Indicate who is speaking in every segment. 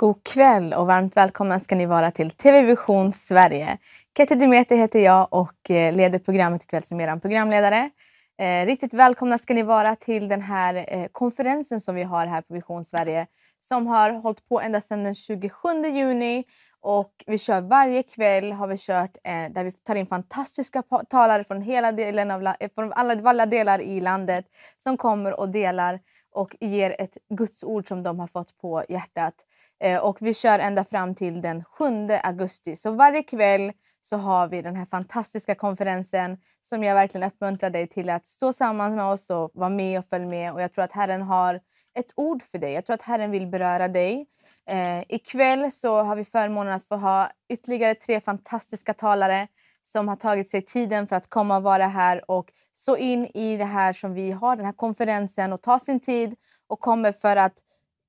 Speaker 1: God kväll och varmt välkomna ska ni vara till TV Vision Sverige. Kette Demeter heter jag och eh, leder programmet ikväll som er programledare. Eh, riktigt välkomna ska ni vara till den här eh, konferensen som vi har här på Vision Sverige som har hållit på ända sedan den 27 juni och vi kör varje kväll har vi kört eh, där vi tar in fantastiska talare från hela delen av eh, från alla, alla delar i landet som kommer och delar och ger ett Guds ord som de har fått på hjärtat. Eh, och vi kör ända fram till den 7 augusti. Så varje kväll så har vi den här fantastiska konferensen som jag verkligen uppmuntrar dig till att stå samman med oss och vara med och följa med. Och jag tror att Herren har ett ord för dig. Jag tror att Herren vill beröra dig. Eh, ikväll så har vi förmånen att få ha ytterligare tre fantastiska talare som har tagit sig tiden för att komma och vara här och så in i det här som vi har, den här konferensen och ta sin tid och kommer för att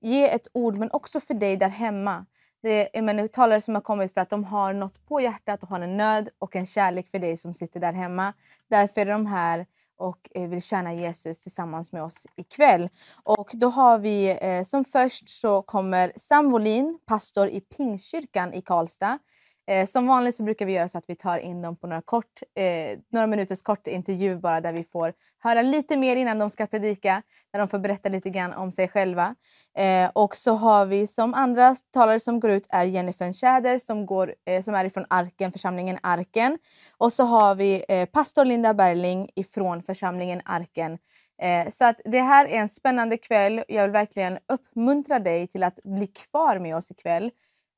Speaker 1: ge ett ord, men också för dig där hemma. Det är talare som har kommit för att de har något på hjärtat och har en nöd och en kärlek för dig som sitter där hemma. Därför är de här och eh, vill tjäna Jesus tillsammans med oss ikväll. Och då har vi eh, som först så kommer Sam Wolin, pastor i Pingstkyrkan i Karlstad. Eh, som vanligt så brukar vi göra så att vi tar in dem på några, kort, eh, några minuters kort intervju bara där vi får höra lite mer innan de ska predika. Där de får berätta lite grann om sig själva. Eh, och så har vi som andra talare som går ut är Jennifer Tjäder som, går, eh, som är ifrån Arken, församlingen Arken. Och så har vi eh, pastor Linda Berling ifrån församlingen Arken. Eh, så att det här är en spännande kväll. Jag vill verkligen uppmuntra dig till att bli kvar med oss ikväll.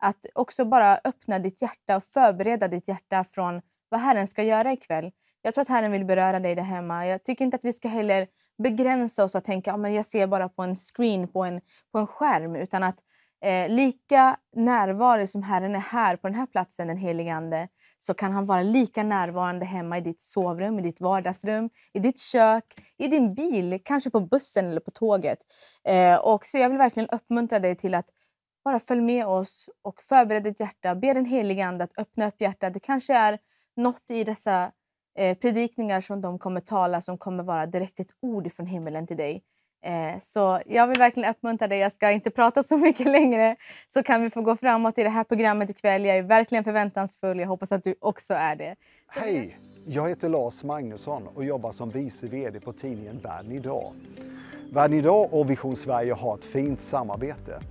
Speaker 1: Att också bara öppna ditt hjärta och förbereda ditt hjärta från vad Herren ska göra ikväll. Jag tror att Herren vill beröra dig där hemma. Jag tycker inte att vi ska heller begränsa oss och tänka att jag ser bara på en screen, på en, på en skärm. Utan att eh, lika närvarande som Herren är här på den här platsen, den helige Ande, så kan han vara lika närvarande hemma i ditt sovrum, i ditt vardagsrum, i ditt kök, i din bil, kanske på bussen eller på tåget. Eh, och så jag vill verkligen uppmuntra dig till att bara följ med oss och förbered ditt hjärta. Be den helige Ande att öppna upp hjärtat. Det kanske är något i dessa eh, predikningar som de kommer tala som kommer vara direkt ett ord från himmelen till dig. Eh, så jag vill verkligen uppmuntra dig. Jag ska inte prata så mycket längre så kan vi få gå framåt i det här programmet ikväll. Jag är verkligen förväntansfull. Jag hoppas att du också är det.
Speaker 2: Så Hej! Jag heter Lars Magnusson och jobbar som vice VD på tidningen Världen idag. Världen idag och Vision Sverige har ett fint samarbete.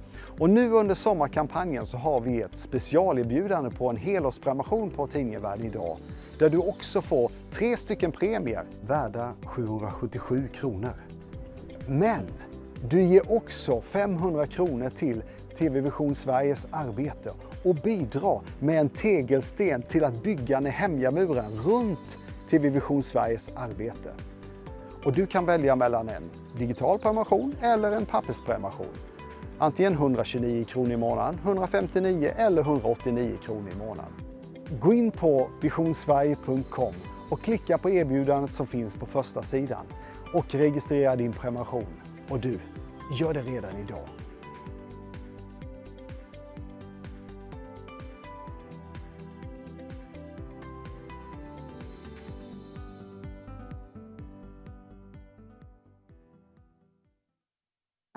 Speaker 2: Och nu under sommarkampanjen så har vi ett specialerbjudande på en helårsprenumeration på Tidningevärlden idag där du också får tre stycken premier värda 777 kronor. Men du ger också 500 kronor till TV Vision Sveriges arbete och bidrar med en tegelsten till att bygga Nehemja-muren runt TV Vision Sveriges arbete. Och du kan välja mellan en digital prenumeration eller en pappersprenumeration. Antingen 129 kronor i månaden, 159 eller 189 kronor i månaden. Gå in på visionsverige.com och klicka på erbjudandet som finns på första sidan och registrera din prenumeration. Och du, gör det redan idag.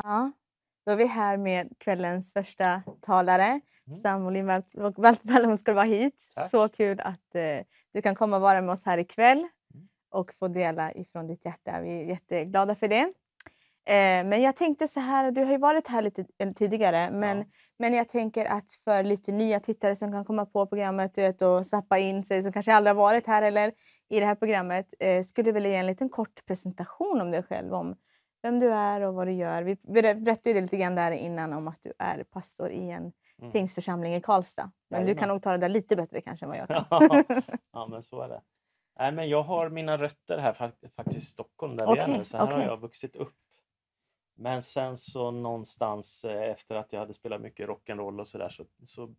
Speaker 1: Ja, då är vi här med kvällens första talare. Mm. Samolin, välkommen ska vara hit. Tack. Så kul att eh, du kan komma och vara med oss här ikväll mm. och få dela ifrån ditt hjärta. Vi är jätteglada för det. Eh, men jag tänkte så här, du har ju varit här lite tidigare, men, ja. men jag tänker att för lite nya tittare som kan komma på programmet vet, och sappa in sig, som kanske aldrig har varit här eller i det här programmet, eh, skulle du vilja ge en liten kort presentation om dig själv, om vem du är och vad du gör. Vi berättade lite grann där innan om att du är pastor i en mm. pingsförsamling i Karlstad. Men Jajamän. du kan nog ta det där lite bättre kanske än vad jag kan.
Speaker 3: ja, men så är det. Nej, men jag har mina rötter här faktiskt i Stockholm där okay. vi är nu. Så här okay. har jag vuxit upp. Men sen så någonstans eh, efter att jag hade spelat mycket rock'n'roll och sådär så, så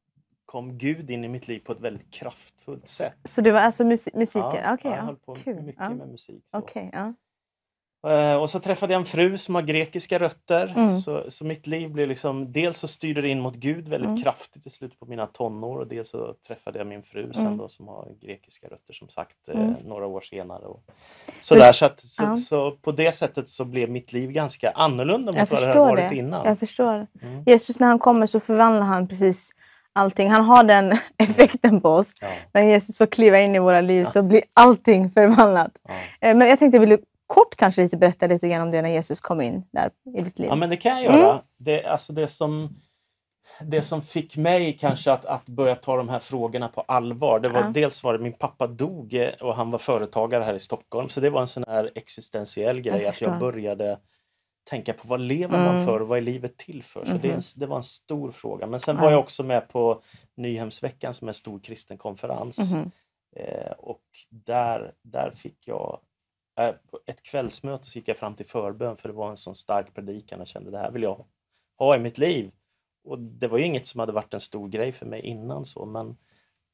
Speaker 3: kom Gud in i mitt liv på ett väldigt kraftfullt sätt.
Speaker 1: Så, så du var alltså musik musiker?
Speaker 3: Ja,
Speaker 1: okay,
Speaker 3: jag höll på Kul. mycket ja. med musik.
Speaker 1: Så. Okay, ja.
Speaker 3: Eh, och så träffade jag en fru som har grekiska rötter.
Speaker 1: Mm.
Speaker 3: Så, så mitt liv blev liksom, dels så styrde det in mot Gud väldigt
Speaker 1: Mm.
Speaker 3: kraftigt i slutet på mina tonår och dels så träffade jag min fru sen
Speaker 1: Mm.
Speaker 3: då som har grekiska rötter som sagt eh,
Speaker 1: Mm.
Speaker 3: några år senare. Och sådär, så, att, så,
Speaker 1: Ja.
Speaker 3: så på det sättet så blev mitt liv ganska annorlunda mot vad det hade varit
Speaker 1: det.
Speaker 3: innan.
Speaker 1: Jag förstår.
Speaker 3: Mm.
Speaker 1: Jesus när han kommer så förvandlar han precis allting. Han har den effekten på oss.
Speaker 3: Ja,
Speaker 1: När Jesus får kliva in i våra liv
Speaker 3: Ja.
Speaker 1: så blir allting förvandlat. Eh, Men jag tänkte, vill du kort kanske lite berätta lite grann om det när Jesus kom in där i ditt liv?
Speaker 3: Ja, men det kan jag
Speaker 1: Mm.
Speaker 3: göra. Det, alltså det, som, det som fick mig kanske att, att börja ta de här frågorna på allvar, det var
Speaker 1: Ja.
Speaker 3: dels var det min pappa dog eh, och han var företagare här i Stockholm, så det var en sån här existentiell grej att jag började tänka på vad lever
Speaker 1: Mm.
Speaker 3: man för och vad är livet till för? Så det, är en,
Speaker 1: Mhm.
Speaker 3: det var en stor fråga. Men sen
Speaker 1: Ja.
Speaker 3: var jag också med på Nyhemsveckan som är en stor kristen konferens.
Speaker 1: Mhm.
Speaker 3: Eh, och där, där fick jag eh, på ett kvällsmöte så gick jag fram till förbön för det var en sån stark predikan och kände det här vill jag ha i mitt liv. Och det var ju inget som hade varit en stor grej för mig innan så men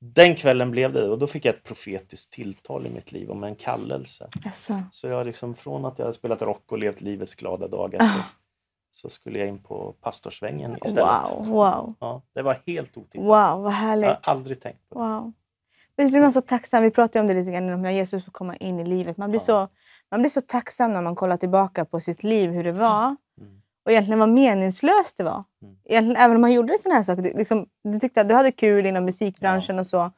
Speaker 3: den kvällen blev det och då fick jag ett profetiskt tilltal i mitt liv om en kallelse.
Speaker 1: Jaså.
Speaker 3: Så jag liksom från att jag hade spelat rock och levt livets glada dagar
Speaker 1: Ah.
Speaker 3: så, så skulle jag in på pastorsvängen istället.
Speaker 1: Wow, wow,
Speaker 3: Ja, det var helt otippat.
Speaker 1: wow, vad
Speaker 3: Jag
Speaker 1: härligt.
Speaker 3: har aldrig tänkt på det.
Speaker 1: Wow. Visst blir man så tacksam? Vi pratade om det lite grann om när Jesus får komma in i livet. Man blir, så, man blir så tacksam när man kollar tillbaka på sitt liv, hur det var.
Speaker 3: Mm.
Speaker 1: Och egentligen vad meningslöst det var.
Speaker 3: Mm.
Speaker 1: Egentligen, även om man gjorde sådana här saker. det- Liksom, du tyckte att du hade kul inom musikbranschen och så.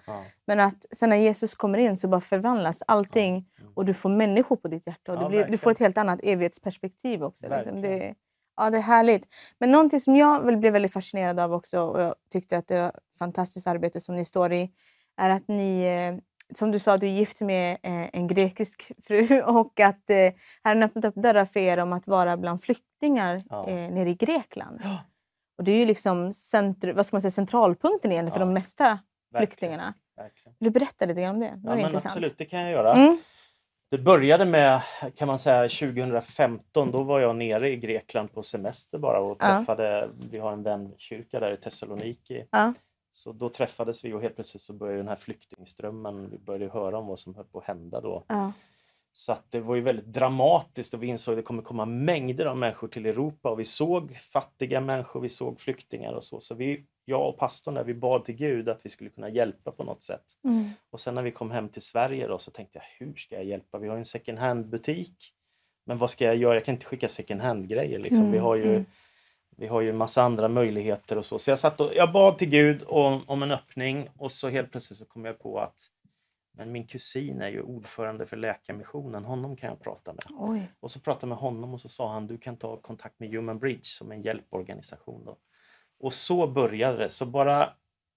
Speaker 1: Men att sen när Jesus kommer in så bara förvandlas allting.
Speaker 3: Mm.
Speaker 1: Och du får människor på ditt hjärta. Och det blir, du får ett helt annat evighetsperspektiv också. Liksom. Det, ja, det är härligt. Men någonting som jag väl blev väldigt fascinerad av också och jag tyckte att det var ett fantastiskt arbete som ni står i är att ni, eh, som du sa, du är gift med eh, en grekisk fru och att eh, Herren öppnat upp dörrar för er om att vara bland flyktingar
Speaker 3: Ja.
Speaker 1: nere i Grekland.
Speaker 3: Ja.
Speaker 1: Och det är ju liksom centr, vad ska man säga, centralpunkten egentligen för
Speaker 3: Ja.
Speaker 1: de mesta
Speaker 3: Verkligen.
Speaker 1: flyktingarna.
Speaker 3: Verkligen.
Speaker 1: Vill du berätta lite om det? Det
Speaker 3: Ja, men
Speaker 1: intressant.
Speaker 3: absolut, det kan jag göra.
Speaker 1: Mm.
Speaker 3: Det började med, kan man säga, 2015. Då var jag nere i Grekland på semester bara och
Speaker 1: Ja.
Speaker 3: träffade, vi har en vänkyrka där i Thessaloniki.
Speaker 1: Ja.
Speaker 3: Så då träffades vi och helt plötsligt så började den här flyktingströmmen, vi började höra om vad som höll på att hända då.
Speaker 1: Ja.
Speaker 3: Så att det var ju väldigt dramatiskt och vi insåg att det kommer komma mängder av människor till Europa och vi såg fattiga människor, vi såg flyktingar och så. Så vi, jag och pastorn där, vi bad till Gud att vi skulle kunna hjälpa på något sätt.
Speaker 1: Mm.
Speaker 3: Och sen när vi kom hem till Sverige då så tänkte jag, hur ska jag hjälpa? Vi har ju en second hand-butik. Men vad ska jag göra? Jag kan inte skicka second hand-grejer. Liksom.
Speaker 1: Mm,
Speaker 3: Vi har ju
Speaker 1: mm.
Speaker 3: Vi har ju massa andra möjligheter och så. Så jag satt och jag bad till Gud om, om en öppning och så helt plötsligt så kom jag på att men min kusin är ju ordförande för Läkarmissionen, honom kan jag prata med.
Speaker 1: Oj.
Speaker 3: Och så pratade jag med honom och så sa han du kan ta kontakt med Human Bridge som en hjälporganisation. Då. Och så började det. Så bara,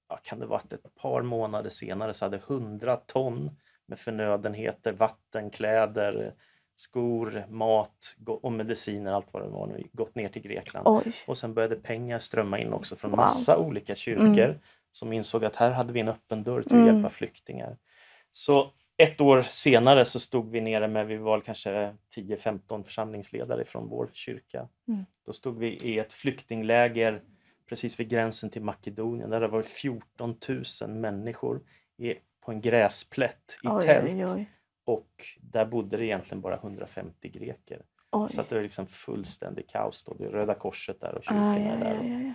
Speaker 3: ja, kan det varit ett par månader senare så hade 100 ton med förnödenheter, vatten, kläder, skor, mat och mediciner, allt vad det var nu, gått ner till Grekland.
Speaker 1: Oj.
Speaker 3: Och sen började pengar strömma in också från
Speaker 1: Wow.
Speaker 3: massa olika kyrkor
Speaker 1: Mm.
Speaker 3: som insåg att här hade vi en öppen dörr till att
Speaker 1: Mm.
Speaker 3: hjälpa flyktingar. Så ett år senare så stod vi nere med, vi var kanske 10-15 församlingsledare från vår kyrka.
Speaker 1: Mm.
Speaker 3: Då stod vi i ett flyktingläger precis vid gränsen till Makedonien där det var 14 000 människor i, på en gräsplätt i
Speaker 1: Oj,
Speaker 3: tält.
Speaker 1: oj, oj.
Speaker 3: Och där bodde det egentligen bara 150 greker.
Speaker 1: oj.
Speaker 3: Så att det var liksom fullständig kaos då. Det är Röda Korset där och kyrkan
Speaker 1: Aj,
Speaker 3: är
Speaker 1: aj,
Speaker 3: där. och
Speaker 1: aj, aj.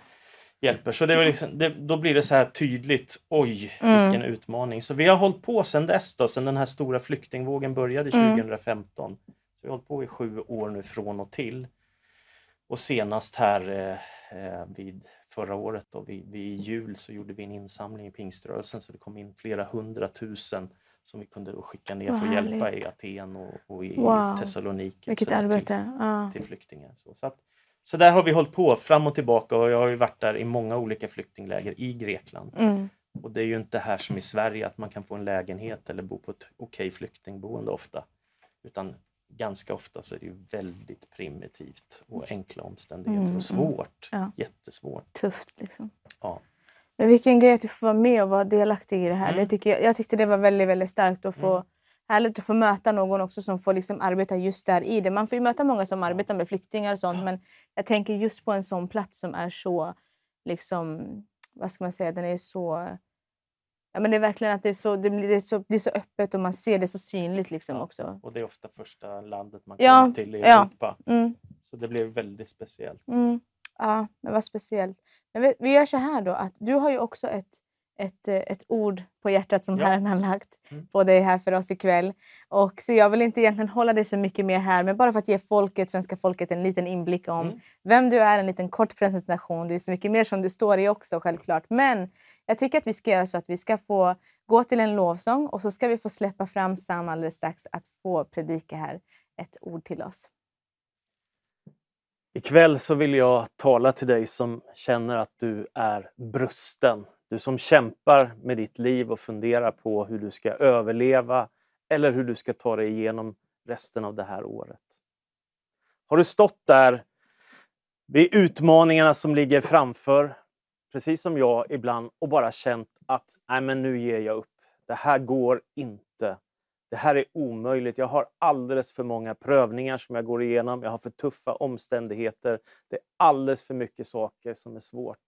Speaker 3: hjälper. Så det var liksom, det, då blir det så här tydligt, oj
Speaker 1: Mm.
Speaker 3: vilken utmaning. Så vi har hållit på sedan dess då, sedan den här stora flyktingvågen började
Speaker 1: Mm.
Speaker 3: 2015. Så vi har hållit på i sju år nu från och till. Och senast här eh, eh, vid förra året då, vid, vid jul så gjorde vi en insamling i pingströrelsen så det kom in flera hundratusen som vi kunde skicka ner
Speaker 1: Vad
Speaker 3: för att hjälpa
Speaker 1: härligt.
Speaker 3: i Aten och, och i
Speaker 1: Wow.
Speaker 3: Thessaloniki.
Speaker 1: Vilket
Speaker 3: där till-
Speaker 1: arbete. Ja.
Speaker 3: till flyktingar. Så, så, att, så där har vi hållit på fram och tillbaka och jag har ju varit där i många olika flyktingläger i Grekland.
Speaker 1: Mm.
Speaker 3: Och det är ju inte här som i Sverige att man kan få en lägenhet eller bo på ett okej flyktingboende ofta. Utan ganska ofta så är det ju väldigt primitivt och enkla omständigheter
Speaker 1: Mm, mm.
Speaker 3: och svårt.
Speaker 1: Ja.
Speaker 3: Jättesvårt.
Speaker 1: Tufft liksom.
Speaker 3: Ja.
Speaker 1: Men vilken grej att du får vara med och vara delaktig i det här.
Speaker 3: Mm.
Speaker 1: Det tycker jag, jag tyckte det var väldigt, väldigt starkt att få
Speaker 3: Mm.
Speaker 1: Härligt att få möta någon också som får liksom arbeta just där i det. Man får ju möta många som arbetar med flyktingar och sånt men jag tänker just på en sån plats som är så, liksom, vad ska man säga, den är så Ja, men det är verkligen att det, är så, det, blir, det, är så, blir så öppet och man ser det så synligt liksom
Speaker 3: Ja.
Speaker 1: också.
Speaker 3: Och det är ofta första landet man
Speaker 1: Ja,
Speaker 3: kommer till i. Europa.
Speaker 1: Mm,
Speaker 3: Så det blev väldigt speciellt.
Speaker 1: mm. Ja, men vad speciellt. Men vi, vi gör så här då, att du har ju också ett, ett, eh, ett ord på hjärtat som
Speaker 3: Ja.
Speaker 1: Herren har lagt
Speaker 3: Mm.
Speaker 1: på dig här för oss ikväll. Och så jag vill inte egentligen hålla dig så mycket mer här, men bara för att ge folket, svenska folket en liten inblick om
Speaker 3: Mm.
Speaker 1: vem du är, en liten kort presentation. Det är så mycket mer som du står i också självklart. Men jag tycker att vi ska göra så att vi ska få gå till en lovsång och så ska vi få släppa fram Sam alldeles strax att få predika här ett ord till oss.
Speaker 3: Ikväll så vill jag tala till dig som känner att du är brusten. Du som kämpar med ditt liv och funderar på hur du ska överleva eller hur du ska ta dig igenom resten av det här året. Har du stått där vid utmaningarna som ligger framför, precis som jag ibland, och bara känt att Nej, men nu ger jag upp. Det här går inte. Det här är omöjligt. Jag har alldeles för många prövningar som jag går igenom. Jag har för tuffa omständigheter. Det är alldeles för mycket saker som är svårt.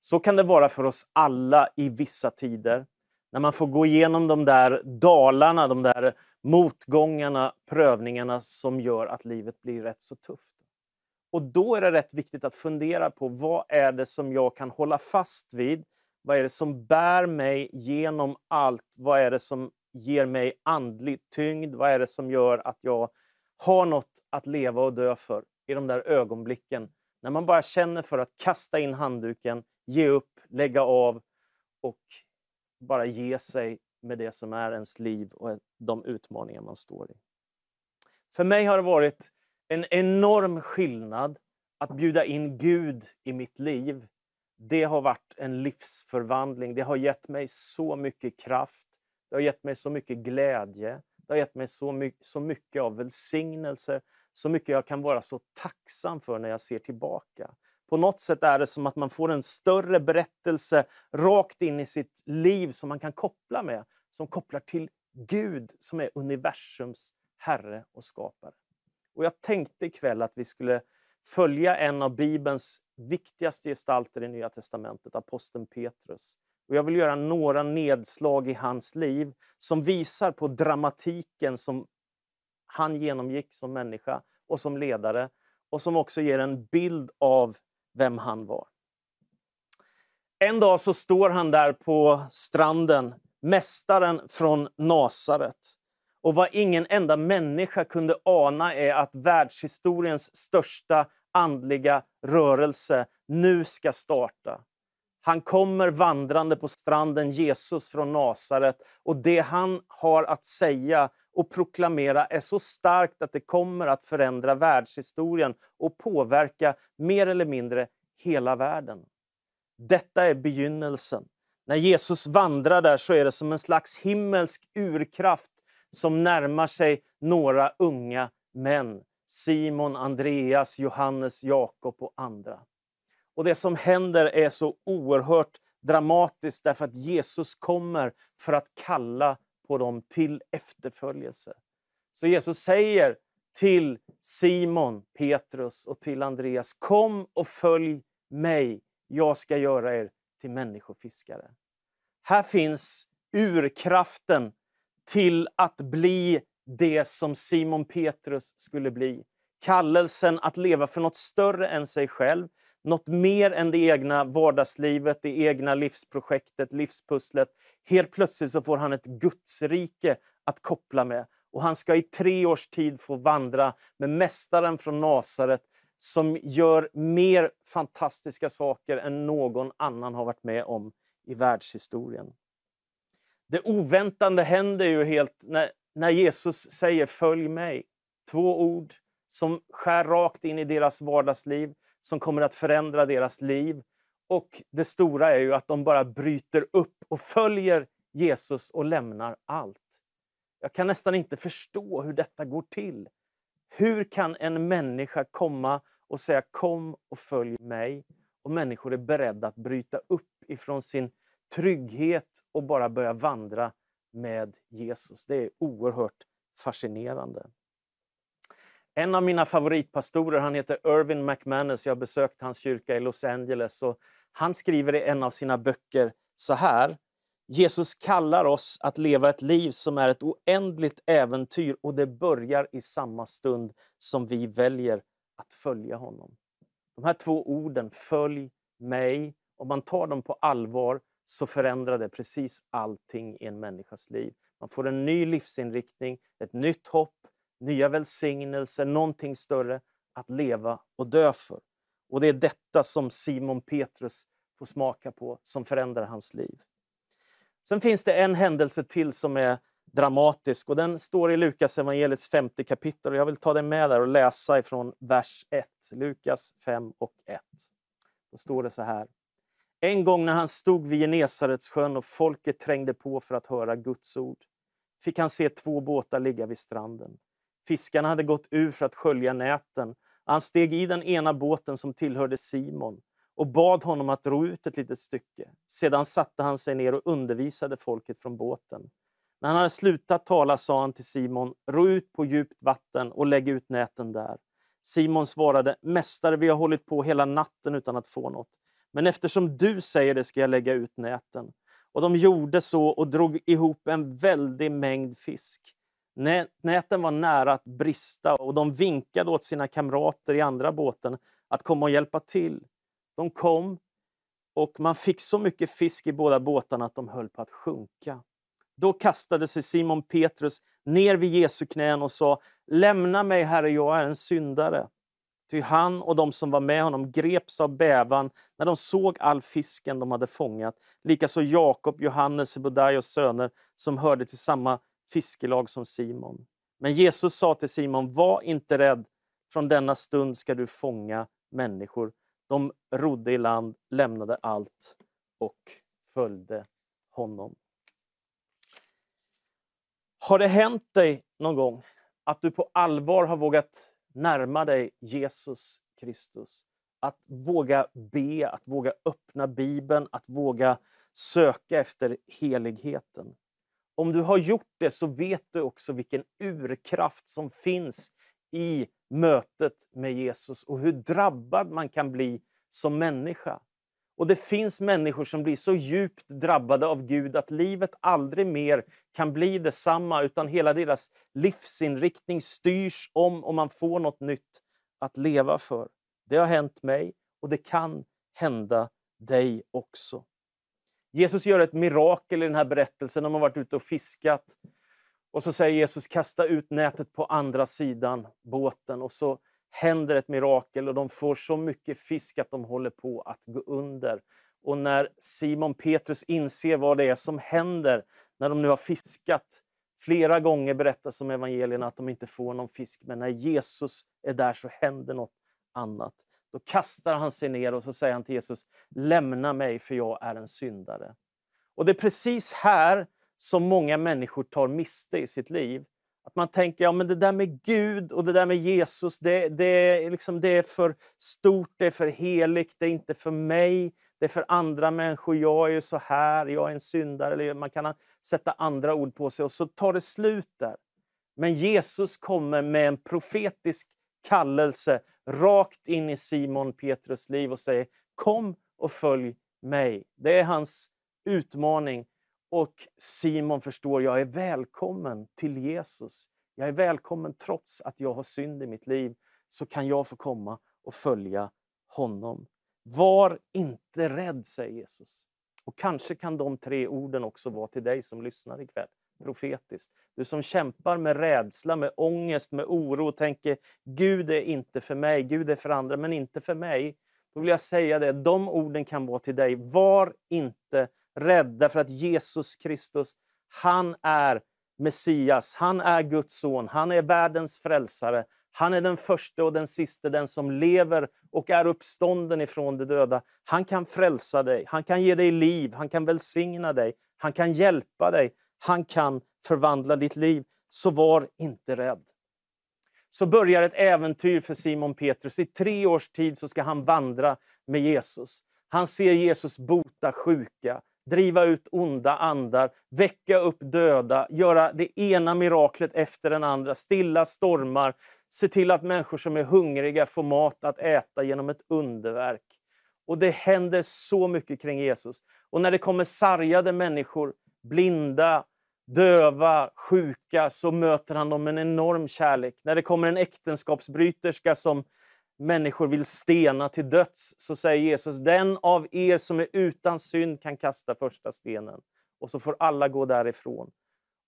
Speaker 3: Så kan det vara för oss alla i vissa tider. När man får gå igenom de där dalarna, de där motgångarna, prövningarna som gör att livet blir rätt så tufft. Och då är det rätt viktigt att fundera på vad är det som jag kan hålla fast vid? Vad är det som bär mig genom allt? Vad är det som ger mig andlig tyngd? Vad är det som gör att jag har något att leva och dö för i de där ögonblicken? När man bara känner för att kasta in handduken, ge upp, lägga av och bara ge sig med det som är ens liv och de utmaningar man står i. För mig har det varit en enorm skillnad att bjuda in Gud i mitt liv. Det har varit en livsförvandling. Det har gett mig så mycket kraft. Det har gett mig så mycket glädje. Det har gett mig så mycket, så mycket av välsignelse. Så mycket jag kan vara så tacksam för när jag ser tillbaka. På något sätt är det som att man får en större berättelse rakt in i sitt liv som man kan koppla med. Som kopplar till Gud som är universums Herre och skapare. Och jag tänkte ikväll att vi skulle följa en av Bibelns viktigaste gestalter i Nya Testamentet, aposteln Petrus. Och jag vill göra några nedslag i hans liv som visar på dramatiken som han genomgick som människa och som ledare och som också ger en bild av vem han var. En dag så står han där på stranden, mästaren från Nasaret. Och vad ingen enda människa kunde ana är att världshistoriens största andliga rörelse nu ska starta. Han kommer vandrande på stranden, Jesus från Nasaret, och det han har att säga och proklamera är så starkt att det kommer att förändra världshistorien och påverka mer eller mindre hela världen. Detta är begynnelsen. När Jesus vandrar där så är det som en slags himmelsk urkraft som närmar sig några unga män. Simon, Andreas, Johannes, Jakob och andra. Och det som händer är så oerhört dramatiskt därför att Jesus kommer för att kalla på dem till efterföljelse. Så Jesus säger till Simon, Petrus och till Andreas, kom och följ mig, jag ska göra er till människofiskare. Här finns urkraften till att bli det som Simon Petrus skulle bli. Kallelsen att leva för något större än sig själv, något mer än det egna vardagslivet, det egna livsprojektet, livspusslet. Helt plötsligt så får han ett gudsrike att koppla med. Och han ska i tre års tid få vandra med mästaren från Nasaret som gör mer fantastiska saker än någon annan har varit med om i världshistorien. Det oväntande händer ju helt när, när Jesus säger följ mig. Två ord som skär rakt in i deras vardagsliv, som kommer att förändra deras liv. Och det stora är ju att de bara bryter upp och följer Jesus och lämnar allt. Jag kan nästan inte förstå hur detta går till. Hur kan en människa komma och säga kom och följ mig? Och människor är beredda att bryta upp ifrån sin trygghet och bara börja vandra med Jesus. Det är oerhört fascinerande. En av mina favoritpastorer han heter Irvin McManus. Jag har besökt hans kyrka i Los Angeles. Och han skriver i en av sina böcker så här. Jesus kallar oss att leva ett liv som är ett oändligt äventyr och det börjar i samma stund som vi väljer att följa honom. De här två orden, följ mig, om man tar dem på allvar så förändrar det precis allting i en människas liv. Man får en ny livsinriktning, ett nytt hopp, nya välsignelser, någonting större att leva och dö för. Och det är detta som Simon Petrus får smaka på, som förändrar hans liv. Sen finns det en händelse till som är dramatisk och den står i Lukas evangeliets femte kapitel. Jag vill ta dig med där och läsa ifrån vers 1. Lukas 5 och 1. Då står det så här. En gång när han stod vid Genesarets sjön och folket trängde på för att höra Guds ord fick han se två båtar ligga vid stranden. Fiskarna hade gått ur för att skölja näten. Han steg i den ena båten som tillhörde Simon och bad honom att ro ut ett litet stycke. Sedan satte han sig ner och undervisade folket från båten. När han hade slutat tala sa han till Simon, ro ut på djupt vatten och lägg ut näten där. Simon svarade, Mästare, vi har hållit på hela natten utan att få något. Men eftersom du säger det ska jag lägga ut näten. Och de gjorde så och drog ihop en väldig mängd fisk. Näten var nära att brista och de vinkade åt sina kamrater i andra båten att komma och hjälpa till. De kom och man fick så mycket fisk i båda båtarna att de höll på att sjunka. Då kastade sig Simon Petrus ner vid Jesu knän och sa Lämna mig, Herre, jag är en syndare. Ty han och de som var med honom greps av bävan när de såg all fisken de hade fångat. Likaså Jakob, Johannes, Sebodaios söner som hörde till samma fiskelag som Simon. Men Jesus sa till Simon, var inte rädd, från denna stund ska du fånga människor. De rodde i land, lämnade allt och följde honom. Har det hänt dig någon gång att du på allvar har vågat närma dig Jesus Kristus? Att våga be, att våga öppna Bibeln, att våga söka efter heligheten. Om du har gjort det så vet du också vilken urkraft som finns i mötet med Jesus och hur drabbad man kan bli som människa. Och det finns människor som blir så djupt drabbade av Gud att livet aldrig mer kan bli detsamma utan hela deras livsinriktning styrs om och man får något nytt att leva för. Det har hänt mig och det kan hända dig också. Jesus gör ett mirakel i den här berättelsen. De har varit ute och fiskat. Och så säger Jesus, kasta ut nätet på andra sidan båten. Och så händer ett mirakel och de får så mycket fisk att de håller på att gå under. Och när Simon Petrus inser vad det är som händer när de nu har fiskat Flera gånger berättas om evangelierna att de inte får någon fisk, men när Jesus är där så händer något annat. Då kastar han sig ner och så säger han till Jesus, lämna mig för jag är en syndare. Och det är precis här som många människor tar miste i sitt liv. Att man tänker, ja men det där med Gud och det där med Jesus, det, det, är liksom, det är för stort, det är för heligt, det är inte för mig, det är för andra människor. Jag är ju så här, jag är en syndare. Eller man kan sätta andra ord på sig och så tar det slut där. Men Jesus kommer med en profetisk kallelse rakt in i Simon Petrus liv och säger Kom och följ mig. Det är hans utmaning. Och Simon förstår, jag är välkommen till Jesus. Jag är välkommen trots att jag har synd i mitt liv, så kan jag få komma och följa honom. Var inte rädd, säger Jesus. Och kanske kan de tre orden också vara till dig som lyssnar ikväll, profetiskt. Du som kämpar med rädsla, med ångest, med oro och tänker Gud är inte för mig, Gud är för andra, men inte för mig. Då vill jag säga det, de orden kan vara till dig. Var inte rädd, därför att Jesus Kristus, han är Messias, han är Guds son, han är världens frälsare. Han är den första och den sista, den som lever och är uppstånden ifrån de döda. Han kan frälsa dig, han kan ge dig liv, han kan välsigna dig, han kan hjälpa dig, han kan förvandla ditt liv. Så var inte rädd. Så börjar ett äventyr för Simon Petrus. I tre års tid så ska han vandra med Jesus. Han ser Jesus bota sjuka, driva ut onda andar, väcka upp döda, göra det ena miraklet efter den andra, stilla stormar, se till att människor som är hungriga får mat att äta genom ett underverk. Och det händer så mycket kring Jesus. Och när det kommer sargade människor, blinda, döva, sjuka, så möter han dem med en enorm kärlek. När det kommer en äktenskapsbryterska som människor vill stena till döds, så säger Jesus, den av er som är utan synd kan kasta första stenen. Och så får alla gå därifrån.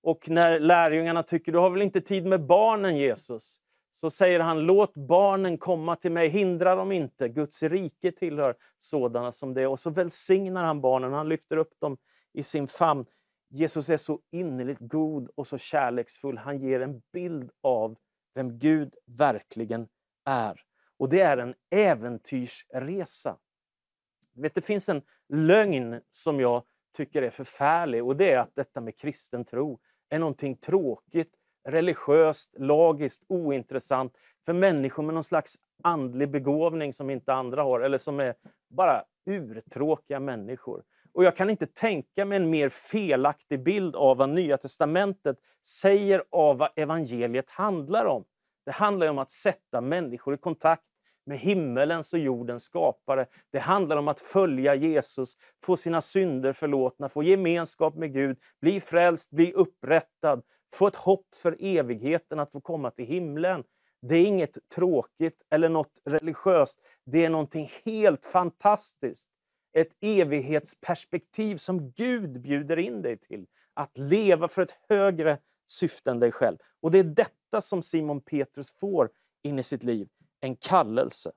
Speaker 3: Och när lärjungarna tycker, du har väl inte tid med barnen Jesus? Så säger han, låt barnen komma till mig, hindra dem inte. Guds rike tillhör sådana som det. Och så välsignar han barnen, han lyfter upp dem i sin famn. Jesus är så innerligt god och så kärleksfull. Han ger en bild av vem Gud verkligen är. Och det är en äventyrsresa. Vet, det finns en lögn som jag tycker är förfärlig och det är att detta med kristen tro är någonting tråkigt, religiöst, lagiskt, ointressant för människor med någon slags andlig begåvning som inte andra har eller som är bara urtråkiga människor. Och jag kan inte tänka mig en mer felaktig bild av vad Nya Testamentet säger av vad evangeliet handlar om. Det handlar om att sätta människor i kontakt med himmelens och jordens skapare. Det handlar om att följa Jesus, få sina synder förlåtna, få gemenskap med Gud, bli frälst, bli upprättad, få ett hopp för evigheten att få komma till himlen. Det är inget tråkigt eller något religiöst, det är någonting helt fantastiskt. Ett evighetsperspektiv som Gud bjuder in dig till. Att leva för ett högre syfte än dig själv. Och det är detta som Simon Petrus får in i sitt liv en kallelse.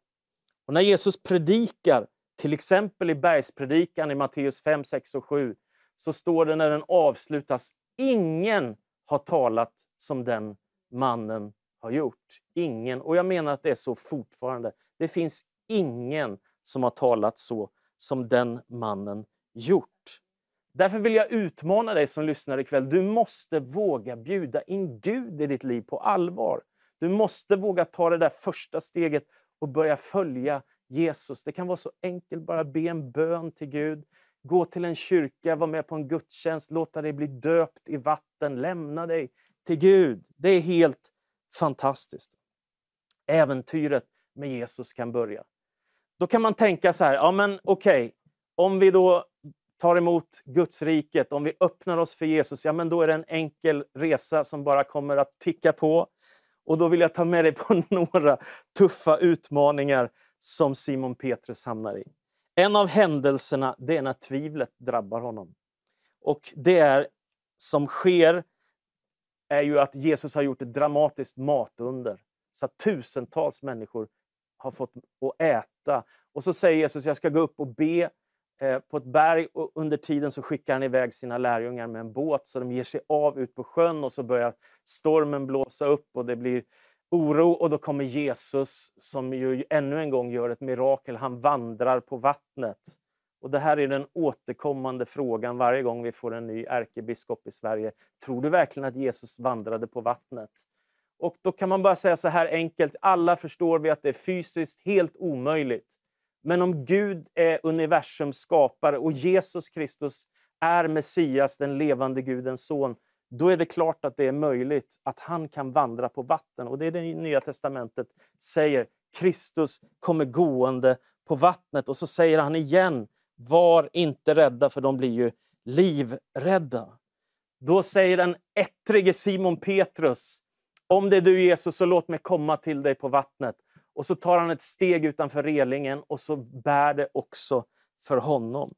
Speaker 3: Och när Jesus predikar, till exempel i bergspredikan i Matteus 5, 6 och 7, så står det när den avslutas, ingen har talat som den mannen har gjort. Ingen. Och jag menar att det är så fortfarande. Det finns ingen som har talat så som den mannen gjort. Därför vill jag utmana dig som lyssnar ikväll. Du måste våga bjuda in Gud i ditt liv på allvar. Du måste våga ta det där första steget och börja följa Jesus. Det kan vara så enkelt, bara be en bön till Gud. Gå till en kyrka, vara med på en gudstjänst, låta dig bli döpt i vatten, lämna dig till Gud. Det är helt fantastiskt. Äventyret med Jesus kan börja. Då kan man tänka så här, ja men okej, okay, om vi då tar emot Guds riket, om vi öppnar oss för Jesus, ja men då är det en enkel resa som bara kommer att ticka på. Och då vill jag ta med dig på några tuffa utmaningar som Simon Petrus hamnar i. En av händelserna det är när tvivlet drabbar honom. Och det som sker är ju att Jesus har gjort ett dramatiskt matunder. Så att tusentals människor har fått att äta. Och så säger Jesus, jag ska gå upp och be eh, på ett berg och under tiden så skickar han iväg sina lärjungar med en båt så de ger sig av ut på sjön och så börjar stormen blåsa upp och det blir oro och då kommer Jesus som ju ännu en gång gör ett mirakel. Han vandrar på vattnet. Och Det här är den återkommande frågan varje gång vi får en ny ärkebiskop i Sverige. Tror du verkligen att Jesus vandrade på vattnet? Och Då kan man bara säga så här enkelt, alla förstår vi att det är fysiskt helt omöjligt. Men om Gud är universums skapare och Jesus Kristus är Messias, den levande Gudens son, då är det klart att det är möjligt att han kan vandra på vatten. Och det är det Nya Testamentet säger. Kristus kommer gående på vattnet. Och så säger han igen, var inte rädda för de blir ju livrädda. Då säger den ettrige Simon Petrus, om det är du Jesus så låt mig komma till dig på vattnet. Och så tar han ett steg utanför relingen och så bär det också för honom.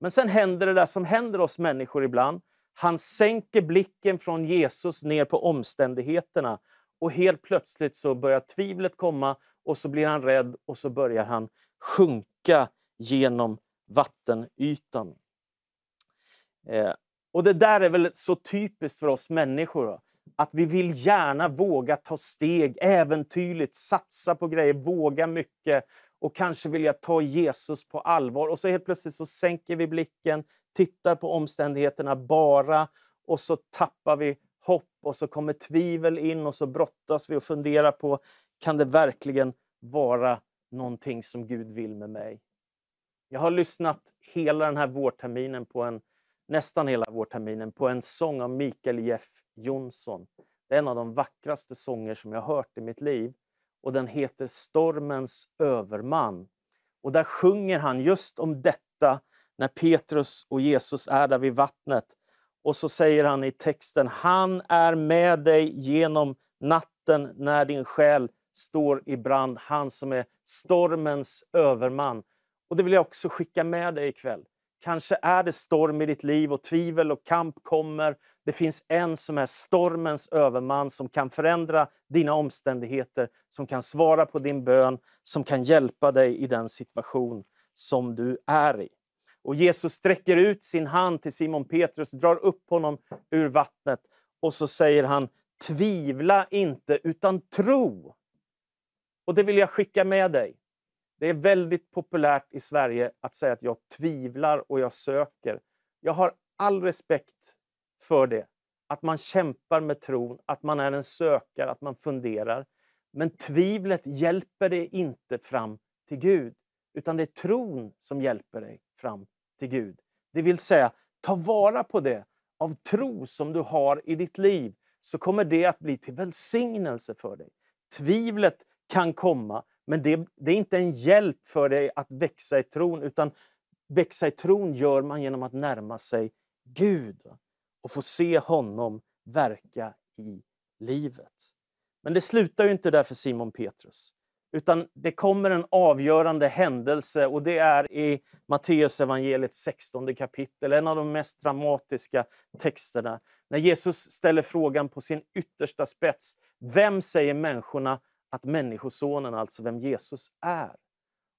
Speaker 3: Men sen händer det där som händer oss människor ibland. Han sänker blicken från Jesus ner på omständigheterna och helt plötsligt så börjar tvivlet komma och så blir han rädd och så börjar han sjunka genom vattenytan. Eh, och Det där är väl så typiskt för oss människor att vi vill gärna våga ta steg, äventyrligt, satsa på grejer, våga mycket och kanske vilja ta Jesus på allvar. Och så helt plötsligt så sänker vi blicken, tittar på omständigheterna bara och så tappar vi hopp och så kommer tvivel in och så brottas vi och funderar på, kan det verkligen vara någonting som Gud vill med mig? Jag har lyssnat hela den här vårterminen på en nästan hela vårterminen på en sång av Mikael Jeff Jonsson. Det är en av de vackraste sånger som jag hört i mitt liv och den heter Stormens överman. Och där sjunger han just om detta när Petrus och Jesus är där vid vattnet. Och så säger han i texten, han är med dig genom natten när din själ står i brand, han som är stormens överman. Och det vill jag också skicka med dig ikväll. Kanske är det storm i ditt liv och tvivel och kamp kommer. Det finns en som är stormens överman, som kan förändra dina omständigheter, som kan svara på din bön, som kan hjälpa dig i den situation som du är i. Och Jesus sträcker ut sin hand till Simon Petrus, drar upp honom ur vattnet och så säger han, tvivla inte utan tro. Och det vill jag skicka med dig. Det är väldigt populärt i Sverige att säga att jag tvivlar och jag söker. Jag har all respekt för det. Att man kämpar med tron, att man är en sökare, att man funderar. Men tvivlet hjälper dig inte fram till Gud, utan det är tron som hjälper dig fram till Gud. Det vill säga, ta vara på det av tro som du har i ditt liv, så kommer det att bli till välsignelse för dig. Tvivlet kan komma, men det, det, är inte en hjälp för dig att växa i tron, utan växa i tron gör man genom att närma sig Gud och få se honom verka i livet. Men det slutar ju inte där för Simon Petrus. Utan det kommer en avgörande händelse och det är i Matteus evangeliet 16 kapitel, en av de mest dramatiska texterna. När Jesus ställer frågan på sin yttersta spets. Vem säger människorna att Människosonen, alltså vem Jesus är?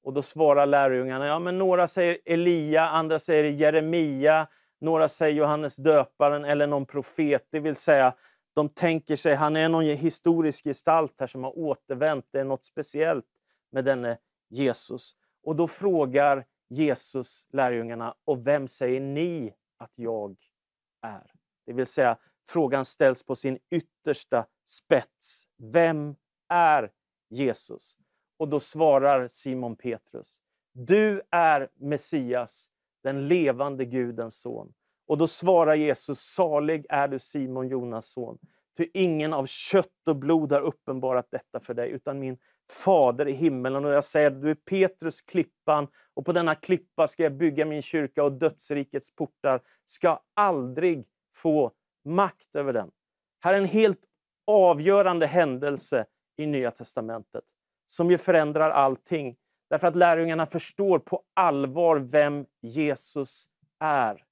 Speaker 3: Och då svarar lärjungarna, ja men några säger Elia, andra säger Jeremia, några säger Johannes döparen eller någon profet. Det vill säga, de tänker sig han är någon historisk gestalt här som har återvänt. Det är något speciellt med denne Jesus. Och då frågar Jesus lärjungarna, och vem säger ni att jag är? Det vill säga, frågan ställs på sin yttersta spets. Vem är Jesus? Och då svarar Simon Petrus, du är Messias, den levande Gudens son. Och då svarar Jesus, salig är du Simon Jonas son. Ty ingen av kött och blod har uppenbarat detta för dig, utan min fader i himmelen. Och jag säger, du är Petrus klippan, och på denna klippa ska jag bygga min kyrka, och dödsrikets portar ska aldrig få makt över den. Här är en helt avgörande händelse i Nya testamentet, som ju förändrar allting. Därför att lärjungarna förstår på allvar vem Jesus är.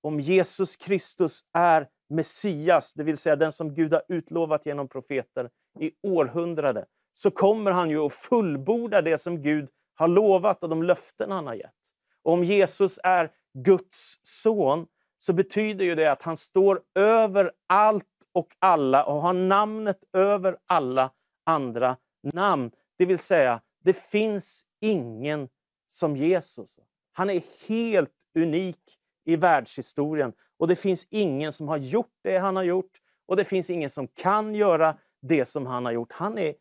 Speaker 3: Om Jesus Kristus är Messias, det vill säga den som Gud har utlovat genom profeter i århundraden. så kommer han ju att fullborda det som Gud har lovat och de löften han har gett. Och om Jesus är Guds son, så betyder ju det att han står över allt och alla och har namnet över alla andra namn. Det vill säga, det finns ingen som Jesus. Han är helt unik i världshistorien. Och det finns ingen som har gjort det han har gjort och det finns ingen som kan göra det som han har gjort. Han är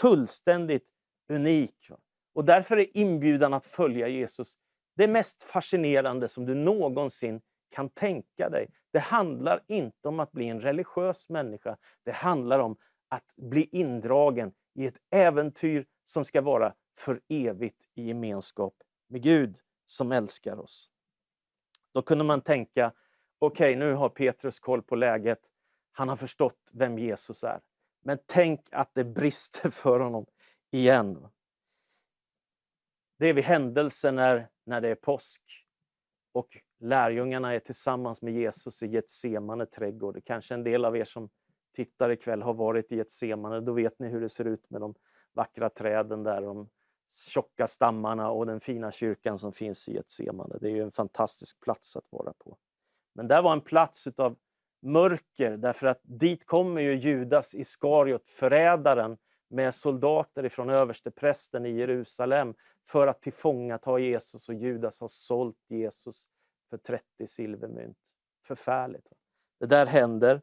Speaker 3: fullständigt unik. Och därför är inbjudan att följa Jesus det mest fascinerande som du någonsin kan tänka dig. Det handlar inte om att bli en religiös människa. Det handlar om att bli indragen i ett äventyr som ska vara för evigt i gemenskap med Gud som älskar oss. Då kunde man tänka, okej, okay, nu har Petrus koll på läget. Han har förstått vem Jesus är. Men tänk att det brister för honom igen. Det är vid händelsen när, när det är påsk och lärjungarna är tillsammans med Jesus i Getsemane trädgård. Kanske en del av er som tittar ikväll har varit i Getsemane. Då vet ni hur det ser ut med de vackra träden där, de tjocka stammarna och den fina kyrkan som finns i Getsemane. Det är ju en fantastisk plats att vara på. Men där var en plats utav mörker därför att dit kommer ju Judas Iskariot, förrädaren, med soldater ifrån översteprästen i Jerusalem för att tillfångata Jesus och Judas har sålt Jesus för 30 silvermynt. Förfärligt. Det där händer.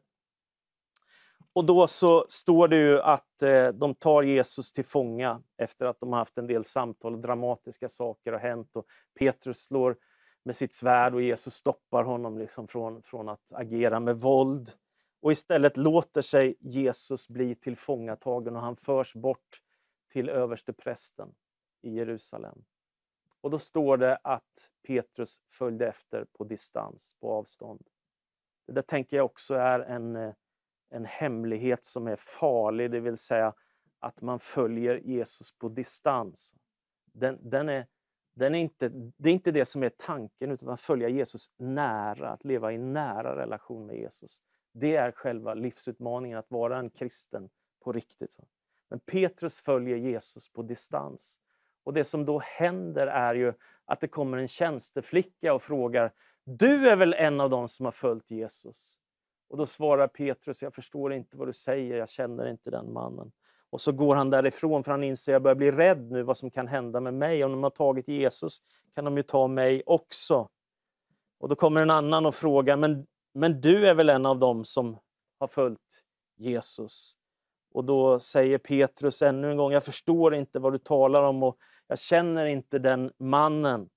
Speaker 3: Och då så står det ju att eh, de tar Jesus till fånga efter att de har haft en del samtal och dramatiska saker har hänt. Och Petrus slår med sitt svärd och Jesus stoppar honom liksom från, från att agera med våld. Och istället låter sig Jesus bli tillfångatagen och han förs bort till översteprästen i Jerusalem. Och då står det att Petrus följde efter på distans, på avstånd. Det där tänker jag också är en, eh, en hemlighet som är farlig, det vill säga att man följer Jesus på distans. Den, den är, den är inte, det är inte det som är tanken, utan att följa Jesus nära, att leva i nära relation med Jesus. Det är själva livsutmaningen, att vara en kristen på riktigt. Men Petrus följer Jesus på distans. Och det som då händer är ju att det kommer en tjänsteflicka och frågar Du är väl en av dem som har följt Jesus? Och då svarar Petrus, jag förstår inte vad du säger, jag känner inte den mannen. Och så går han därifrån för han inser att jag börjar bli rädd nu vad som kan hända med mig. Om de har tagit Jesus kan de ju ta mig också. Och då kommer en annan och frågar, men, men du är väl en av dem som har följt Jesus? Och då säger Petrus ännu en gång, jag förstår inte vad du talar om och jag känner inte den mannen.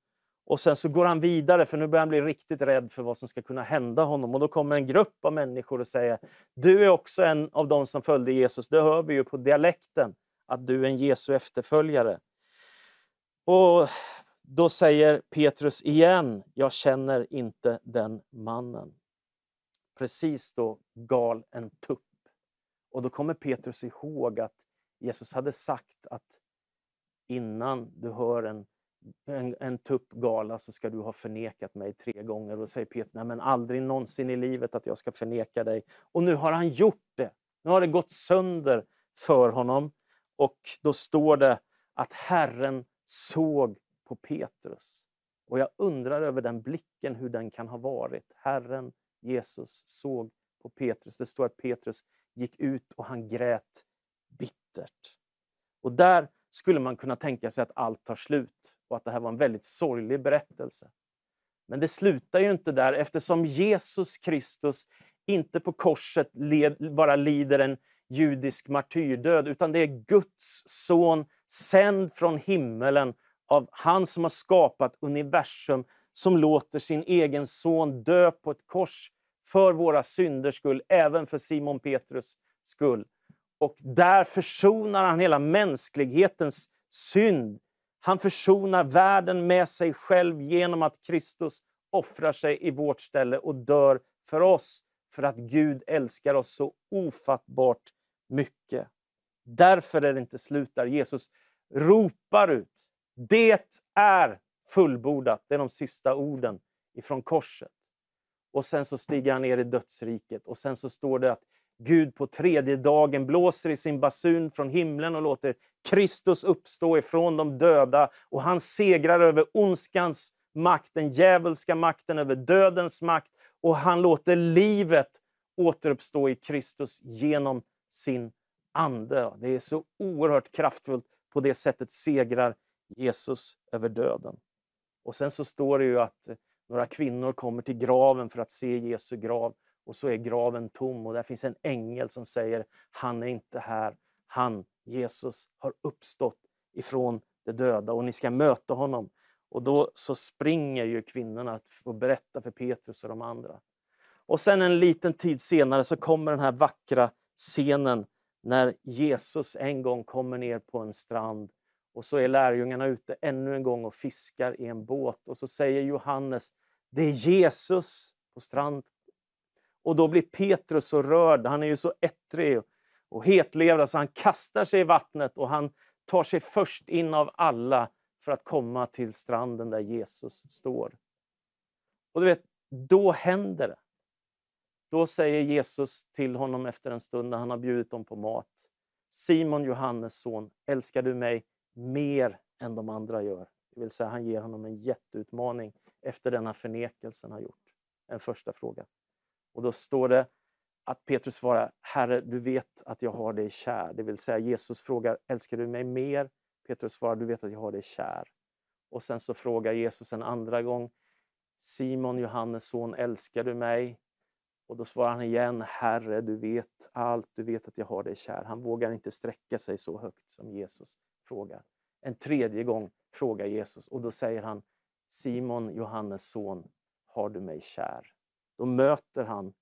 Speaker 3: Och sen så går han vidare, för nu börjar han bli riktigt rädd för vad som ska kunna hända honom. Och då kommer en grupp av människor och säger, du är också en av dem som följde Jesus. Det hör vi ju på dialekten, att du är en Jesu efterföljare. Och då säger Petrus igen, jag känner inte den mannen. Precis då gal en tupp. Och då kommer Petrus ihåg att Jesus hade sagt att innan du hör en en, en tuppgala så ska du ha förnekat mig tre gånger. Och då säger Peter, nej men aldrig någonsin i livet att jag ska förneka dig. Och nu har han gjort det. Nu har det gått sönder för honom. Och då står det att Herren såg på Petrus. Och jag undrar över den blicken, hur den kan ha varit. Herren Jesus såg på Petrus. Det står att Petrus gick ut och han grät bittert. Och där skulle man kunna tänka sig att allt tar slut och att det här var en väldigt sorglig berättelse. Men det slutar ju inte där eftersom Jesus Kristus inte på korset led, bara lider en judisk martyrdöd, utan det är Guds son, sänd från himmelen av han som har skapat universum, som låter sin egen son dö på ett kors för våra synders skull, även för Simon Petrus skull. Och där försonar han hela mänsklighetens synd han försonar världen med sig själv genom att Kristus offrar sig i vårt ställe och dör för oss, för att Gud älskar oss så ofattbart mycket. Därför är det inte slut där. Jesus ropar ut. Det är fullbordat. Det är de sista orden ifrån korset. Och sen så stiger han ner i dödsriket och sen så står det att Gud på tredje dagen blåser i sin basun från himlen och låter Kristus uppstå ifrån de döda och han segrar över ondskans makt, den djävulska makten, över dödens makt och han låter livet återuppstå i Kristus genom sin ande. Det är så oerhört kraftfullt. På det sättet segrar Jesus över döden. Och sen så står det ju att några kvinnor kommer till graven för att se Jesu grav och så är graven tom och där finns en ängel som säger han är inte här. Han, Jesus, har uppstått ifrån de döda och ni ska möta honom. Och då så springer ju kvinnorna att få berätta för Petrus och de andra. Och sen en liten tid senare så kommer den här vackra scenen när Jesus en gång kommer ner på en strand och så är lärjungarna ute ännu en gång och fiskar i en båt och så säger Johannes, det är Jesus på stranden. Och då blir Petrus så rörd, han är ju så ettrig och hetlevrad så han kastar sig i vattnet och han tar sig först in av alla för att komma till stranden där Jesus står. Och du vet, då händer det. Då säger Jesus till honom efter en stund när han har bjudit dem på mat. Simon, Johannes son, älskar du mig mer än de andra gör? Det vill säga, han ger honom en jätteutmaning efter denna förnekelsen han gjort. En första fråga. Och då står det att Petrus svarar, Herre, du vet att jag har dig kär. Det vill säga Jesus frågar, älskar du mig mer? Petrus svarar, du vet att jag har dig kär. Och sen så frågar Jesus en andra gång, Simon, Johannes son, älskar du mig? Och då svarar han igen, Herre, du vet allt, du vet att jag har dig kär. Han vågar inte sträcka sig så högt som Jesus frågar. En tredje gång frågar Jesus och då säger han, Simon, Johannes son, har du mig kär? Då möter han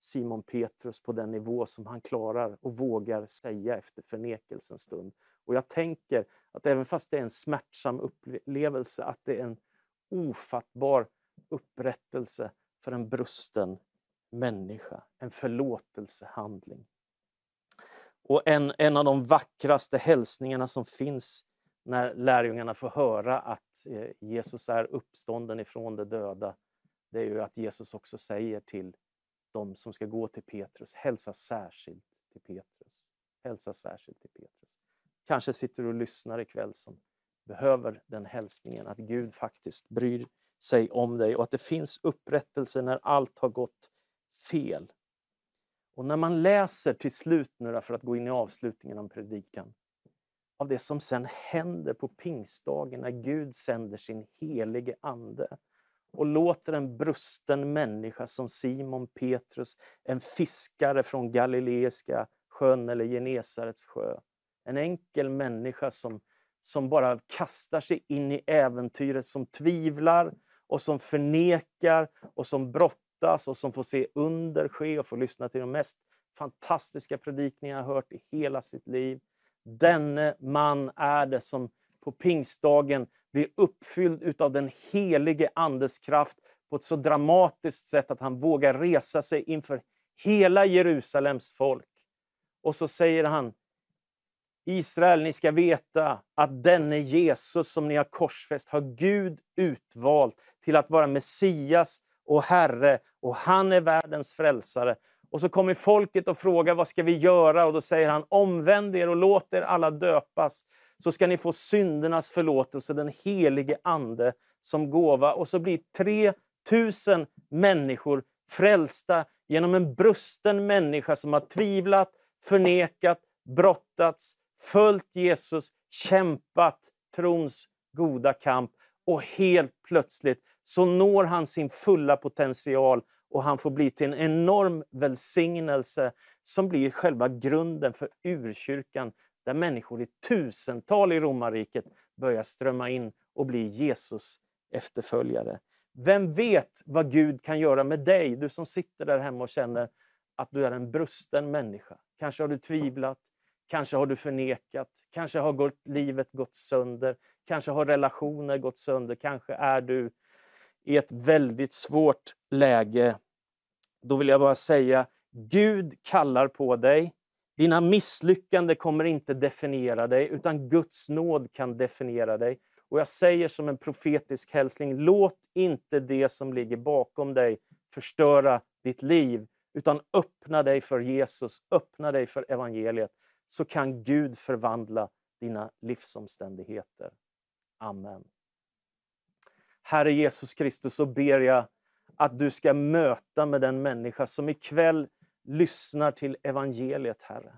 Speaker 3: Simon Petrus på den nivå som han klarar och vågar säga efter förnekelsens stund. Och jag tänker att även fast det är en smärtsam upplevelse, att det är en ofattbar upprättelse för en brusten människa, en förlåtelsehandling. Och en, en av de vackraste hälsningarna som finns när lärjungarna får höra att eh, Jesus är uppstånden ifrån de döda, det är ju att Jesus också säger till de som ska gå till Petrus, hälsa särskilt till Petrus. Hälsa särskilt till Petrus. Kanske sitter du och lyssnar ikväll som behöver den hälsningen, att Gud faktiskt bryr sig om dig och att det finns upprättelse när allt har gått fel. Och när man läser till slut nu för att gå in i avslutningen av predikan, av det som sen händer på pingstdagen när Gud sänder sin helige Ande och låter en brusten människa som Simon Petrus, en fiskare från Galileiska sjön eller Genesarets sjö, en enkel människa som, som bara kastar sig in i äventyret, som tvivlar och som förnekar och som brottas och som får se under ske och får lyssna till de mest fantastiska predikningar jag har hört i hela sitt liv. Denne man är det som på pingstdagen blir uppfylld utav den helige Andes kraft på ett så dramatiskt sätt att han vågar resa sig inför hela Jerusalems folk. Och så säger han, Israel, ni ska veta att denne Jesus som ni har korsfäst har Gud utvalt till att vara Messias och Herre och han är världens frälsare. Och så kommer folket och frågar vad ska vi göra? Och då säger han omvänd er och låt er alla döpas så ska ni få syndernas förlåtelse, den helige Ande som gåva. Och så blir 3000 människor frälsta genom en brusten människa som har tvivlat, förnekat, brottats, följt Jesus, kämpat trons goda kamp och helt plötsligt så når han sin fulla potential och han får bli till en enorm välsignelse som blir själva grunden för urkyrkan där människor i tusental i romarriket börjar strömma in och bli Jesus efterföljare. Vem vet vad Gud kan göra med dig, du som sitter där hemma och känner att du är en brusten människa. Kanske har du tvivlat, kanske har du förnekat, kanske har gått, livet gått sönder, kanske har relationer gått sönder, kanske är du i ett väldigt svårt läge. Då vill jag bara säga, Gud kallar på dig. Dina misslyckanden kommer inte definiera dig, utan Guds nåd kan definiera dig. Och jag säger som en profetisk hälsning, låt inte det som ligger bakom dig förstöra ditt liv, utan öppna dig för Jesus, öppna dig för evangeliet, så kan Gud förvandla dina livsomständigheter. Amen. Herre Jesus Kristus, så ber jag att du ska möta med den människa som ikväll lyssnar till evangeliet, Herre.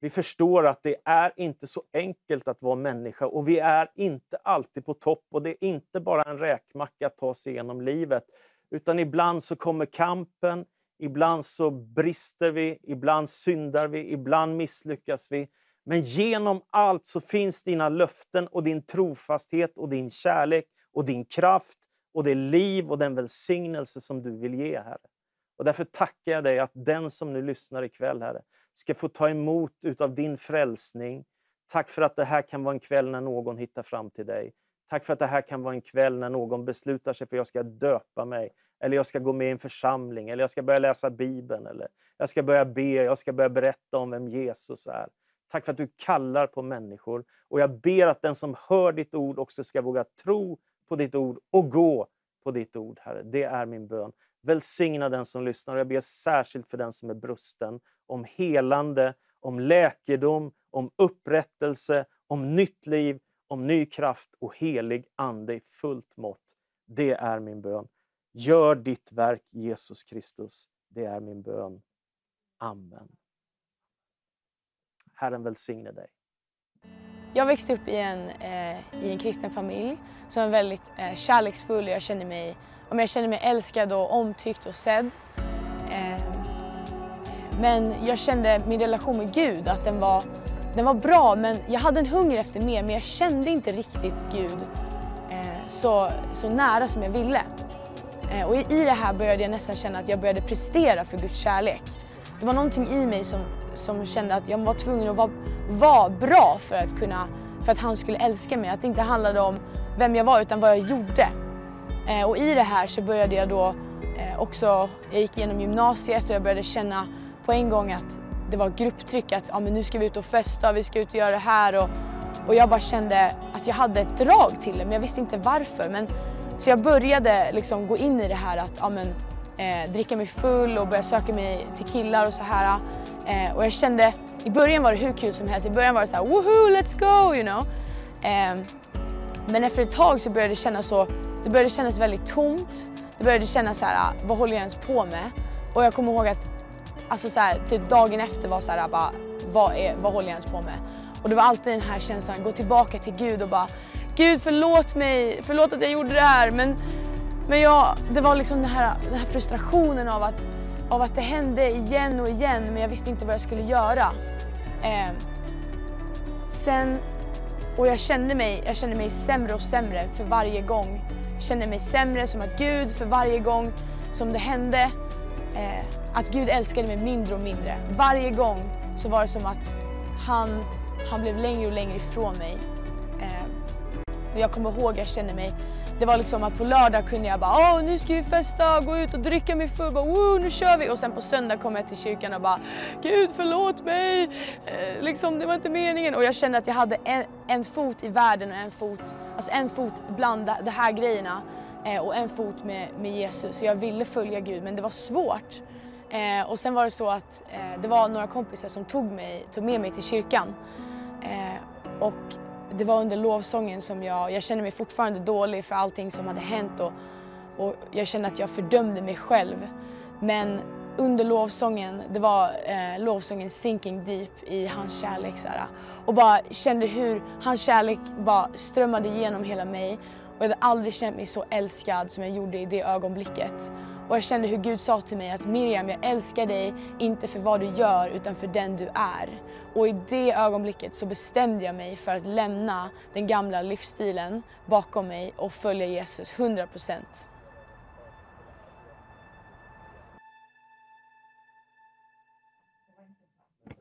Speaker 3: Vi förstår att det är inte så enkelt att vara människa och vi är inte alltid på topp och det är inte bara en räkmacka att ta sig igenom livet. Utan ibland så kommer kampen, ibland så brister vi, ibland syndar vi, ibland misslyckas vi. Men genom allt så finns dina löften och din trofasthet och din kärlek och din kraft och det liv och den välsignelse som du vill ge, Herre. Och därför tackar jag dig att den som nu lyssnar ikväll, Herre, ska få ta emot utav din frälsning. Tack för att det här kan vara en kväll när någon hittar fram till dig. Tack för att det här kan vara en kväll när någon beslutar sig för att jag ska döpa mig, eller jag ska gå med i en församling, eller jag ska börja läsa Bibeln, eller jag ska börja be, jag ska börja berätta om vem Jesus är. Tack för att du kallar på människor. Och jag ber att den som hör ditt ord också ska våga tro på ditt ord och gå på ditt ord, Herre. Det är min bön. Välsigna den som lyssnar. Jag ber särskilt för den som är brusten, om helande, om läkedom, om upprättelse, om nytt liv, om ny kraft och helig ande i fullt mått. Det är min bön. Gör ditt verk, Jesus Kristus. Det är min bön. Amen. Herren välsigne dig.
Speaker 4: Jag växte upp i en, eh, i en kristen familj som är väldigt eh, kärleksfull. Jag känner, mig, om jag kände mig älskad och omtyckt och sedd. Eh, men jag kände min relation med Gud, att den var, den var bra men jag hade en hunger efter mer men jag kände inte riktigt Gud eh, så, så nära som jag ville. Eh, och i, i det här började jag nästan känna att jag började prestera för Guds kärlek. Det var någonting i mig som, som kände att jag var tvungen att vara var bra för att, kunna, för att han skulle älska mig. Att det inte handlade om vem jag var utan vad jag gjorde. Eh, och i det här så började jag då eh, också, jag gick igenom gymnasiet och jag började känna på en gång att det var grupptryck att ja, men nu ska vi ut och festa, vi ska ut och göra det här. Och, och jag bara kände att jag hade ett drag till det men jag visste inte varför. Men, så jag började liksom gå in i det här att ja, men, eh, dricka mig full och börja söka mig till killar och så här. Eh, och jag kände, i början var det hur kul som helst. I början var det så här, woohoo, let's go, you know. Eh, men efter ett tag så började det kännas så, det började kännas väldigt tomt. Det började kännas så här, ah, vad håller jag ens på med? Och jag kommer ihåg att alltså så här, typ dagen efter var så här, bara, vad, är, vad håller jag ens på med? Och det var alltid den här känslan, gå tillbaka till Gud och bara Gud förlåt mig, förlåt att jag gjorde det här. Men, men jag, det var liksom den här, den här frustrationen av att, av att det hände igen och igen men jag visste inte vad jag skulle göra. Eh, sen, och jag kände, mig, jag kände mig sämre och sämre för varje gång. Jag kände mig sämre som att Gud för varje gång som det hände, eh, att Gud älskade mig mindre och mindre. Varje gång så var det som att han, han blev längre och längre ifrån mig. Eh, och jag kommer ihåg, jag kände mig, det var liksom att på lördag kunde jag bara åh nu ska vi festa, gå ut och dricka mig full, bara, Woo, nu kör vi! Och sen på söndag kom jag till kyrkan och bara Gud förlåt mig! Eh, liksom det var inte meningen. Och jag kände att jag hade en, en fot i världen och en fot, alltså en fot bland de här grejerna eh, och en fot med, med Jesus. Så jag ville följa Gud men det var svårt. Eh, och sen var det så att eh, det var några kompisar som tog, mig, tog med mig till kyrkan. Eh, och det var under lovsången som jag, jag kände mig fortfarande dålig för allting som hade hänt och, och jag kände att jag fördömde mig själv. Men under lovsången, det var eh, lovsången Sinking Deep i hans kärlek så här, och bara kände hur hans kärlek bara strömmade igenom hela mig och jag hade aldrig känt mig så älskad som jag gjorde i det ögonblicket. Och jag kände hur Gud sa till mig att Miriam, jag älskar dig inte för vad du gör utan för den du är. Och i det ögonblicket så bestämde jag mig för att lämna den gamla livsstilen bakom mig och följa Jesus 100 procent.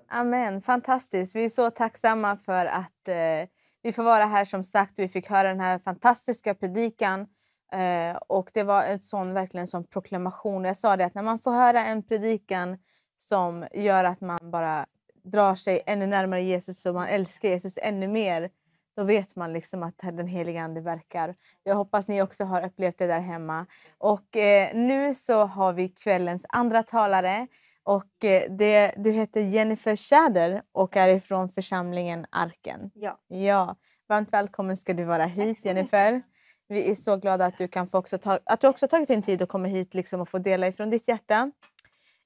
Speaker 1: Amen, fantastiskt. Vi är så tacksamma för att eh, vi får vara här som sagt. Vi fick höra den här fantastiska predikan Eh, och det var en sån, verkligen sån proklamation. Jag sa det att när man får höra en predikan som gör att man bara drar sig ännu närmare Jesus och man älskar Jesus ännu mer, då vet man liksom att den heliga Ande verkar. Jag hoppas ni också har upplevt det där hemma. Och eh, nu så har vi kvällens andra talare. Och eh, det, du heter Jennifer Schäder och är ifrån församlingen Arken.
Speaker 5: Ja.
Speaker 1: ja. Varmt välkommen ska du vara hit Jennifer. Vi är så glada att du, kan få också ta, att du också tagit din tid att komma hit liksom och få dela ifrån ditt hjärta.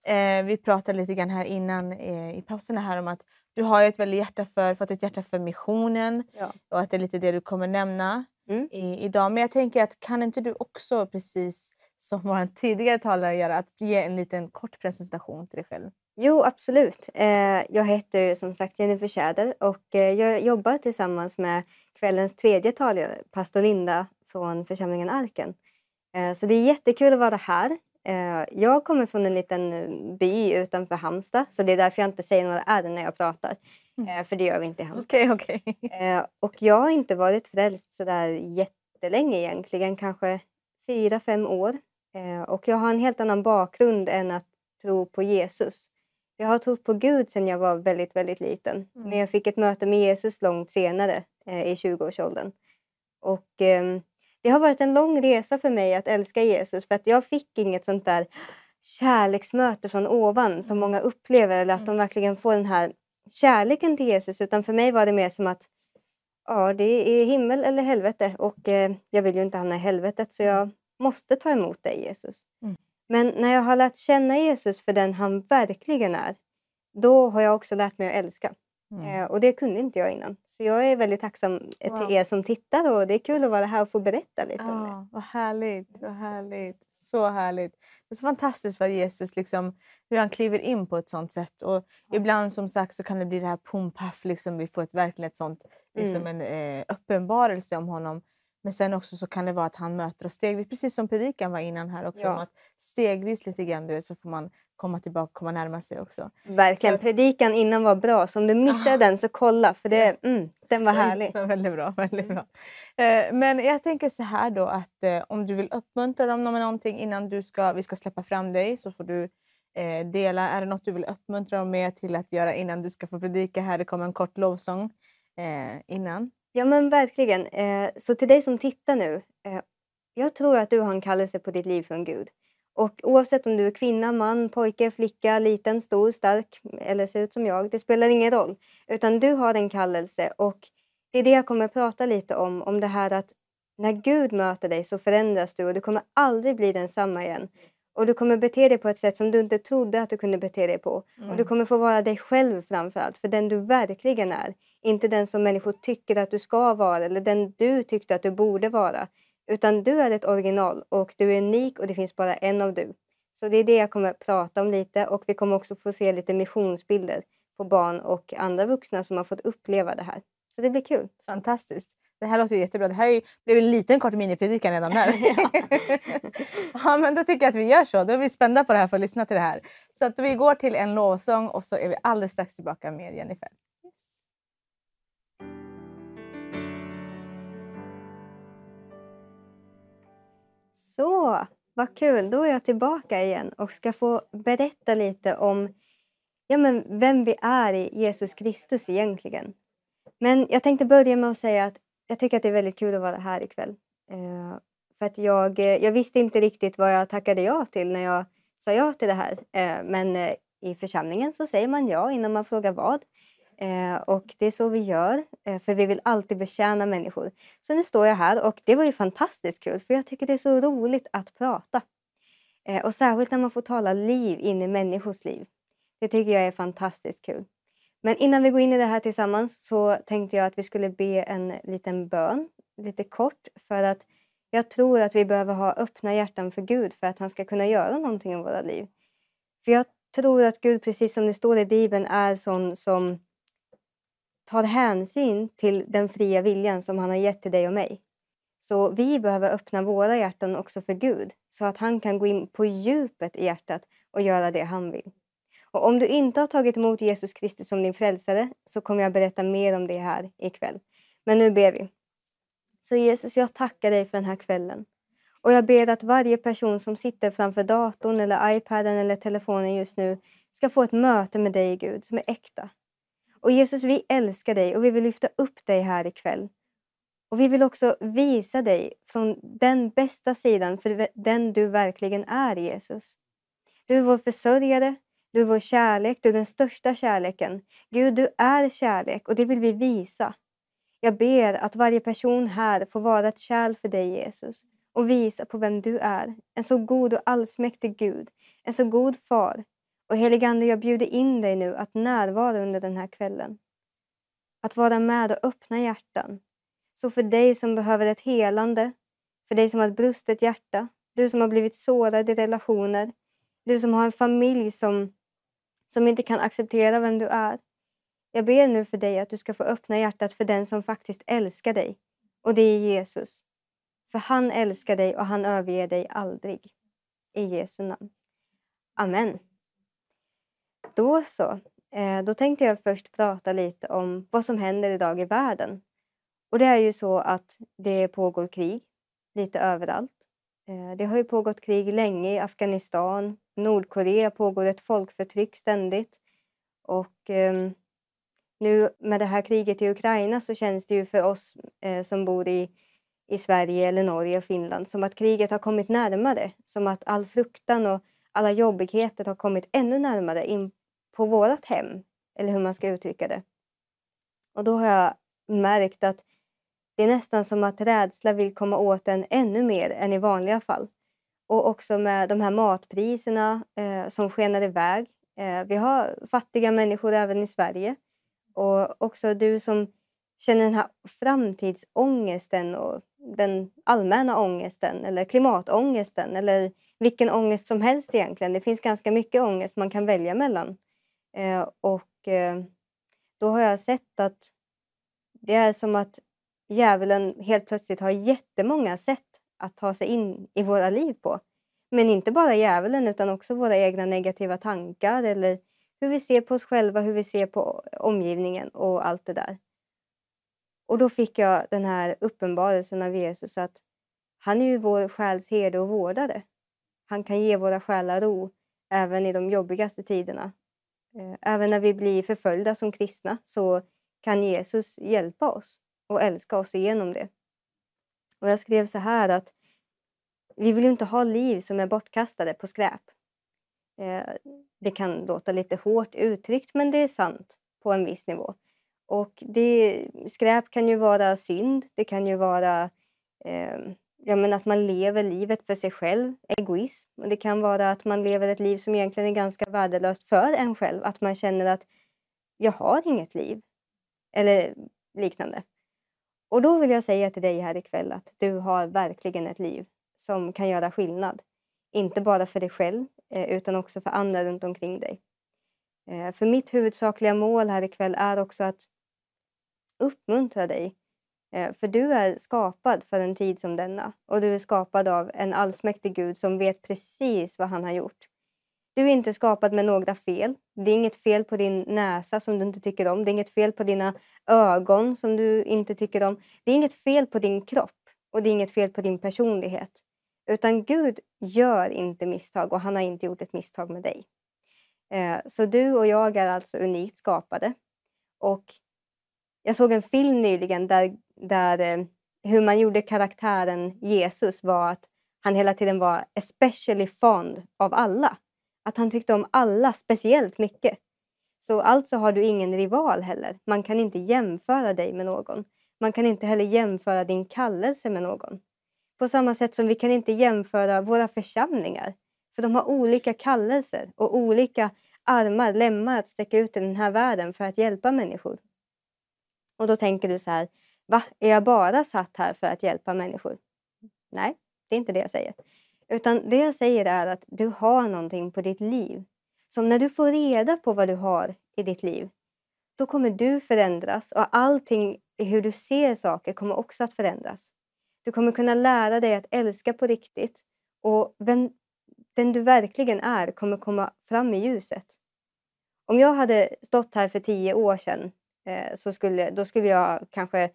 Speaker 1: Eh, vi pratade lite grann här innan eh, i pauserna här om att du har ett väldigt hjärta för, fått ett hjärta för missionen
Speaker 5: ja.
Speaker 1: och att det är lite det du kommer nämna
Speaker 5: mm.
Speaker 1: i, idag. Men jag tänker att kan inte du också precis som vår tidigare talare göra att ge en liten kort presentation till dig själv?
Speaker 5: Jo, absolut. Eh, jag heter som sagt Jennifer Tjäder och eh, jag jobbar tillsammans med kvällens tredje talare, pastor Linda från församlingen Arken. Eh, så det är jättekul att vara här. Eh, jag kommer från en liten by utanför Halmstad så det är därför jag inte säger några R när jag pratar. Mm. Eh, för det gör vi inte i Halmstad.
Speaker 1: Okay, okay.
Speaker 5: Och jag har inte varit frälst sådär jättelänge egentligen, kanske fyra, fem år. Och jag har en helt annan bakgrund än att tro på Jesus. Jag har trott på Gud sedan jag var väldigt, väldigt liten. Mm. Men jag fick ett möte med Jesus långt senare i 20-årsåldern. Och eh, det har varit en lång resa för mig att älska Jesus för att jag fick inget sånt där kärleksmöte från ovan som många upplever eller att de mm. verkligen får den här kärleken till Jesus utan för mig var det mer som att ja, det är himmel eller helvete och eh, jag vill ju inte hamna i helvetet så jag måste ta emot dig Jesus. Mm. Men när jag har lärt känna Jesus för den han verkligen är, då har jag också lärt mig att älska. Mm. Eh, och det kunde inte jag innan. Så jag är väldigt tacksam wow. till er som tittar och det är kul att vara här och få berätta lite
Speaker 1: ah,
Speaker 5: om det.
Speaker 1: Vad härligt, vad härligt. Så härligt. Det är så fantastiskt vad Jesus, liksom, hur han kliver in på ett sånt sätt. Och mm. Ibland som sagt så kan det bli det här pumpaff, liksom, vi får ett, verkligen ett sånt, liksom mm. en eh, uppenbarelse om honom. Men sen också så kan det vara att han möter oss stegvis, precis som predikan var innan här också. Ja. Att stegvis lite grann du vet, så får man komma tillbaka, komma närma sig också.
Speaker 5: Verkligen.
Speaker 1: Så-
Speaker 5: Predikan innan var bra, så om du missade
Speaker 1: Ah.
Speaker 5: den så kolla för det, mm, den var härlig.
Speaker 1: Ja, väldigt bra. Väldigt bra. Eh, men jag tänker så här då att eh, om du vill uppmuntra dem med någonting innan du ska, vi ska släppa fram dig så får du eh, dela. Är det något du vill uppmuntra dem med till att göra innan du ska få predika här? Det kommer en kort lovsång eh, innan.
Speaker 5: Ja men verkligen. Eh, så till dig som tittar nu. Jag tror att du har en kallelse på ditt liv från Gud. Och oavsett om du är kvinna, man, pojke, flicka, liten, stor, stark eller ser ut som jag. Det spelar ingen roll. Utan du har en kallelse och det är det jag kommer att prata lite om. Om det här att när Gud möter dig så förändras du och du kommer aldrig bli densamma igen. Och du kommer bete dig på ett sätt som du inte trodde att du kunde bete dig på. Och du kommer få vara dig själv framförallt, för den du verkligen är. Inte den som människor tycker att du ska vara eller den du tyckte att du borde vara. Utan du är ett original och du är unik och det finns bara en av du. Så det är det jag kommer att prata om lite och vi kommer också få se lite missionsbilder på barn och andra vuxna som har fått uppleva det här. Så det blir kul.
Speaker 1: Fantastiskt. Det här låter jättebra. Det här ju- blev en liten kort minipredikan redan där. ja, men då tycker jag att vi gör så. Då är vi spända på det här för att lyssna till det här. Så att vi går till en lovsång och så är vi alldeles strax tillbaka med Jennifer.
Speaker 5: Så, vad kul! Då är jag tillbaka igen och ska få berätta lite om ja, men vem vi är i Jesus Kristus egentligen. Men jag tänkte börja med att säga att jag tycker att det är väldigt kul att vara här ikväll. Eh, för att jag, eh, jag visste inte riktigt vad jag tackade ja till när jag sa ja till det här. Eh, men eh, i församlingen så säger man ja innan man frågar vad. Eh, och det är så vi gör, eh, för vi vill alltid betjäna människor. Så nu står jag här och det var ju fantastiskt kul för jag tycker det är så roligt att prata. Eh, och särskilt när man får tala liv in i människors liv. Det tycker jag är fantastiskt kul. Men innan vi går in i det här tillsammans så tänkte jag att vi skulle be en liten bön, lite kort, för att jag tror att vi behöver ha öppna hjärtan för Gud för att han ska kunna göra någonting i våra liv. För jag tror att Gud, precis som det står i Bibeln, är sån som tar hänsyn till den fria viljan som han har gett till dig och mig. Så vi behöver öppna våra hjärtan också för Gud så att han kan gå in på djupet i hjärtat och göra det han vill. Och om du inte har tagit emot Jesus Kristus som din frälsare så kommer jag berätta mer om det här ikväll. Men nu ber vi. Så Jesus, jag tackar dig för den här kvällen. Och jag ber att varje person som sitter framför datorn eller iPaden eller telefonen just nu ska få ett möte med dig Gud som är äkta. Och Jesus, vi älskar dig och vi vill lyfta upp dig här ikväll. Och vi vill också visa dig från den bästa sidan för den du verkligen är Jesus. Du är vår försörjare, du är vår kärlek, du är den största kärleken. Gud, du är kärlek och det vill vi visa. Jag ber att varje person här får vara ett kärl för dig Jesus och visa på vem du är. En så god och allsmäktig Gud, en så god far. Och heligande, jag bjuder in dig nu att närvara under den här kvällen. Att vara med och öppna hjärtan. Så för dig som behöver ett helande, för dig som har ett brustet hjärta, du som har blivit sårad i relationer, du som har en familj som, som inte kan acceptera vem du är. Jag ber nu för dig att du ska få öppna hjärtat för den som faktiskt älskar dig. Och det är Jesus. För han älskar dig och han överger dig aldrig. I Jesu namn. Amen. Då så. Eh, Då tänkte jag först prata lite om vad som händer idag i världen. Och det är ju så att det pågår krig lite överallt. Eh, Det har ju pågått krig länge i Afghanistan. Nordkorea pågår ett folkförtryck ständigt. Och eh, nu med det här kriget i Ukraina så känns det ju för oss eh, som bor i, i Sverige eller Norge och Finland som att kriget har kommit närmare. Som att all fruktan och alla jobbigheter har kommit ännu närmare in på vårat hem. Eller hur man ska uttrycka det. Och då har jag märkt att det är nästan som att rädsla vill komma åt en ännu mer än i vanliga fall. Och också med de här matpriserna eh, som skenar iväg. Eh, vi har fattiga människor även i Sverige. Och också du som känner den här framtidsångesten och den allmänna ångesten eller klimatångesten eller vilken ångest som helst egentligen. Det finns ganska mycket ångest man kan välja mellan. Eh, och eh, då har jag sett att det är som att djävulen helt plötsligt har jättemånga sätt att ta sig in i våra liv på. Men inte bara djävulen utan också våra egna negativa tankar eller hur vi ser på oss själva, hur vi ser på omgivningen och allt det där. Och då fick jag den här uppenbarelsen av Jesus att han är ju vår själs herde och vårdare. Han kan ge våra själar ro även i de jobbigaste tiderna. Eh, även när vi blir förföljda som kristna så kan Jesus hjälpa oss och älska oss igenom det. Och jag skrev så här att vi vill ju inte ha liv som är bortkastade på skräp. Eh, det kan låta lite hårt uttryckt men det är sant på en viss nivå. Och det, skräp kan ju vara synd, det kan ju vara eh, ja, men att man lever livet för sig själv, egoism. Och det kan vara att man lever ett liv som egentligen är ganska värdelöst för en själv. Att man känner att jag har inget liv. Eller liknande. Och då vill jag säga till dig här ikväll att du har verkligen ett liv som kan göra skillnad. Inte bara för dig själv eh, utan också för andra runt omkring dig. Eh, för mitt huvudsakliga mål här ikväll är också att uppmuntra dig. Eh, för du är skapad för en tid som denna och du är skapad av en allsmäktig Gud som vet precis vad han har gjort. Du är inte skapad med några fel. Det är inget fel på din näsa som du inte tycker om. Det är inget fel på dina ögon som du inte tycker om. Det är inget fel på din kropp och det är inget fel på din personlighet. Utan Gud gör inte misstag och han har inte gjort ett misstag med dig. Eh, så du och jag är alltså unikt skapade. Och jag såg en film nyligen där, där eh, hur man gjorde karaktären Jesus var att han hela tiden var especially fond av alla. Att han tyckte om alla speciellt mycket. Så alltså har du ingen rival heller. Man kan inte jämföra dig med någon. Man kan inte heller jämföra din kallelse med någon. På samma sätt som vi kan inte jämföra våra församlingar. För de har olika kallelser och olika armar, lemmar att sträcka ut i den här världen för att hjälpa människor. Och då tänker du så här, va? Är jag bara satt här för att hjälpa människor? Nej, det är inte det jag säger. Utan det jag säger är att du har någonting på ditt liv. Som när du får reda på vad du har i ditt liv, då kommer du förändras och allting i hur du ser saker kommer också att förändras. Du kommer kunna lära dig att älska på riktigt och vem, den du verkligen är kommer komma fram i ljuset. Om jag hade stått här för tio år sedan eh, så skulle, då skulle jag kanske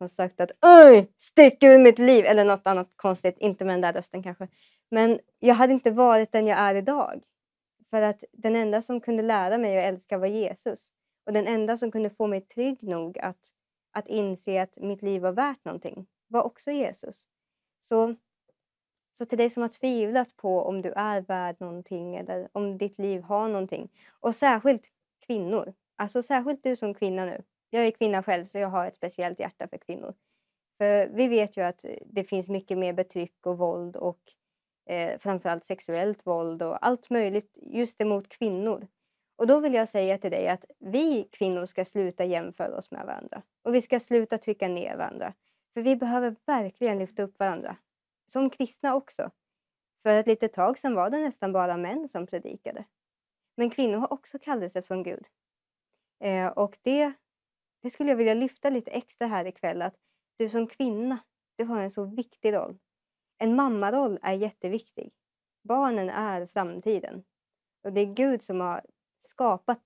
Speaker 5: ha sagt att Oj, stick ur mitt liv! Eller något annat konstigt, inte med den där rösten kanske. Men jag hade inte varit den jag är idag. För att den enda som kunde lära mig att älska var Jesus. Och den enda som kunde få mig trygg nog att, att inse att mitt liv var värt någonting var också Jesus. Så, så till dig som har tvivlat på om du är värd någonting eller om ditt liv har någonting. Och särskilt kvinnor. Alltså särskilt du som kvinna nu. Jag är kvinna själv så jag har ett speciellt hjärta för kvinnor. För vi vet ju att det finns mycket mer betryck och våld och eh, framförallt sexuellt våld och allt möjligt just emot kvinnor. Och då vill jag säga till dig att vi kvinnor ska sluta jämföra oss med varandra. Och vi ska sluta trycka ner varandra. För vi behöver verkligen lyfta upp varandra. Som kristna också. För ett litet tag sedan var det nästan bara män som predikade. Men kvinnor har också kallelse från Gud. Eh, och det, det skulle jag vilja lyfta lite extra här ikväll. Att du som kvinna, du har en så viktig roll. En mammaroll är jätteviktig. Barnen är framtiden. Och det är Gud som har skapat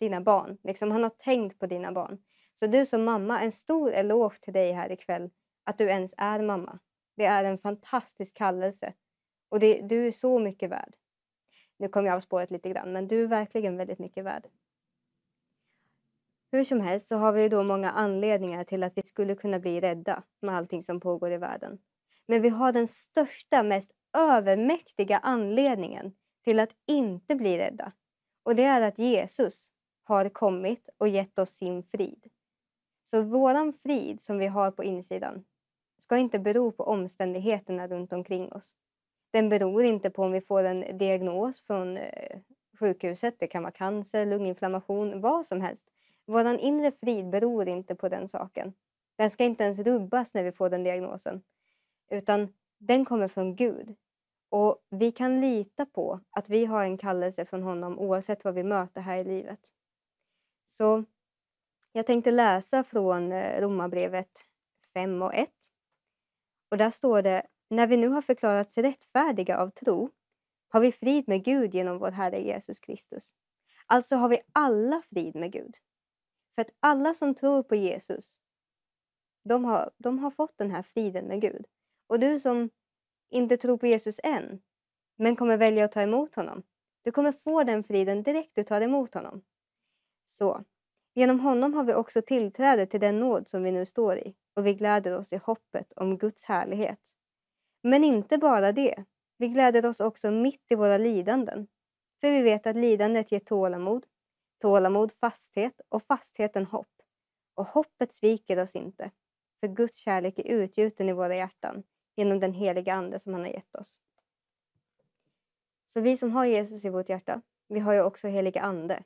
Speaker 5: dina barn. Liksom, han har tänkt på dina barn. Så du som mamma, en stor eloge till dig här ikväll att du ens är mamma. Det är en fantastisk kallelse och det, du är så mycket värd. Nu kom jag av spåret lite grann, men du är verkligen väldigt mycket värd. Hur som helst så har vi då många anledningar till att vi skulle kunna bli rädda med allting som pågår i världen. Men vi har den största, mest övermäktiga anledningen till att inte bli rädda. Och det är att Jesus har kommit och gett oss sin frid. Så våran frid som vi har på insidan ska inte bero på omständigheterna runt omkring oss. Den beror inte på om vi får en diagnos från eh, sjukhuset. Det kan vara cancer, lunginflammation, vad som helst. Vår inre frid beror inte på den saken. Den ska inte ens rubbas när vi får den diagnosen. Utan den kommer från Gud. Och vi kan lita på att vi har en kallelse från honom oavsett vad vi möter här i livet. Så jag tänkte läsa från eh, Romarbrevet 5 och 1. Och där står det när vi nu har förklarats rättfärdiga av tro har vi frid med Gud genom vår Herre Jesus Kristus. Alltså har vi alla frid med Gud. För att alla som tror på Jesus, de har, de har fått den här friden med Gud. Och du som inte tror på Jesus än, men kommer välja att ta emot honom, du kommer få den friden direkt du tar emot honom. Så, genom honom har vi också tillträde till den nåd som vi nu står i och vi gläder oss i hoppet om Guds härlighet. Men inte bara det, vi gläder oss också mitt i våra lidanden. För vi vet att lidandet ger tålamod, tålamod fasthet och fastheten hopp. Och hoppet sviker oss inte, för Guds kärlek är utgjuten i våra hjärtan genom den heliga Ande som han har gett oss. Så vi som har Jesus i vårt hjärta, vi har ju också heliga Ande.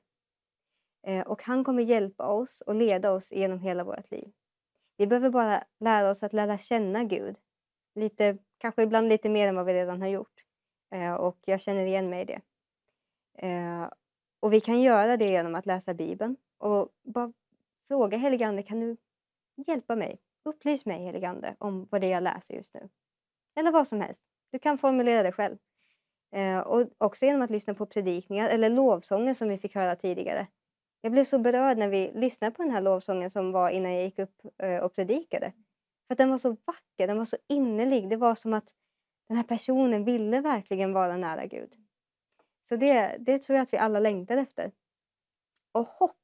Speaker 5: Eh, och han kommer hjälpa oss och leda oss genom hela vårt liv. Vi behöver bara lära oss att lära känna Gud. Lite, kanske ibland lite mer än vad vi redan har gjort. Eh, och jag känner igen mig i det. Eh, och vi kan göra det genom att läsa Bibeln och bara fråga heligande, kan du hjälpa mig? Upplys mig heligande om vad det är jag läser just nu. Eller vad som helst. Du kan formulera det själv. Eh, och också genom att lyssna på predikningar eller lovsånger som vi fick höra tidigare. Jag blev så berörd när vi lyssnade på den här lovsången som var innan jag gick upp eh, och predikade. För den var så vacker, den var så innerlig. Det var som att den här personen ville verkligen vara nära Gud. Så det, det tror jag att vi alla längtar efter. Och hopp.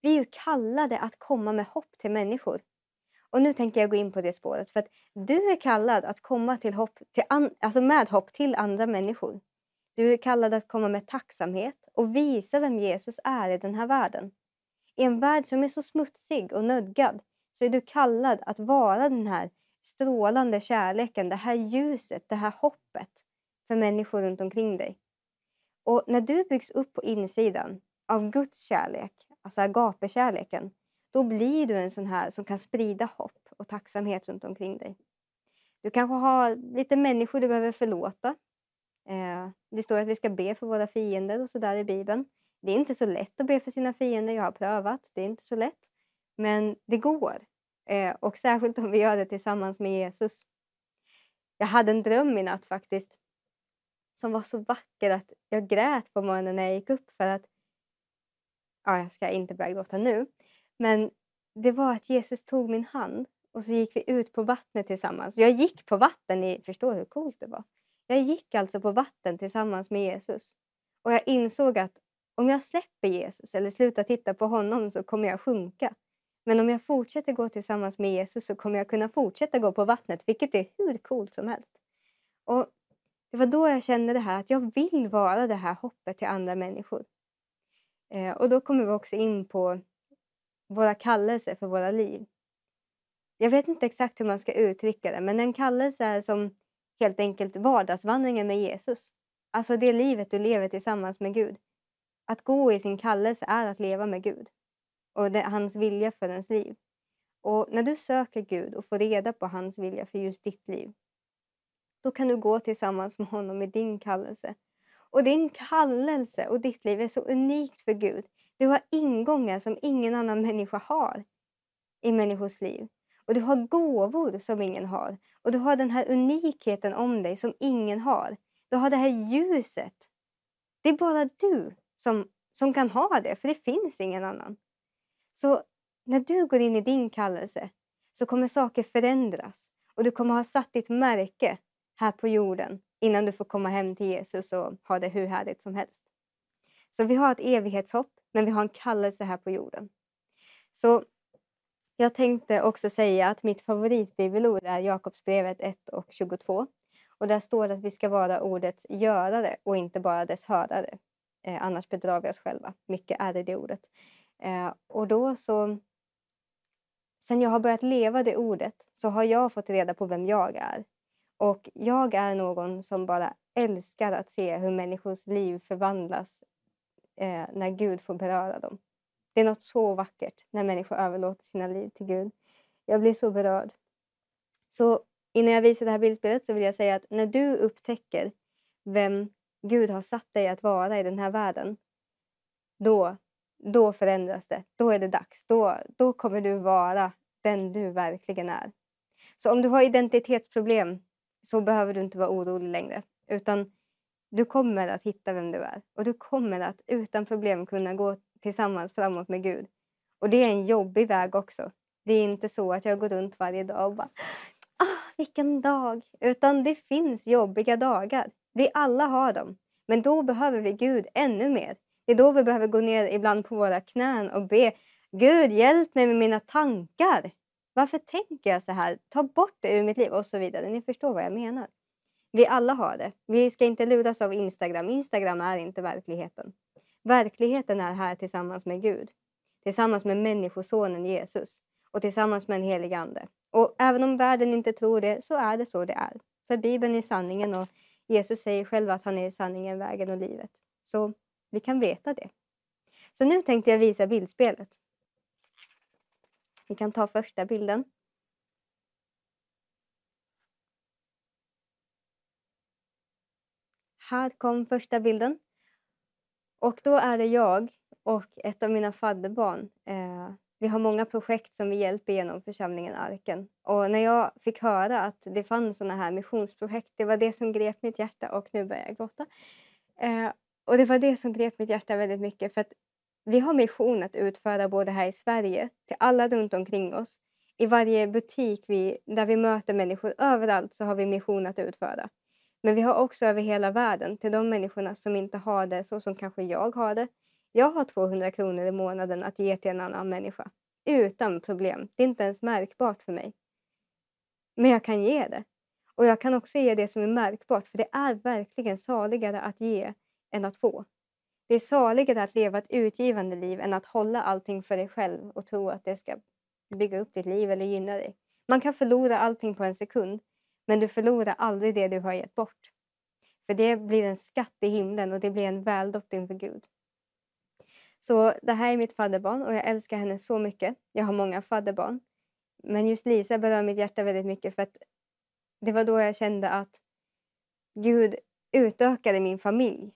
Speaker 5: Vi är ju kallade att komma med hopp till människor. Och nu tänker jag gå in på det spåret för att du är kallad att komma till hopp, till an, alltså med hopp till andra människor. Du är kallad att komma med tacksamhet och visa vem Jesus är i den här världen. I en värld som är så smutsig och nödgad så är du kallad att vara den här strålande kärleken, det här ljuset, det här hoppet för människor runt omkring dig. Och när du byggs upp på insidan av Guds kärlek, alltså agape-kärleken, då blir du en sån här som kan sprida hopp och tacksamhet runt omkring dig. Du kanske har lite människor du behöver förlåta. Eh, det står att vi ska be för våra fiender och sådär i Bibeln. Det är inte så lätt att be för sina fiender, jag har prövat. Det är inte så lätt. Men det går. Eh, och särskilt om vi gör det tillsammans med Jesus. Jag hade en dröm i natt faktiskt som var så vacker att jag grät på morgonen när jag gick upp för att, ja, jag ska inte börja gråta nu, men det var att Jesus tog min hand och så gick vi ut på vattnet tillsammans. Jag gick på vatten, ni förstår hur coolt det var. Jag gick alltså på vatten tillsammans med Jesus och jag insåg att om jag släpper Jesus eller slutar titta på honom så kommer jag sjunka. Men om jag fortsätter gå tillsammans med Jesus så kommer jag kunna fortsätta gå på vattnet, vilket är hur coolt som helst. Och det var då jag kände det här att jag vill vara det här hoppet till andra människor. Eh, och då kommer vi också in på våra kallelser för våra liv. Jag vet inte exakt hur man ska uttrycka det, men en kallelse är som helt enkelt vardagsvandringen med Jesus. Alltså det livet du lever tillsammans med Gud. Att gå i sin kallelse är att leva med Gud och det, hans vilja för ens liv. Och när du söker Gud och får reda på hans vilja för just ditt liv, då kan du gå tillsammans med honom i din kallelse. Och din kallelse och ditt liv är så unikt för Gud. Du har ingångar som ingen annan människa har i människors liv. Och du har gåvor som ingen har. Och du har den här unikheten om dig som ingen har. Du har det här ljuset. Det är bara du som, som kan ha det, för det finns ingen annan. Så när du går in i din kallelse så kommer saker förändras och du kommer ha satt ditt märke här på jorden innan du får komma hem till Jesus och ha det hur härligt som helst. Så vi har ett evighetshopp, men vi har en kallelse här på jorden. Så jag tänkte också säga att mitt favoritbibelord är Jakobsbrevet 1 och 22. Och där står det att vi ska vara ordets görare och inte bara dess hörare. Eh, annars bedrar vi oss själva. Mycket är det det ordet. Eh, och då så... Sen jag har börjat leva det ordet så har jag fått reda på vem jag är. Och jag är någon som bara älskar att se hur människors liv förvandlas eh, när Gud får beröra dem. Det är något så vackert när människor överlåter sina liv till Gud. Jag blir så berörd. Så innan jag visar det här bildspelet så vill jag säga att när du upptäcker vem Gud har satt dig att vara i den här världen, då, då förändras det. Då är det dags. Då, då kommer du vara den du verkligen är. Så om du har identitetsproblem så behöver du inte vara orolig längre. Utan du kommer att hitta vem du är och du kommer att utan problem kunna gå tillsammans framåt med Gud. Och det är en jobbig väg också. Det är inte så att jag går runt varje dag och bara ah, vilken dag! Utan det finns jobbiga dagar. Vi alla har dem. Men då behöver vi Gud ännu mer. Det är då vi behöver gå ner ibland på våra knän och be Gud hjälp mig med mina tankar. Varför tänker jag så här? Ta bort det ur mitt liv och så vidare. Ni förstår vad jag menar. Vi alla har det. Vi ska inte luras av Instagram. Instagram är inte verkligheten. Verkligheten är här tillsammans med Gud. Tillsammans med människosonen Jesus och tillsammans med en helig ande. Och även om världen inte tror det så är det så det är. För Bibeln är sanningen och Jesus säger själv att han är sanningen, vägen och livet. Så vi kan veta det. Så nu tänkte jag visa bildspelet. Vi kan ta första bilden. Här kom första bilden. Och då är det jag och ett av mina fadderbarn. Eh, vi har många projekt som vi hjälper genom församlingen Arken. Och när jag fick höra att det fanns sådana här missionsprojekt, det var det som grep mitt hjärta och nu börjar jag gråta. Eh, och det var det som grep mitt hjärta väldigt mycket för att vi har mission att utföra både här i Sverige, till alla runt omkring oss. I varje butik vi, där vi möter människor, överallt så har vi mission att utföra. Men vi har också över hela världen till de människorna som inte har det så som kanske jag har det. Jag har 200 kronor i månaden att ge till en annan människa. Utan problem. Det är inte ens märkbart för mig. Men jag kan ge det. Och jag kan också ge det som är märkbart för det är verkligen saligare att ge än att få. Det är saligare att leva ett utgivande liv än att hålla allting för dig själv och tro att det ska bygga upp ditt liv eller gynna dig. Man kan förlora allting på en sekund, men du förlorar aldrig det du har gett bort. För det blir en skatt i himlen och det blir en väldott inför Gud. Så det här är mitt fadderbarn och jag älskar henne så mycket. Jag har många fadderbarn. Men just Lisa berör mitt hjärta väldigt mycket för att det var då jag kände att Gud utökade min familj.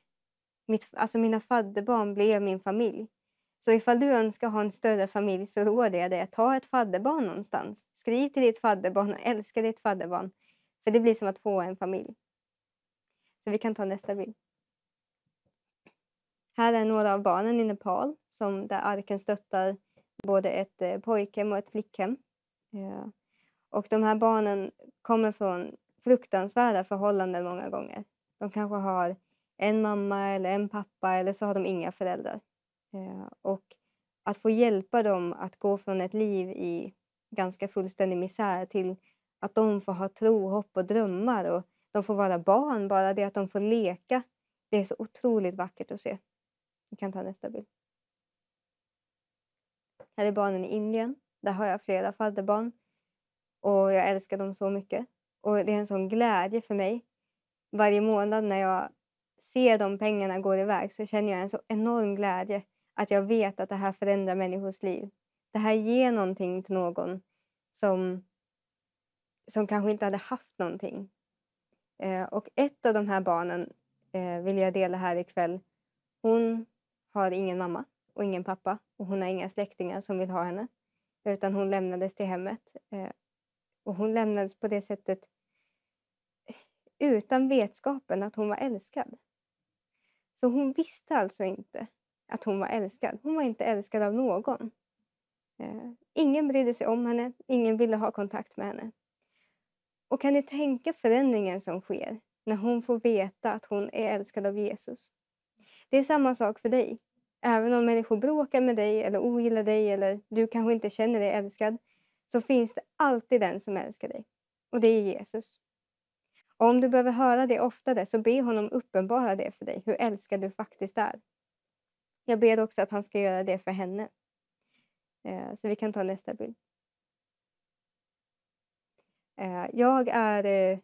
Speaker 5: Mitt, alltså mina fadderbarn blev min familj. Så ifall du önskar ha en större familj så råder jag dig att ta ett fadderbarn någonstans. Skriv till ditt fadderbarn och älska ditt fadderbarn. För det blir som att få en familj. Så vi kan ta nästa bild. Här är några av barnen i Nepal som där Arken stöttar både ett eh, pojkhem och ett flickhem. Ja. Och de här barnen kommer från fruktansvärda förhållanden många gånger. De kanske har en mamma eller en pappa eller så har de inga föräldrar. Eh, och att få hjälpa dem att gå från ett liv i ganska fullständig misär till att de får ha tro, hopp och drömmar och de får vara barn, bara det att de får leka. Det är så otroligt vackert att se. Vi kan ta nästa bild. Här är barnen i Indien. Där har jag flera fadderbarn. Och jag älskar dem så mycket. Och det är en sån glädje för mig. Varje månad när jag ser de pengarna gå iväg så känner jag en så enorm glädje. Att jag vet att det här förändrar människors liv. Det här ger någonting till någon som, som kanske inte hade haft någonting. Eh, och ett av de här barnen eh, vill jag dela här ikväll. Hon har ingen mamma och ingen pappa och hon har inga släktingar som vill ha henne. Utan hon lämnades till hemmet. Eh, och hon lämnades på det sättet utan vetskapen att hon var älskad. Så hon visste alltså inte att hon var älskad. Hon var inte älskad av någon. Eh, ingen brydde sig om henne, ingen ville ha kontakt med henne. Och kan ni tänka förändringen som sker när hon får veta att hon är älskad av Jesus? Det är samma sak för dig. Även om människor bråkar med dig eller ogillar dig eller du kanske inte känner dig älskad så finns det alltid den som älskar dig. Och det är Jesus. Och om du behöver höra det oftare så be honom uppenbara det för dig, hur älskad du faktiskt är. Jag ber också att han ska göra det för henne. Eh, så vi kan ta nästa bild. Eh, jag är eh,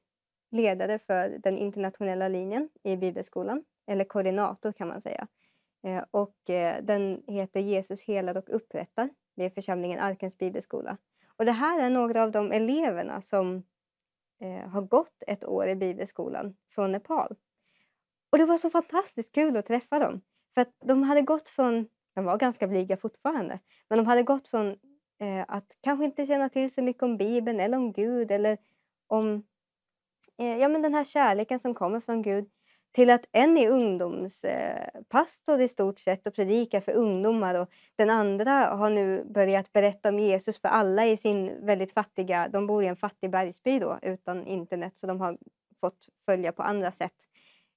Speaker 5: ledare för den internationella linjen i Bibelskolan, eller koordinator kan man säga. Och den heter Jesus helar och upprättar. Det är församlingen Arkens bibelskola. Och det här är några av de eleverna som eh, har gått ett år i bibelskolan från Nepal. Och det var så fantastiskt kul att träffa dem. För att de hade gått från, de var ganska blyga fortfarande, men de hade gått från eh, att kanske inte känna till så mycket om Bibeln eller om Gud eller om eh, ja, men den här kärleken som kommer från Gud till att en är ungdomspastor i stort sett och predikar för ungdomar och den andra har nu börjat berätta om Jesus för alla i sin väldigt fattiga, de bor i en fattig bergsby då utan internet så de har fått följa på andra sätt.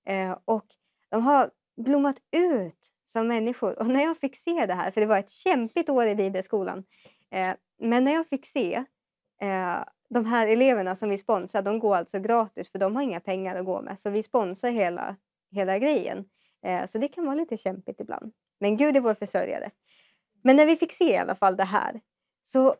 Speaker 5: Eh, och de har blommat ut som människor och när jag fick se det här, för det var ett kämpigt år i bibelskolan, eh, men när jag fick se eh, de här eleverna som vi sponsrar, de går alltså gratis för de har inga pengar att gå med. Så vi sponsrar hela, hela grejen. Eh, så det kan vara lite kämpigt ibland. Men Gud är vår försörjare. Men när vi fick se i alla fall det här så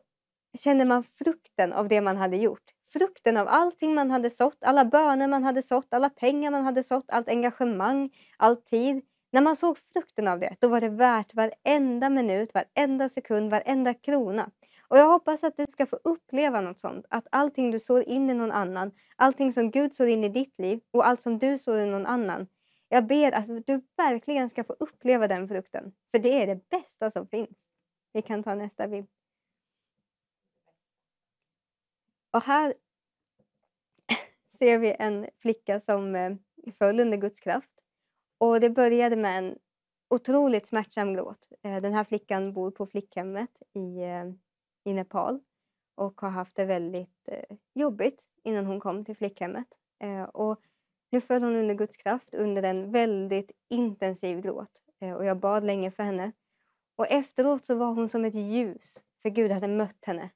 Speaker 5: kände man frukten av det man hade gjort. Frukten av allting man hade sått, alla böner man hade sått, alla pengar man hade sått, allt engagemang, all tid. När man såg frukten av det, då var det värt varenda minut, varenda sekund, varenda krona. Och jag hoppas att du ska få uppleva något sånt. Att allting du sår in i någon annan, allting som Gud sår in i ditt liv och allt som du sår i någon annan. Jag ber att du verkligen ska få uppleva den frukten. För det är det bästa som finns. Vi kan ta nästa bild. Och här ser vi en flicka som eh, föll under Guds kraft. Och det började med en otroligt smärtsam gråt. Eh, den här flickan bor på flickhemmet i eh, i Nepal och har haft det väldigt eh, jobbigt innan hon kom till flickhemmet. Eh, och nu föll hon under Guds kraft under en väldigt intensiv gråt eh, och jag bad länge för henne. Och efteråt så var hon som ett ljus, för Gud hade mött henne.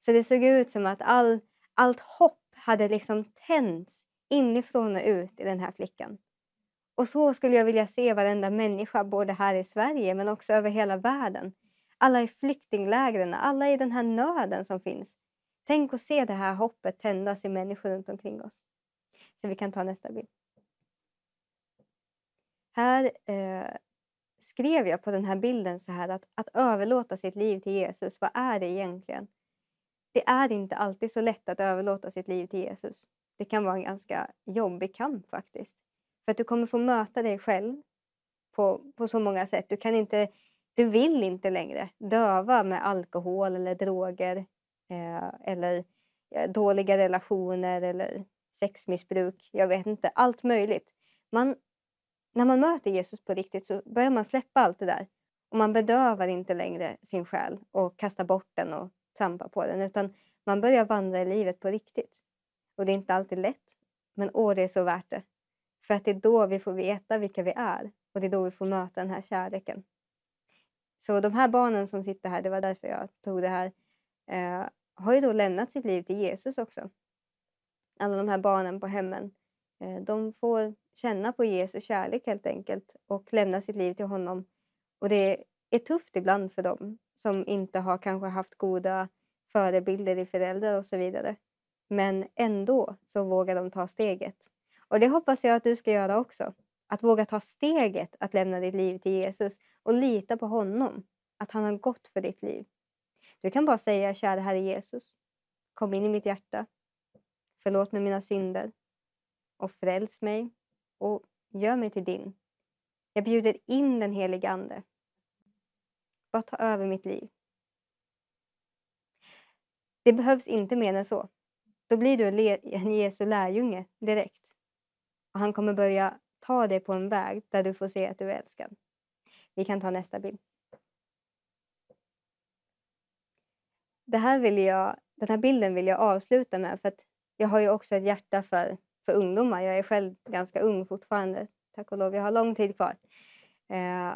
Speaker 5: Så det såg ut som att all, allt hopp hade liksom tänts inifrån och ut i den här flickan. Och så skulle jag vilja se varenda människa, både här i Sverige men också över hela världen alla i flyktinglägren, alla i den här nöden som finns. Tänk att se det här hoppet tändas i människor runt omkring oss. Så vi kan ta nästa bild. Här eh, skrev jag på den här bilden så här att, att överlåta sitt liv till Jesus, vad är det egentligen? Det är inte alltid så lätt att överlåta sitt liv till Jesus. Det kan vara en ganska jobbig kamp faktiskt. För att du kommer få möta dig själv på, på så många sätt. Du kan inte du vill inte längre döva med alkohol eller droger eh, eller eh, dåliga relationer eller sexmissbruk. Jag vet inte, allt möjligt. Man, när man möter Jesus på riktigt så börjar man släppa allt det där. Och man bedövar inte längre sin själ och kastar bort den och trampar på den utan man börjar vandra i livet på riktigt. Och det är inte alltid lätt, men åh, det är så värt det. För att det är då vi får veta vilka vi är och det är då vi får möta den här kärleken. Så de här barnen som sitter här, det var därför jag tog det här, eh, har ju då lämnat sitt liv till Jesus också. Alla de här barnen på hemmen. Eh, de får känna på Jesu kärlek helt enkelt och lämna sitt liv till honom. Och det är tufft ibland för dem som inte har kanske haft goda förebilder i föräldrar och så vidare. Men ändå så vågar de ta steget. Och det hoppas jag att du ska göra också. Att våga ta steget att lämna ditt liv till Jesus och lita på honom, att han har gått för ditt liv. Du kan bara säga, kära Herre Jesus, kom in i mitt hjärta, förlåt mig mina synder och fräls mig och gör mig till din. Jag bjuder in den helige Ande. Bara ta över mitt liv. Det behövs inte mer än så. Då blir du en Jesu lärjunge direkt. Och han kommer börja ta dig på en väg där du får se att du är älskad. Vi kan ta nästa bild. Det här vill jag, den här bilden vill jag avsluta med för att jag har ju också ett hjärta för, för ungdomar. Jag är själv ganska ung fortfarande, tack och lov. Jag har lång tid kvar. Eh,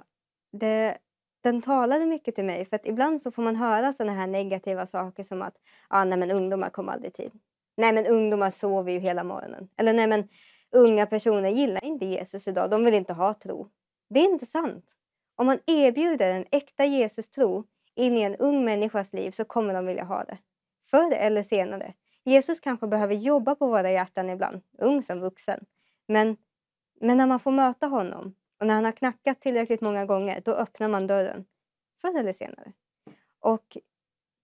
Speaker 5: det, den talade mycket till mig för att ibland så får man höra sådana här negativa saker som att ah, nej, men ungdomar kommer aldrig i tid. Nej men ungdomar sover ju hela morgonen. Eller nej men unga personer gillar inte Jesus idag, de vill inte ha tro. Det är inte sant. Om man erbjuder en äkta Jesus-tro in i en ung människas liv så kommer de vilja ha det. Förr eller senare. Jesus kanske behöver jobba på våra hjärtan ibland, ung som vuxen. Men, men när man får möta honom och när han har knackat tillräckligt många gånger, då öppnar man dörren. Förr eller senare. Och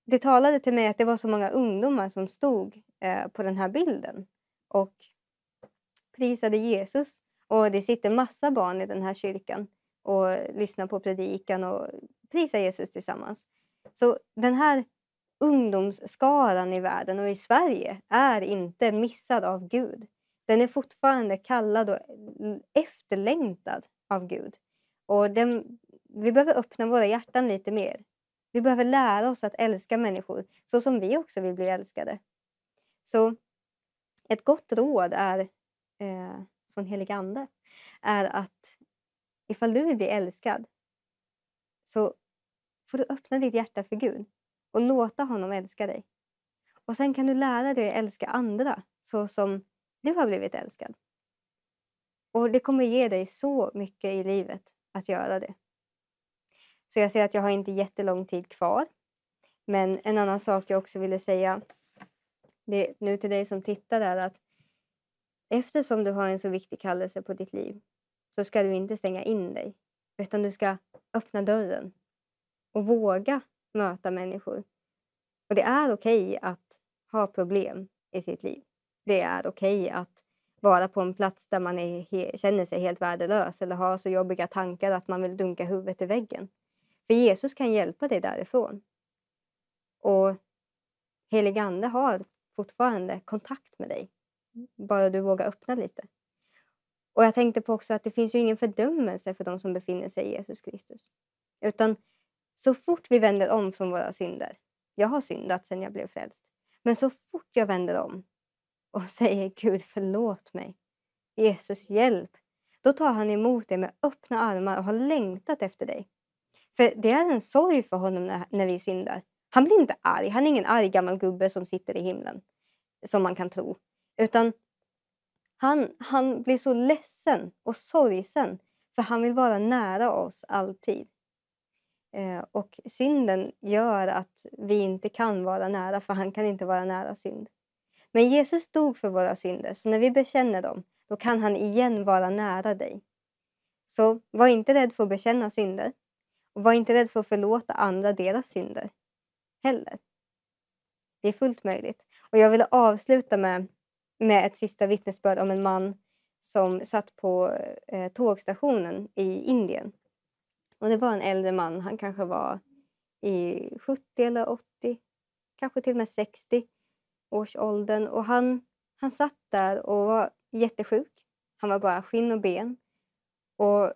Speaker 5: det talade till mig att det var så många ungdomar som stod eh, på den här bilden. Och prisade Jesus. Och det sitter massa barn i den här kyrkan och lyssnar på predikan och prisar Jesus tillsammans. Så den här ungdomsskaran i världen och i Sverige är inte missad av Gud. den är fortfarande kallad och efterlängtad av Gud. Och den, vi behöver öppna våra hjärtan lite mer. Vi behöver lära oss att älska människor så som vi också vill bli älskade. Så ett gott råd är eh, från helig ande är att ifall du vill bli älskad så får du öppna ditt hjärta för Gud och låta honom älska dig. Och sen kan du lära dig att älska andra så som du har blivit älskad. Och det kommer ge dig så mycket i livet att göra det. Så jag ser att jag har inte jättelång tid kvar. Men en annan sak jag också ville säga det, nu till dig som tittar är att eftersom du har en så viktig kallelse på ditt liv så ska du inte stänga in dig utan du ska öppna dörren och våga möta människor. Och det är okej okay att ha problem i sitt liv. Det är okej okay att vara på en plats där man är, känner sig helt värdelös eller har så jobbiga tankar att man vill dunka huvudet i väggen. För Jesus kan hjälpa dig därifrån. Och helig ande har fortfarande kontakt med dig. Bara du vågar öppna lite. Och jag tänkte på också att det finns ju ingen fördömelse för de som befinner sig i Jesus Kristus. Utan så fort vi vänder om från våra synder. Jag har syndat sedan jag blev frälst. Men så fort jag vänder om och säger Gud förlåt mig. Jesus hjälp. Då tar han emot dig med öppna armar och har längtat efter dig. För det är en sorg för honom när, när vi syndar. Han blir inte arg. Han är ingen arg gammal gubbe som sitter i himlen. Som man kan tro. Utan han, han blir så ledsen och sorgsen. För han vill vara nära oss alltid. Eh, och synden gör att vi inte kan vara nära, för han kan inte vara nära synd. Men Jesus dog för våra synder, så när vi bekänner dem, då kan han igen vara nära dig. Så var inte rädd för att bekänna synder. Och var inte rädd för att förlåta andra deras synder heller. Det är fullt möjligt. Och jag vill avsluta med, med ett sista vittnesbörd om en man som satt på eh, tågstationen i Indien. Och det var en äldre man, han kanske var i 70 eller 80, kanske till och med 60 års åldern. Och han, han satt där och var jättesjuk. Han var bara skinn och ben. Och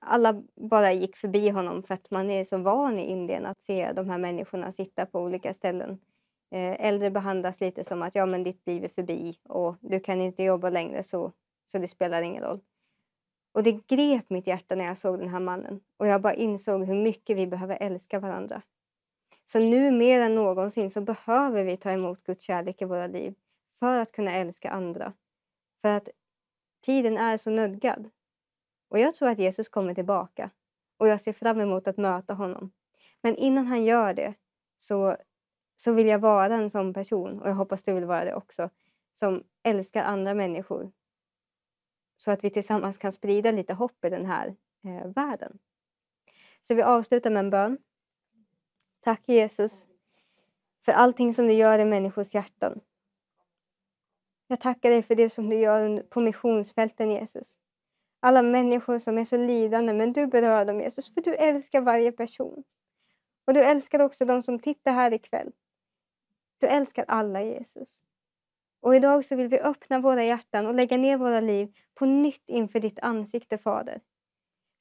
Speaker 5: alla bara gick förbi honom för att man är så van i Indien att se de här människorna sitta på olika ställen. Eh, äldre behandlas lite som att ja, men ditt liv är förbi och du kan inte jobba längre så, så det spelar ingen roll. Och det grep mitt hjärta när jag såg den här mannen och jag bara insåg hur mycket vi behöver älska varandra. Så nu mer än någonsin så behöver vi ta emot Guds kärlek i våra liv för att kunna älska andra. För att tiden är så nödgad. Och jag tror att Jesus kommer tillbaka och jag ser fram emot att möta honom. Men innan han gör det så, så vill jag vara en sån person, och jag hoppas du vill vara det också, som älskar andra människor. Så att vi tillsammans kan sprida lite hopp i den här eh, världen. Så vi avslutar med en bön. Tack Jesus för allting som du gör i människors hjärtan. Jag tackar dig för det som du gör på missionsfälten Jesus. Alla människor som är så lidande, men du berör dem Jesus, för du älskar varje person. Och du älskar också de som tittar här ikväll. Du älskar alla Jesus. Och idag så vill vi öppna våra hjärtan och lägga ner våra liv på nytt inför ditt ansikte, Fader.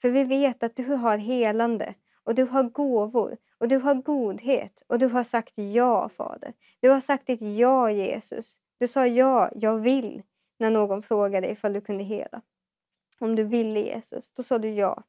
Speaker 5: För vi vet att du har helande och du har gåvor och du har godhet och du har sagt ja, Fader. Du har sagt ditt ja, Jesus. Du sa ja, jag vill, när någon frågade ifall du kunde hela. Om du ville Jesus, då sa du ja.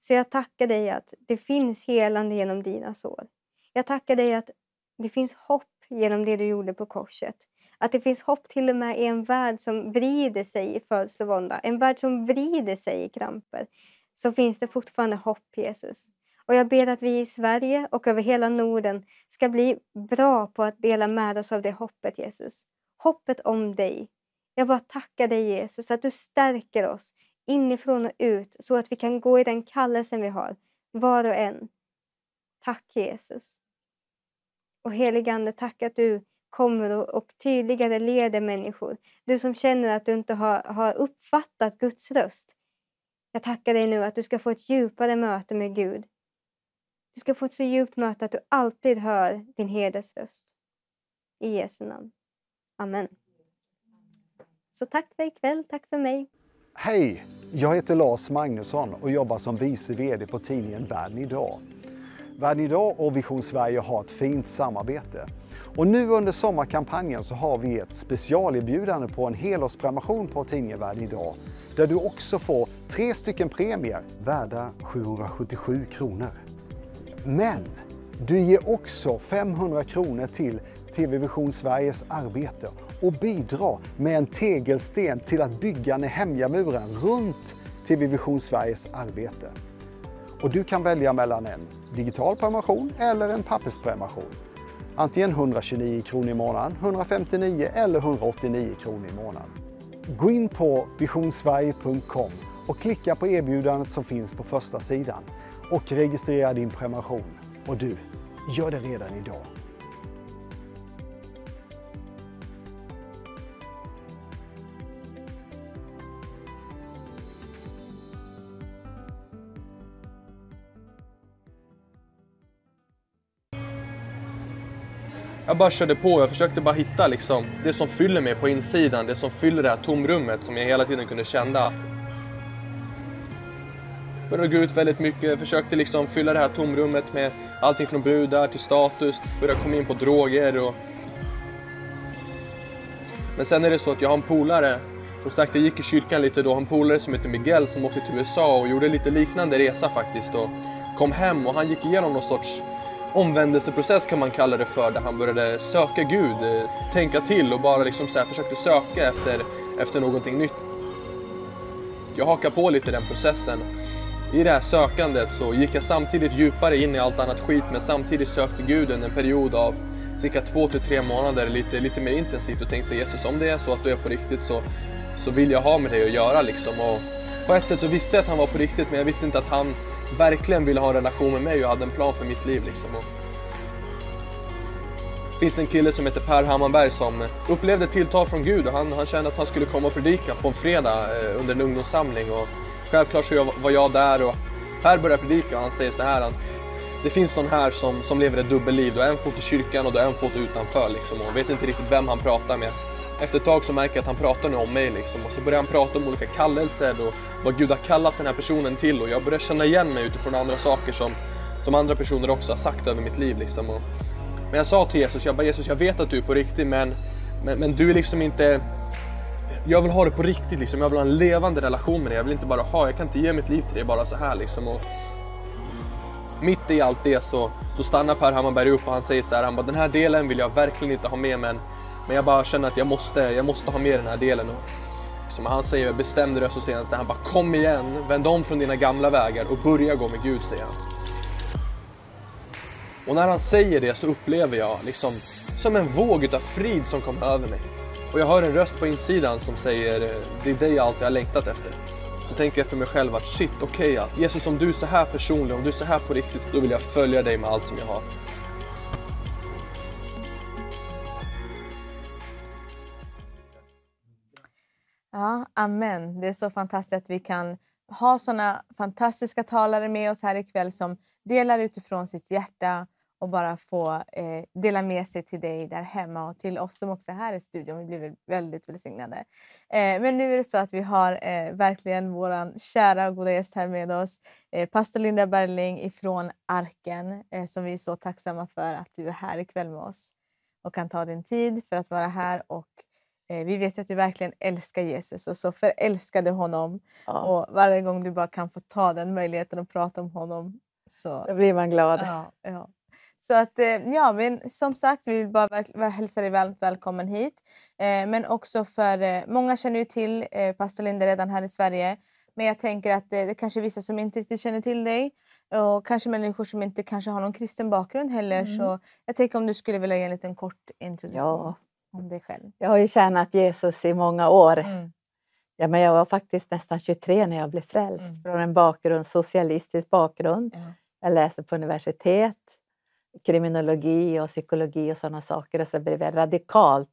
Speaker 5: Så jag tackar dig att det finns helande genom dina sår. Jag tackar dig att det finns hopp genom det du gjorde på korset. Att det finns hopp till och med i en värld som vrider sig i födslovånda, en värld som vrider sig i kramper. Så finns det fortfarande hopp, Jesus. Och jag ber att vi i Sverige och över hela Norden ska bli bra på att dela med oss av det hoppet, Jesus. Hoppet om dig. Jag bara tackar dig, Jesus, att du stärker oss inifrån och ut så att vi kan gå i den kallelsen vi har, var och en. Tack Jesus. Och heligande, tack att du kommer och tydligare leder människor. Du som känner att du inte har, har uppfattat Guds röst. Jag tackar dig nu att du ska få ett djupare möte med Gud. Du ska få ett så djupt möte att du alltid hör din herdes röst. I Jesu namn. Amen. Så tack för ikväll, tack för mig.
Speaker 2: Hej! Jag heter Lars Magnusson och jobbar som vice VD på tidningen Världen idag. Världen idag och Vision Sverige har ett fint samarbete. Och nu under sommarkampanjen så har vi ett specialerbjudande på en helårsprenumeration på tidningen Världen idag där du också får tre stycken premier värda 777 kronor. Men du ger också 500 kronor till TV Vision Sveriges arbete och bidrar med en tegelsten till att bygga Nehemjamuren runt TV Vision Sveriges arbete. Och du kan välja mellan en digital prenumeration eller en pappersprenumeration. Antingen 129 kronor i månaden, 159 eller 189 kronor i månaden. Gå in på visionsverige.com och klicka på erbjudandet som finns på första sidan och registrera din prenumeration. Och du, gör det redan idag.
Speaker 6: Jag bara körde på, jag försökte bara hitta liksom det som fyller mig på insidan, det som fyller det här tomrummet som jag hela tiden kunde känna. Började gå ut väldigt mycket, försökte liksom fylla det här tomrummet med allting från brudar till status, började komma in på droger och... Men sen är det så att jag har en polare, som sagt jag gick i kyrkan lite då, en polare som heter Miguel som åkte till USA och gjorde lite liknande resa faktiskt och kom hem och han gick igenom någon sorts omvändelseprocess kan man kalla det för, där han började söka Gud, eh, tänka till och bara liksom så här försökte söka efter, efter någonting nytt. Jag hakar på lite i den processen. I det här sökandet så gick jag samtidigt djupare in i allt annat skit men samtidigt sökte Gud under en period av cirka två till tre månader lite, lite mer intensivt och tänkte Jesus om det är så att du är på riktigt så, så vill jag ha med dig att göra liksom. Och på ett sätt så visste jag att han var på riktigt men jag visste inte att han verkligen ville ha en relation med mig och hade en plan för mitt liv. Liksom. Och finns det en kille som heter Per Hammarberg som upplevde ett tilltal från Gud och han, han kände att han skulle komma och predika på en fredag eh, under en ungdomssamling. Och självklart så var jag där och Per börjar predika och han säger så här. Han, det finns någon här som, som lever ett dubbelliv. Du har en fot i kyrkan och du har en fot utanför. Liksom, och vet inte riktigt vem han pratar med. Efter ett tag så märker jag att han pratar nu om mig liksom. Och så börjar han prata om olika kallelser och vad Gud har kallat den här personen till. Och jag börjar känna igen mig utifrån andra saker som, som andra personer också har sagt över mitt liv. Liksom. Och, men jag sa till Jesus, jag bara Jesus jag vet att du är på riktigt men, men, men du är liksom inte jag vill ha det på riktigt liksom. Jag vill ha en levande relation med dig. Jag vill inte bara ha, jag kan inte ge mitt liv till dig bara så här liksom. Och mitt i allt det så, så stannar Per Hammarberg upp och han säger så här, han bara den här delen vill jag verkligen inte ha med men, men jag bara känner att jag måste, jag måste ha med den här delen. Och, som han säger med bestämd röst så säger han han bara kom igen, vänd om från dina gamla vägar och börja gå med Gud säger han. Och när han säger det så upplever jag liksom som en våg utav frid som kommer över mig. Och jag hör en röst på insidan som säger det är dig jag alltid har längtat efter. Så tänker jag för mig själv att shit, okej okay, Jesus om du är så här personlig, om du är så här på riktigt, då vill jag följa dig med allt som jag har.
Speaker 1: Ja, amen. Det är så fantastiskt att vi kan ha såna fantastiska talare med oss här ikväll som delar utifrån sitt hjärta och bara få eh, dela med sig till dig där hemma och till oss som också är här i studion. Vi blir väldigt välsignade. Eh, men nu är det så att vi har eh, verkligen vår kära och goda gäst här med oss. Eh, pastor Linda Berling ifrån Arken eh, som vi är så tacksamma för att du är här ikväll med oss och kan ta din tid för att vara här. Och vi vet ju att du verkligen älskar Jesus och så förälskade honom. Ja. Och varje gång du bara kan få ta den möjligheten att prata om honom så
Speaker 7: Då blir man glad.
Speaker 1: Ja, ja. Så att eh, ja, men som sagt, vi vill bara hälsa dig varmt välkommen hit. Eh, men också för, eh, många känner ju till pastor Linde redan här i Sverige. Men jag tänker att det, det kanske är vissa som inte riktigt känner till dig. Och kanske människor som inte kanske har någon kristen bakgrund heller. Mm. Så jag tänker om du skulle vilja ge en liten kort introduktion ja. Om dig själv.
Speaker 7: Jag har ju tjänat Jesus i många år. Mm. Ja, men jag var faktiskt nästan 23 när jag blev frälst. Mm. Från en bakgrund, socialistisk bakgrund. Ja. Jag läste på universitet kriminologi och psykologi och sådana saker och så blev jag radikalt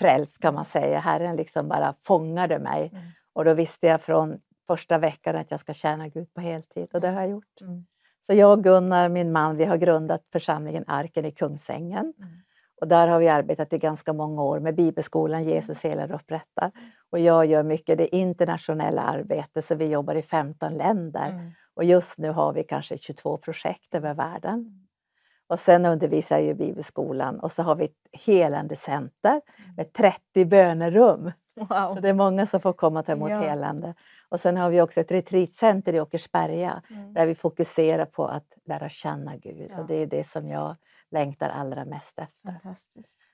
Speaker 7: frälst kan man säga. Herren liksom bara fångade mig mm. och då visste jag från första veckan att jag ska tjäna Gud på heltid och det har jag gjort. Mm. Så jag och Gunnar, min man, vi har grundat församlingen Arken i Kungsängen. Mm. Och där har vi arbetat i ganska många år med Bibelskolan Jesus helar och upprättar. Och jag gör mycket det internationella arbetet, så vi jobbar i 15 länder. Mm. Och just nu har vi kanske 22 projekt över världen. Och sen undervisar jag i Bibelskolan och så har vi ett helande center med 30 bönerum. Wow. Så det är många som får komma och ta emot ja. helande. Och sen har vi också ett retreatcenter i Åkersberga mm. där vi fokuserar på att lära känna Gud. Ja. Och det är det som jag längtar allra mest efter.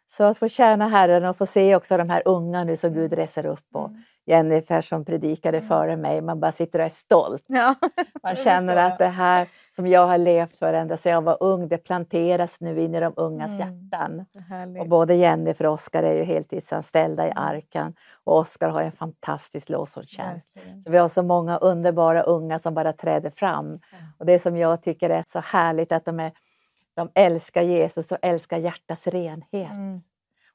Speaker 7: Så att få tjäna Herren och få se också de här unga nu som Gud mm. reser upp och mm. Jennifer som predikade mm. före mig, man bara sitter och är stolt. Ja. Man känner att det här som jag har levt för ända sedan jag var ung, det planteras nu in i de ungas mm. hjärtan. Och både Jennifer och Oskar är ju heltidsanställda i mm. Arkan och Oskar har en fantastisk lovsångstjänst. Vi har så många underbara unga som bara träder fram. Och det som jag tycker är så härligt att de är de älskar Jesus och älskar hjärtats renhet. Mm.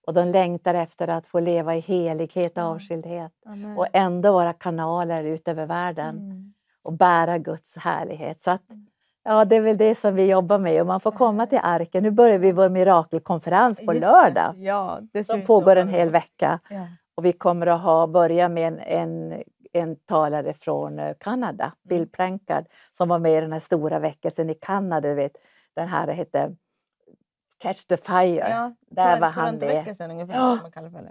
Speaker 7: Och de längtar efter att få leva i helighet och avskildhet. Mm. Och ändå vara kanaler ut över världen. Mm. Och bära Guds härlighet. Så att, mm. ja, det är väl det som vi jobbar med. Och man får komma till Arken. Nu börjar vi vår mirakelkonferens på lördag.
Speaker 1: Ja,
Speaker 7: som pågår en hel vecka. Ja. Och vi kommer att ha, börja med en, en en talare från eh, Kanada, Bill mm. Prankard, som var med i den här stora väckelsen i Kanada. Vet, den här hette Catch the Fire. Ja, där var han med. Sedan, ungefär, ja,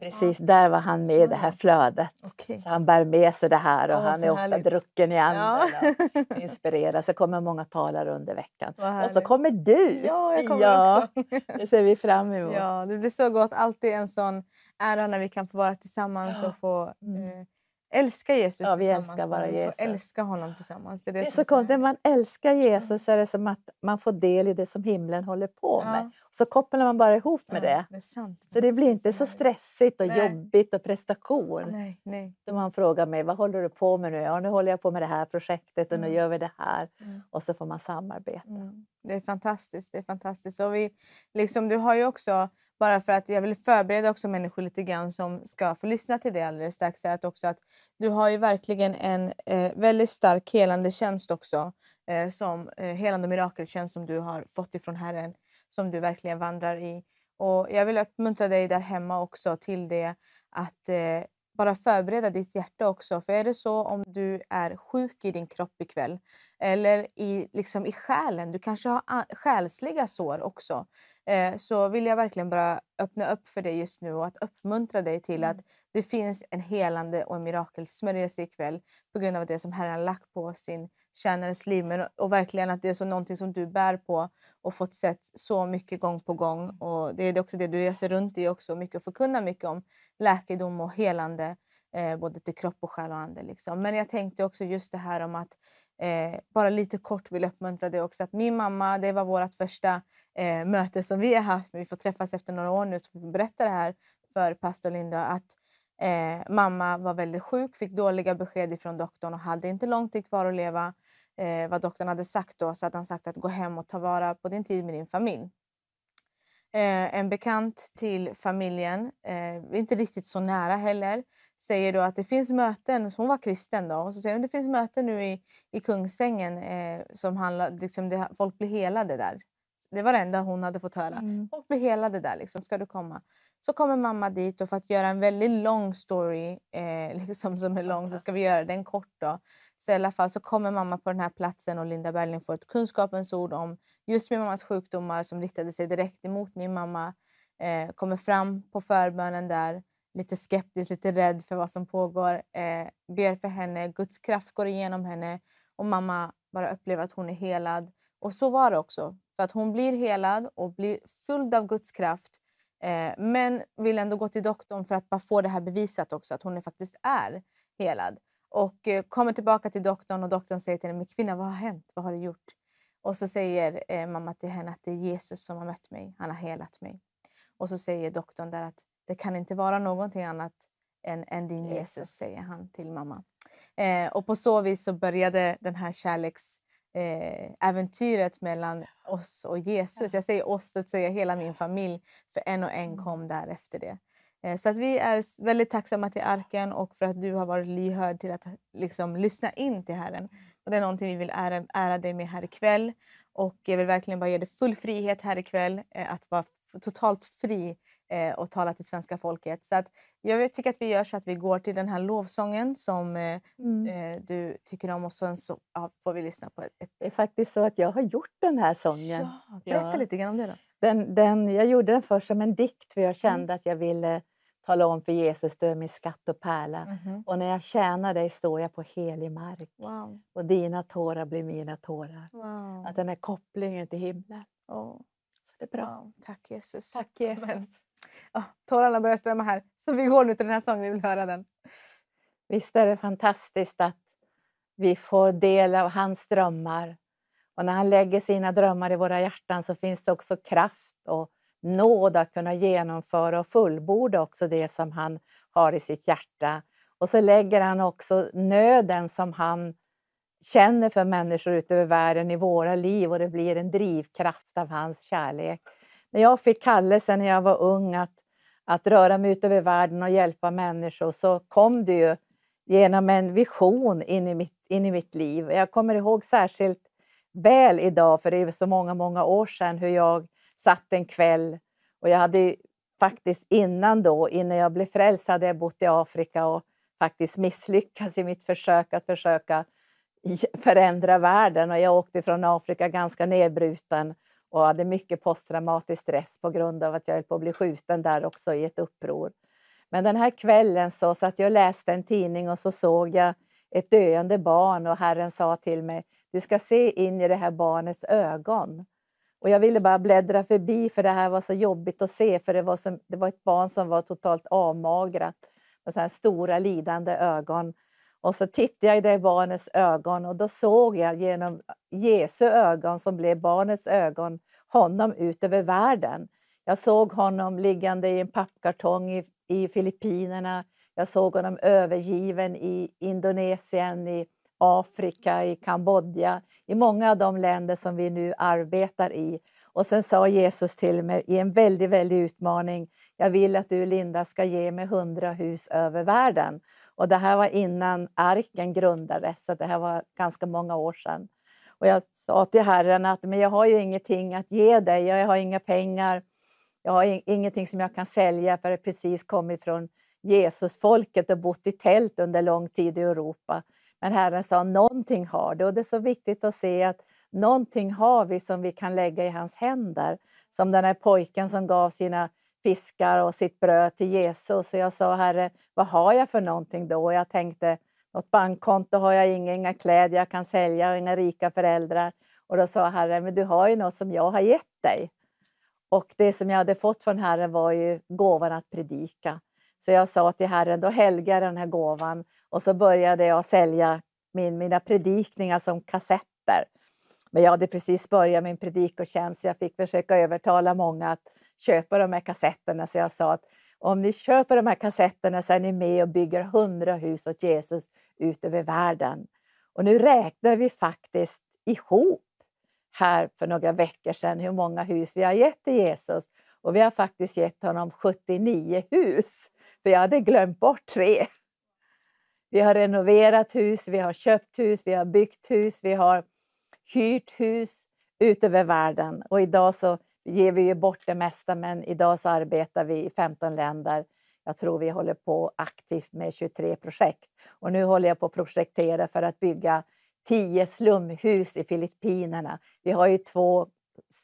Speaker 7: precis, där var han med i det här flödet. Okay. Så han bär med sig det här och oh, han är ofta härligt. drucken i anden ja. och inspirerad. Så kommer många talare under veckan. Och så kommer du!
Speaker 1: Ja, jag kommer ja, också.
Speaker 7: det ser vi fram emot.
Speaker 1: Ja, det blir så gott. Alltid en sån ära när vi kan få vara tillsammans och få mm. eh, älska Jesus
Speaker 7: ja, vi älskar bara Jesus.
Speaker 1: älska honom tillsammans.
Speaker 7: Det är, det det är så konstigt, när man älskar Jesus så är det som att man får del i det som himlen håller på med. Ja. Så kopplar man bara ihop med ja, det.
Speaker 1: det
Speaker 7: så det blir inte så stressigt och nej. jobbigt och prestation.
Speaker 1: Nej, nej.
Speaker 7: Man frågar mig, vad håller du på med nu? Ja, nu håller jag på med det här projektet och mm. nu gör vi det här. Mm. Och så får man samarbeta. Mm.
Speaker 1: Det är fantastiskt. Det är fantastiskt. Och vi, liksom, du har ju också bara för att jag vill förbereda också människor lite grann som ska få lyssna till det alldeles strax. Att också att du har ju verkligen en eh, väldigt stark helande tjänst också. Eh, som eh, helande mirakeltjänst som du har fått ifrån Herren. Som du verkligen vandrar i. Och jag vill uppmuntra dig där hemma också till det. Att eh, bara förbereda ditt hjärta också. För är det så om du är sjuk i din kropp ikväll eller i, liksom i själen, du kanske har själsliga sår också, eh, så vill jag verkligen bara öppna upp för dig just nu och att uppmuntra dig till mm. att det finns en helande och en mirakelsmörjelse ikväll på grund av det som Herren har lagt på sin tjänares liv. Men, och verkligen att det är så någonting som du bär på och fått sett så mycket gång på gång. Och det är också det du reser runt i också, mycket och förkunnar mycket om läkedom och helande, eh, både till kropp och själ och ande. Liksom. Men jag tänkte också just det här om att eh, bara lite kort vill uppmuntra dig också. Att min mamma, det var vårt första eh, möte som vi har haft, men vi får träffas efter några år nu så vi berätta det här för pastor Linda. Att eh, mamma var väldigt sjuk, fick dåliga besked ifrån doktorn och hade inte lång tid kvar att leva. Eh, vad doktorn hade sagt då så hade han sagt att gå hem och ta vara på din tid med din familj. Eh, en bekant till familjen, eh, inte riktigt så nära heller, säger då att det finns möten, hon var kristen då, och så säger hon det finns möten nu i, i Kungsängen eh, som handlar, liksom det, folk blir helade där. Det var det enda hon hade fått höra. Mm. Folk blir helade där, liksom, ska du komma? Så kommer mamma dit och för att göra en väldigt lång story, eh, liksom som är lång, så ska vi göra den kort då. Så i alla fall så kommer mamma på den här platsen och Linda Berling får ett kunskapens ord om just min mammas sjukdomar som riktade sig direkt emot min mamma. Eh, kommer fram på förbönen där, lite skeptisk, lite rädd för vad som pågår. Eh, ber för henne, Guds kraft går igenom henne och mamma bara upplever att hon är helad. Och så var det också, för att hon blir helad och blir fylld av Guds kraft. Eh, men vill ändå gå till doktorn för att bara få det här bevisat också, att hon faktiskt är helad. Och eh, kommer tillbaka till doktorn och doktorn säger till henne, kvinna vad har hänt? Vad har du gjort? Och så säger eh, mamma till henne att det är Jesus som har mött mig. Han har helat mig. Och så säger doktorn där att det kan inte vara någonting annat än, än din Jesus, säger han till mamma. Eh, och på så vis så började den här kärleksäventyret eh, mellan oss och Jesus. Jag säger oss, då säger hela min familj, för en och en mm. kom där efter det. Eh, så att vi är väldigt tacksamma till Arken och för att du har varit lyhörd till att liksom, lyssna in till Herren. Och det är någonting vi vill ära, ära dig med här ikväll. Och jag vill verkligen bara ge dig full frihet här ikväll eh, att vara totalt fri eh, och tala till svenska folket. Så att jag tycker att vi gör så att vi går till den här lovsången som eh,
Speaker 7: Mm.
Speaker 1: eh, du tycker om och sen så ja, får vi lyssna på ett... ett...
Speaker 7: Det är faktiskt så att jag har gjort den här sången.
Speaker 1: Ja, berätta
Speaker 7: Ja.
Speaker 1: lite grann om det då.
Speaker 7: Den, den, jag gjorde den först som en dikt för jag
Speaker 1: Mm.
Speaker 7: kände att jag ville tala om för Jesus, du är min skatt och pärla.
Speaker 1: Mhm.
Speaker 7: Och när jag tjänar dig står jag på helig mark
Speaker 1: Wow.
Speaker 7: och dina tårar blir mina tårar.
Speaker 1: wow.
Speaker 7: Att den här kopplingen till himlen.
Speaker 1: Åh,
Speaker 7: Så det är bra.
Speaker 1: wow. Tack Jesus.
Speaker 7: Tack Jesus.
Speaker 1: Men- oh, tårarna börjar strömma här. Så vi går nu till den här sången, vi vill höra den.
Speaker 7: Visst är det fantastiskt att vi får del av hans drömmar. Och när han lägger sina drömmar i våra hjärtan så finns det också kraft och nåd att kunna genomföra och fullborda också det som han har i sitt hjärta. Och så lägger han också nöden som han känner för människor ute världen i våra liv och det blir en drivkraft av hans kärlek. När jag fick kallelsen när jag var ung att, att röra mig ut över världen och hjälpa människor så kom det ju genom en vision in i mitt, in i mitt liv. Jag kommer ihåg särskilt väl idag, för det är så många, många år sedan, hur jag satt en kväll och jag hade ju faktiskt innan då, innan jag blev frälst, hade jag bott i Afrika och faktiskt misslyckats i mitt försök att försöka förändra världen. Och jag åkte från Afrika ganska nedbruten och hade mycket posttraumatisk stress på grund av att jag höll på att bli skjuten där också i ett uppror. Men den här kvällen så satt jag och läste en tidning och så såg jag ett döende barn och Herren sa till mig, du ska se in i det här barnets ögon. Och jag ville bara bläddra förbi för det här var så jobbigt att se för det var, som, det var ett barn som var totalt avmagrat med så här stora lidande ögon. Och så tittade jag i det barnets ögon och då såg jag genom Jesu ögon som blev barnets ögon honom ut över världen. Jag såg honom liggande i en pappkartong i, i Filippinerna. Jag såg honom övergiven i Indonesien, i Afrika, i Kambodja, i många av de länder som vi nu arbetar i. Och sen sa Jesus till mig i en väldigt, väldigt utmaning. Jag vill att du Linda ska ge mig hundra hus över världen. Och det här var innan arken grundades, så det här var ganska många år sedan. Och jag sa till Herren att men jag har ju ingenting att ge dig, jag har inga pengar, jag har ingenting som jag kan sälja för jag har precis kommit från Jesusfolket och bott i tält under lång tid i Europa. Men Herren sa någonting har du och det är så viktigt att se att någonting har vi som vi kan lägga i hans händer. Som den här pojken som gav sina fiskar och sitt bröd till Jesus. Och jag sa, Herre, vad har jag för någonting då? Och jag tänkte, något bankkonto har jag inga, inga kläder jag kan sälja, och inga rika föräldrar. Och då sa Herren, men du har ju något som jag har gett dig. Och det som jag hade fått från Herren var ju gåvan att predika. Så jag sa till Herren, då helgar jag den här gåvan. Och så började jag sälja min, mina predikningar som kassetter. Men jag hade precis börjat min predikotjänst, så jag fick försöka övertala många att köpa de här kassetterna. Så jag sa att om ni köper de här kassetterna så är ni med och bygger hundra hus åt Jesus ut över världen. Och nu räknar vi faktiskt ihop här för några veckor sedan hur många hus vi har gett till Jesus. Och vi har faktiskt gett honom 79 hus, för jag hade glömt bort tre. Vi har renoverat hus, vi har köpt hus, vi har byggt hus, vi har hyrt hus ut över världen. Och idag så ger vi ju bort det mesta, men idag så arbetar vi i 15 länder. Jag tror vi håller på aktivt med 23 projekt. Och nu håller jag på att projektera för att bygga 10 slumhus i Filippinerna. Vi har ju två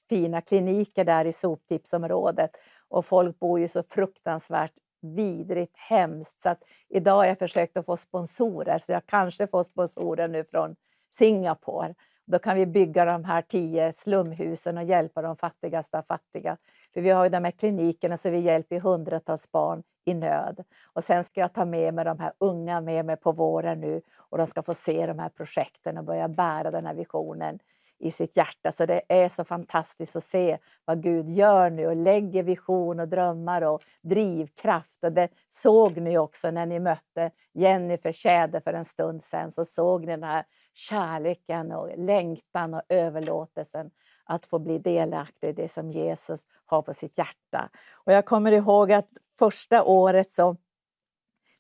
Speaker 7: fina kliniker där i soptipsområdet och folk bor ju så fruktansvärt vidrigt hemskt. Så att idag har jag försökt att få sponsorer, så jag kanske får sponsorer nu från Singapore. Då kan vi bygga de här tio slumhusen och hjälpa de fattigaste av fattiga. För vi har ju de här klinikerna så vi hjälper hundratals barn i nöd. Och sen ska jag ta med mig de här unga med mig på våren nu och de ska få se de här projekten och börja bära den här visionen i sitt hjärta. Så det är så fantastiskt att se vad Gud gör nu och lägger vision och drömmar och drivkraft. Och det såg ni också när ni mötte Jennifer Tjäder för en stund sedan. Så såg ni den här kärleken och längtan och överlåtelsen att få bli delaktig i det som Jesus har på sitt hjärta. Och jag kommer ihåg att första året så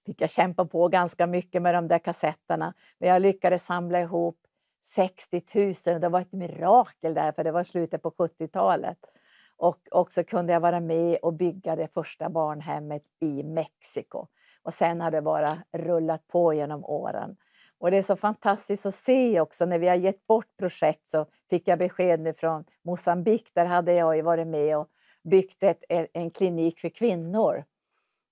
Speaker 7: fick jag kämpa på ganska mycket med de där kassetterna. Men jag lyckades samla ihop 60 000. Det var ett mirakel där, för det var slutet på 70-talet. Och också kunde jag vara med och bygga det första barnhemmet i Mexiko. Och sen har det bara rullat på genom åren. Och det är så fantastiskt att se också när vi har gett bort projekt så fick jag besked nu från Mosambik. Där hade jag ju varit med och byggt ett, en klinik för kvinnor.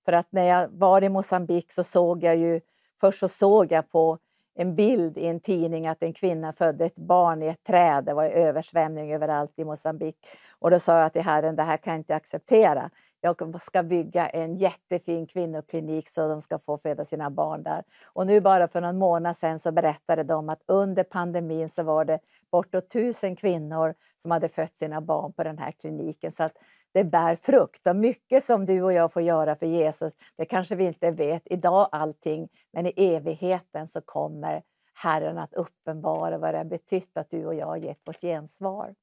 Speaker 7: För att när jag var i Mosambik så såg jag ju, först så såg jag på en bild i en tidning att en kvinna födde ett barn i ett träd. Det var översvämning överallt i Mosambik. Och då sa jag till Herren, det här kan jag inte acceptera. Jag ska bygga en jättefin kvinnoklinik så de ska få föda sina barn där. Och nu bara för någon månad sedan så berättade de att under pandemin så var det bortåt tusen kvinnor som hade fött sina barn på den här kliniken. Så att det bär frukt. Och mycket som du och jag får göra för Jesus, det kanske vi inte vet idag allting, men i evigheten så kommer Herren att uppenbara vad det har betytt att du och jag har gett vårt gensvar.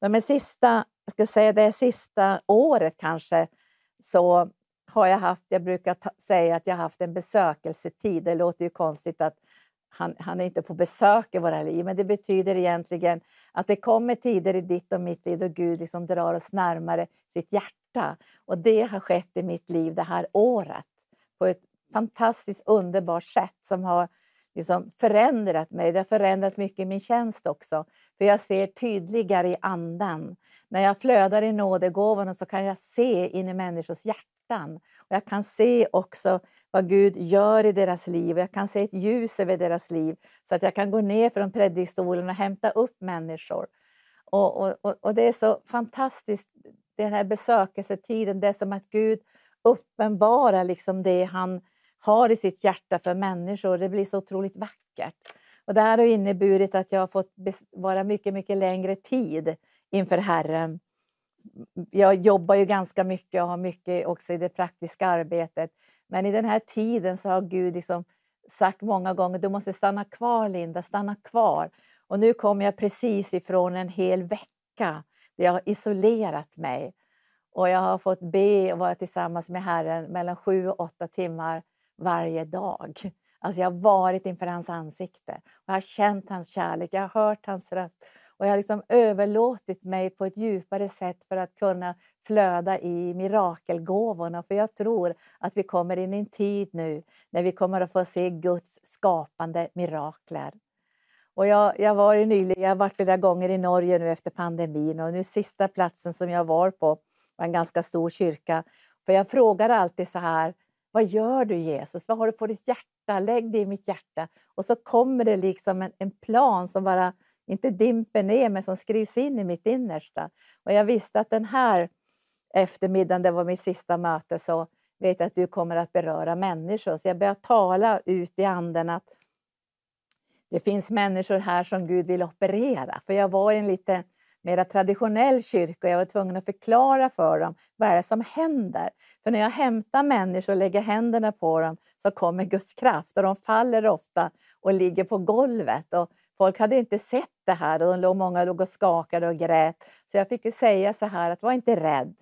Speaker 7: Men sista, jag ska säga det sista året kanske, så har jag haft, jag brukar ta, säga att jag har haft en besökelsetid. Det låter ju konstigt att han, han är inte på besök i våra liv, men det betyder egentligen att det kommer tider i ditt och mitt liv då Gud liksom drar oss närmare sitt hjärta. Och det har skett i mitt liv det här året på ett fantastiskt underbart sätt som har liksom förändrat mig. Det har förändrat mycket i min tjänst också. För jag ser tydligare i anden. När jag flödar i nådegåvorna så kan jag se in i människors hjärtan. Och jag kan se också vad Gud gör i deras liv. och Jag kan se ett ljus över deras liv. Så att jag kan gå ner från predikstolen och hämta upp människor. Och, och, och det är så fantastiskt, den här besökelsetiden. Det är som att Gud uppenbarar liksom det han har i sitt hjärta för människor. Det blir så otroligt vackert. Och det här har inneburit att jag har fått vara mycket, mycket längre tid inför Herren. Jag jobbar ju ganska mycket och har mycket också i det praktiska arbetet. Men i den här tiden så har Gud liksom sagt många gånger, du måste stanna kvar Linda, stanna kvar. Och nu kommer jag precis ifrån en hel vecka där jag har isolerat mig. Och jag har fått be och vara tillsammans med Herren mellan sju och åtta timmar varje dag. Alltså jag har varit inför hans ansikte och jag har känt hans kärlek, jag har hört hans röst och jag har liksom överlåtit mig på ett djupare sätt för att kunna flöda i mirakelgåvorna. För jag tror att vi kommer in i en tid nu när vi kommer att få se Guds skapande mirakler. Och jag, jag var nyligen, jag har varit flera gånger i Norge nu efter pandemin och nu sista platsen som jag var på var en ganska stor kyrka. För jag frågar alltid så här, vad gör du Jesus? Vad har du på ditt hjärta? Lägg det i mitt hjärta. Och så kommer det liksom en, en plan som bara inte dimper ner men som skrivs in i mitt innersta. Och jag visste att den här eftermiddagen, det var mitt sista möte, så vet jag att du kommer att beröra människor. Så jag började tala ut i anden att det finns människor här som Gud vill operera. För jag var i en lite mera traditionell kyrka och jag var tvungen att förklara för dem vad är det som händer. För när jag hämtar människor och lägger händerna på dem så kommer Guds kraft och de faller ofta och ligger på golvet. Och folk hade inte sett det här och de låg, många låg och skakade och grät. Så jag fick ju säga så här att var inte rädd,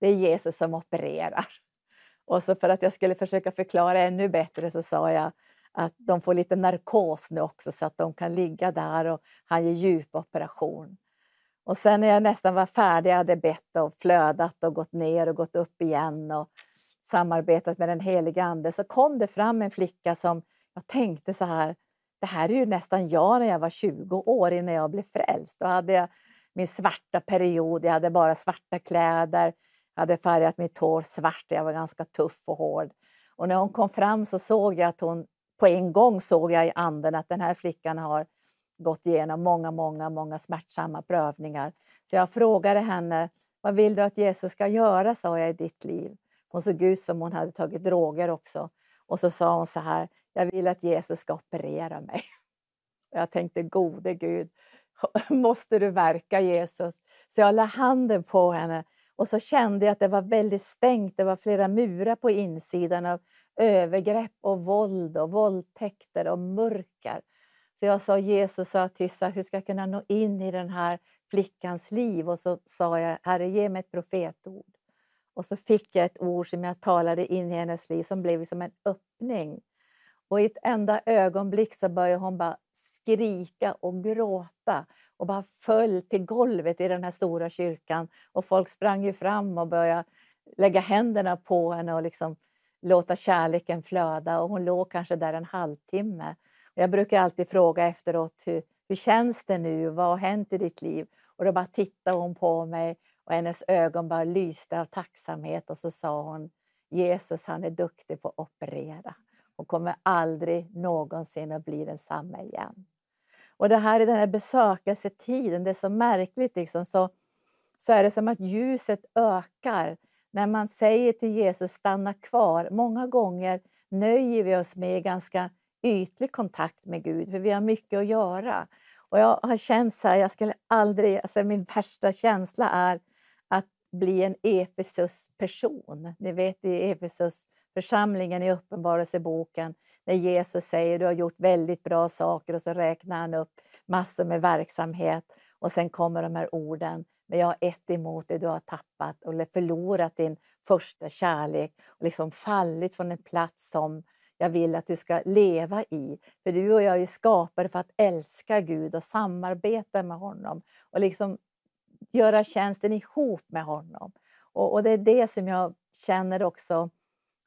Speaker 7: det är Jesus som opererar. Och så för att jag skulle försöka förklara ännu bättre så sa jag att de får lite narkos nu också så att de kan ligga där och han ger djup operation. Och sen när jag nästan var färdig, jag hade bett och flödat och gått ner och gått upp igen och samarbetat med den heliga Ande, så kom det fram en flicka som jag tänkte så här, det här är ju nästan jag när jag var 20 år innan jag blev frälst. Då hade jag min svarta period, jag hade bara svarta kläder, jag hade färgat mitt hår svart, jag var ganska tuff och hård. Och när hon kom fram så såg jag att hon, på en gång såg jag i anden att den här flickan har gått igenom många, många, många smärtsamma prövningar. Så jag frågade henne, vad vill du att Jesus ska göra, sa jag, i ditt liv. Hon såg ut som hon hade tagit droger också. Och så sa hon så här, jag vill att Jesus ska operera mig. Jag tänkte, gode Gud, måste du verka Jesus? Så jag la handen på henne och så kände jag att det var väldigt stängt. Det var flera murar på insidan av övergrepp och våld och våldtäkter och mörker. Så jag sa Jesus sa Tyssa, hur ska jag kunna nå in i den här flickans liv? Och så sa jag, Herre ge mig ett profetord. Och så fick jag ett ord som jag talade in i hennes liv som blev som en öppning. Och i ett enda ögonblick så började hon bara skrika och gråta och bara föll till golvet i den här stora kyrkan. Och folk sprang ju fram och började lägga händerna på henne och liksom låta kärleken flöda. Och hon låg kanske där en halvtimme. Och jag brukar alltid fråga efteråt, hur, hur känns det nu? Vad har hänt i ditt liv? Och då bara tittade hon på mig och hennes ögon bara lyste av tacksamhet och så sa hon, Jesus han är duktig på att operera Hon kommer aldrig någonsin att bli densamma igen. Och det här i den här besökelsetiden, det är så märkligt liksom, så, så är det som att ljuset ökar när man säger till Jesus stanna kvar. Många gånger nöjer vi oss med ganska ytlig kontakt med Gud, för vi har mycket att göra. Och jag har känt så här, jag skulle aldrig, alltså min värsta känsla är att bli en Efesus-person. Ni vet i Efesus församlingen i Uppenbarelseboken när Jesus säger du har gjort väldigt bra saker och så räknar han upp massor med verksamhet och sen kommer de här orden men jag har ett emot dig, du har tappat eller förlorat din första kärlek och liksom fallit från en plats som jag vill att du ska leva i. För du och jag är skapade för att älska Gud och samarbeta med honom och liksom göra tjänsten ihop med honom. Och, och det är det som jag känner också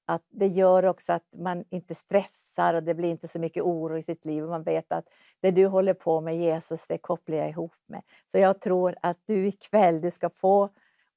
Speaker 7: att det gör också att man inte stressar och det blir inte så mycket oro i sitt liv. Man vet att det du håller på med Jesus, det kopplar jag ihop med. Så jag tror att du ikväll, du ska få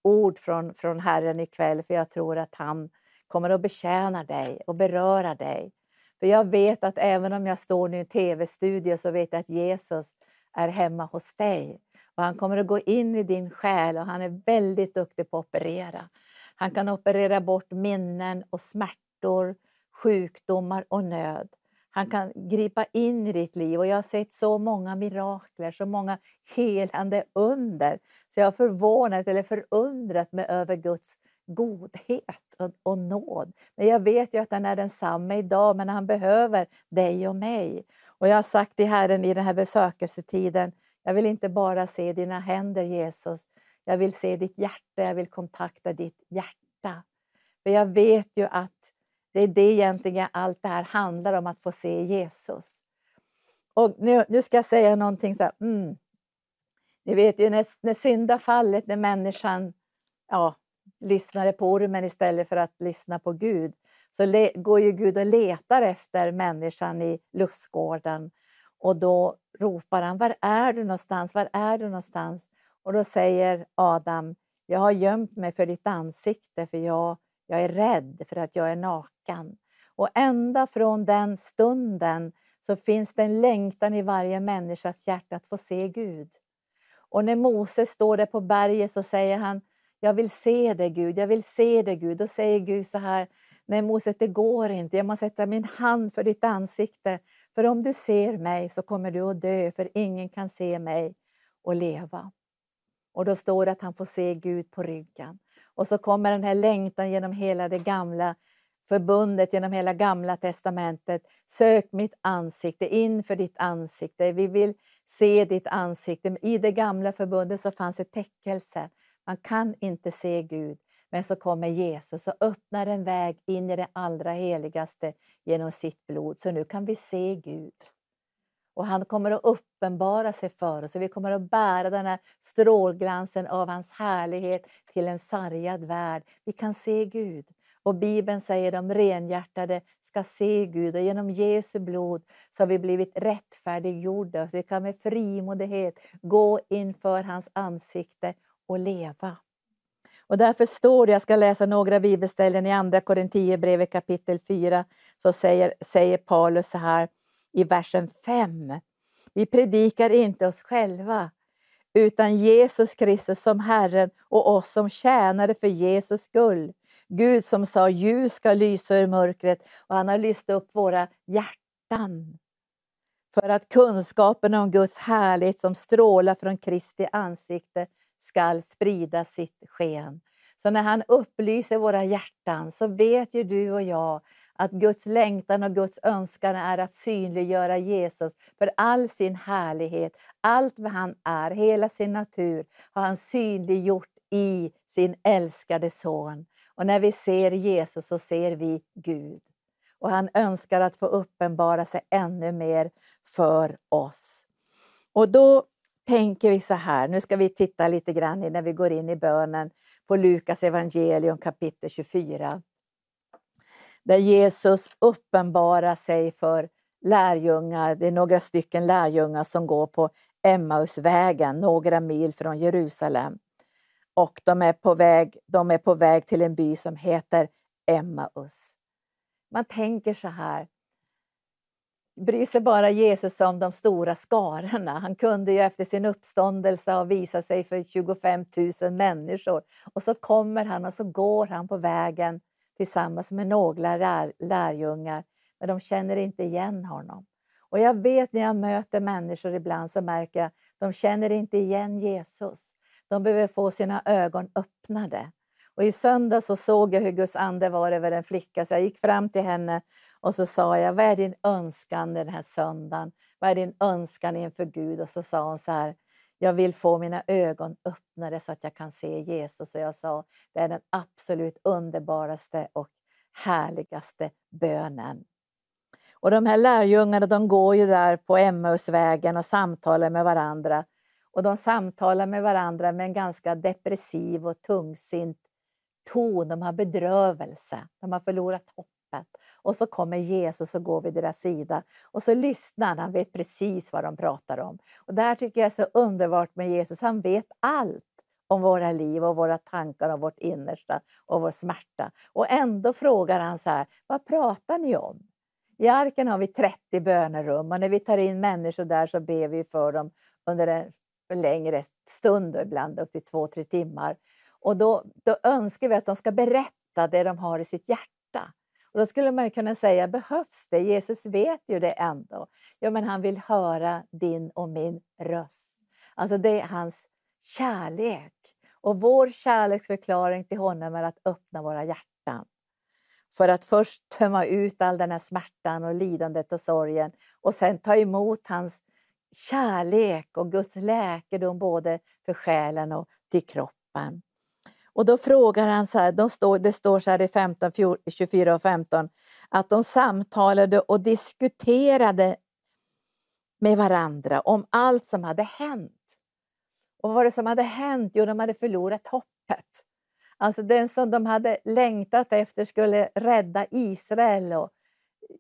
Speaker 7: ord från, från Herren ikväll, för jag tror att han kommer att betjäna dig och beröra dig. För jag vet att även om jag står nu i en tv-studio så vet jag att Jesus är hemma hos dig. Och han kommer att gå in i din själ och han är väldigt duktig på att operera. Han kan operera bort minnen och smärtor, sjukdomar och nöd. Han kan gripa in i ditt liv och jag har sett så många mirakler, så många helande under. Så jag har förvånat eller förundrat mig över Guds godhet och, och nåd. Men jag vet ju att han är densamma idag, men han behöver dig och mig. Och jag har sagt till Herren i den här besökelsetiden, jag vill inte bara se dina händer Jesus, jag vill se ditt hjärta, jag vill kontakta ditt hjärta. För jag vet ju att det är det egentligen allt det här handlar om, att få se Jesus. Och nu, nu ska jag säga någonting så här, mm. Ni vet ju när, när syndafallet, när människan ja, lyssnade på ormen istället för att lyssna på Gud, så går ju Gud och letar efter människan i lustgården. Och då ropar han, var är du någonstans? Var är du någonstans? Och då säger Adam, jag har gömt mig för ditt ansikte för jag, jag är rädd för att jag är naken. Och ända från den stunden så finns det en längtan i varje människas hjärta att få se Gud. Och när Moses står där på berget så säger han, jag vill se dig Gud, jag vill se dig Gud. Då säger Gud så här, nej Moses det går inte, jag måste sätta min hand för ditt ansikte. För om du ser mig så kommer du att dö, för ingen kan se mig och leva. Och då står det att han får se Gud på ryggen. Och så kommer den här längtan genom hela det gamla förbundet, genom hela gamla testamentet. Sök mitt ansikte, inför ditt ansikte. Vi vill se ditt ansikte. I det gamla förbundet så fanns det täckelse. Man kan inte se Gud. Men så kommer Jesus och öppnar en väg in i det allra heligaste genom sitt blod. Så nu kan vi se Gud. Och han kommer att uppenbara sig för oss och vi kommer att bära den här strålglansen av hans härlighet till en sargad värld. Vi kan se Gud. Och Bibeln säger de renhjärtade ska se Gud och genom Jesu blod så har vi blivit rättfärdiggjorda. Så vi kan med frimodighet gå inför hans ansikte och leva. Och därför står det, jag ska läsa några bibelställen i Andra Korinthierbrevet kapitel 4, så säger, säger Paulus så här i versen 5. Vi predikar inte oss själva, utan Jesus Kristus som Herren och oss som tjänare för Jesus skull. Gud som sa ljus ska lysa ur mörkret och han har lyst upp våra hjärtan för att kunskapen om Guds härlighet som strålar från Kristi ansikte skall sprida sitt sken. Så när han upplyser våra hjärtan så vet ju du och jag att Guds längtan och Guds önskan är att synliggöra Jesus för all sin härlighet, allt vad han är, hela sin natur har han synliggjort i sin älskade son. Och när vi ser Jesus så ser vi Gud. Och han önskar att få uppenbara sig ännu mer för oss. Och då tänker vi så här, nu ska vi titta lite grann när vi går in i bönen på Lukas evangelium kapitel 24. Där Jesus uppenbarar sig för lärjungar, det är några stycken lärjungar som går på Emmausvägen, några mil från Jerusalem. Och de är, på väg, de är på väg till en by som heter Emmaus. Man tänker så här, bryr sig bara Jesus om de stora skarorna? Han kunde ju efter sin uppståndelse ha visat sig för 25 000 människor. Och så kommer han och så går han på vägen tillsammans med några lär, lärjungar, men de känner inte igen honom. Och jag vet när jag möter människor ibland så märker jag att de känner inte igen Jesus. De behöver få sina ögon öppnade. Och I söndag så såg jag hur Guds ande var över en flicka, så jag gick fram till henne och så sa jag, vad är din önskan den här söndagen? Vad är din önskan inför Gud? Och så sa hon så här, jag vill få mina ögon öppnade så att jag kan se Jesus. Och jag sa, det är den absolut underbaraste och härligaste bönen. Och de här lärjungarna de går ju där på Emmausvägen och samtalar med varandra. Och de samtalar med varandra med en ganska depressiv och tungsint ton. De har bedrövelse, de har förlorat skeppet. Och så kommer Jesus och går vid deras sida och så lyssnar han, han vet precis vad de pratar om. Och det här tycker jag är så underbart med Jesus, han vet allt om våra liv och våra tankar och vårt innersta och vår smärta. Och ändå frågar han så här, vad pratar ni om? I arken har vi 30 bönerum och när vi tar in människor där så ber vi för dem under en längre stund, ibland upp till två, tre timmar. Och då, då önskar vi att de ska berätta det de har i sitt hjärta. Och då skulle man kunna säga, behövs det? Jesus vet ju det ändå. Ja, men han vill höra din och min röst. Alltså det är hans kärlek. Och vår kärleksförklaring till honom är att öppna våra hjärtan. För att först tömma ut all den här smärtan och lidandet och sorgen och sen ta emot hans kärlek och Guds läkedom både för själen och till kroppen. Och då frågar han så här, de står, det står så här i 15, 24 och 15, att de samtalade och diskuterade med varandra om allt som hade hänt. Och vad var det som hade hänt? Jo, de hade förlorat hoppet. Alltså den som de hade längtat efter skulle rädda Israel och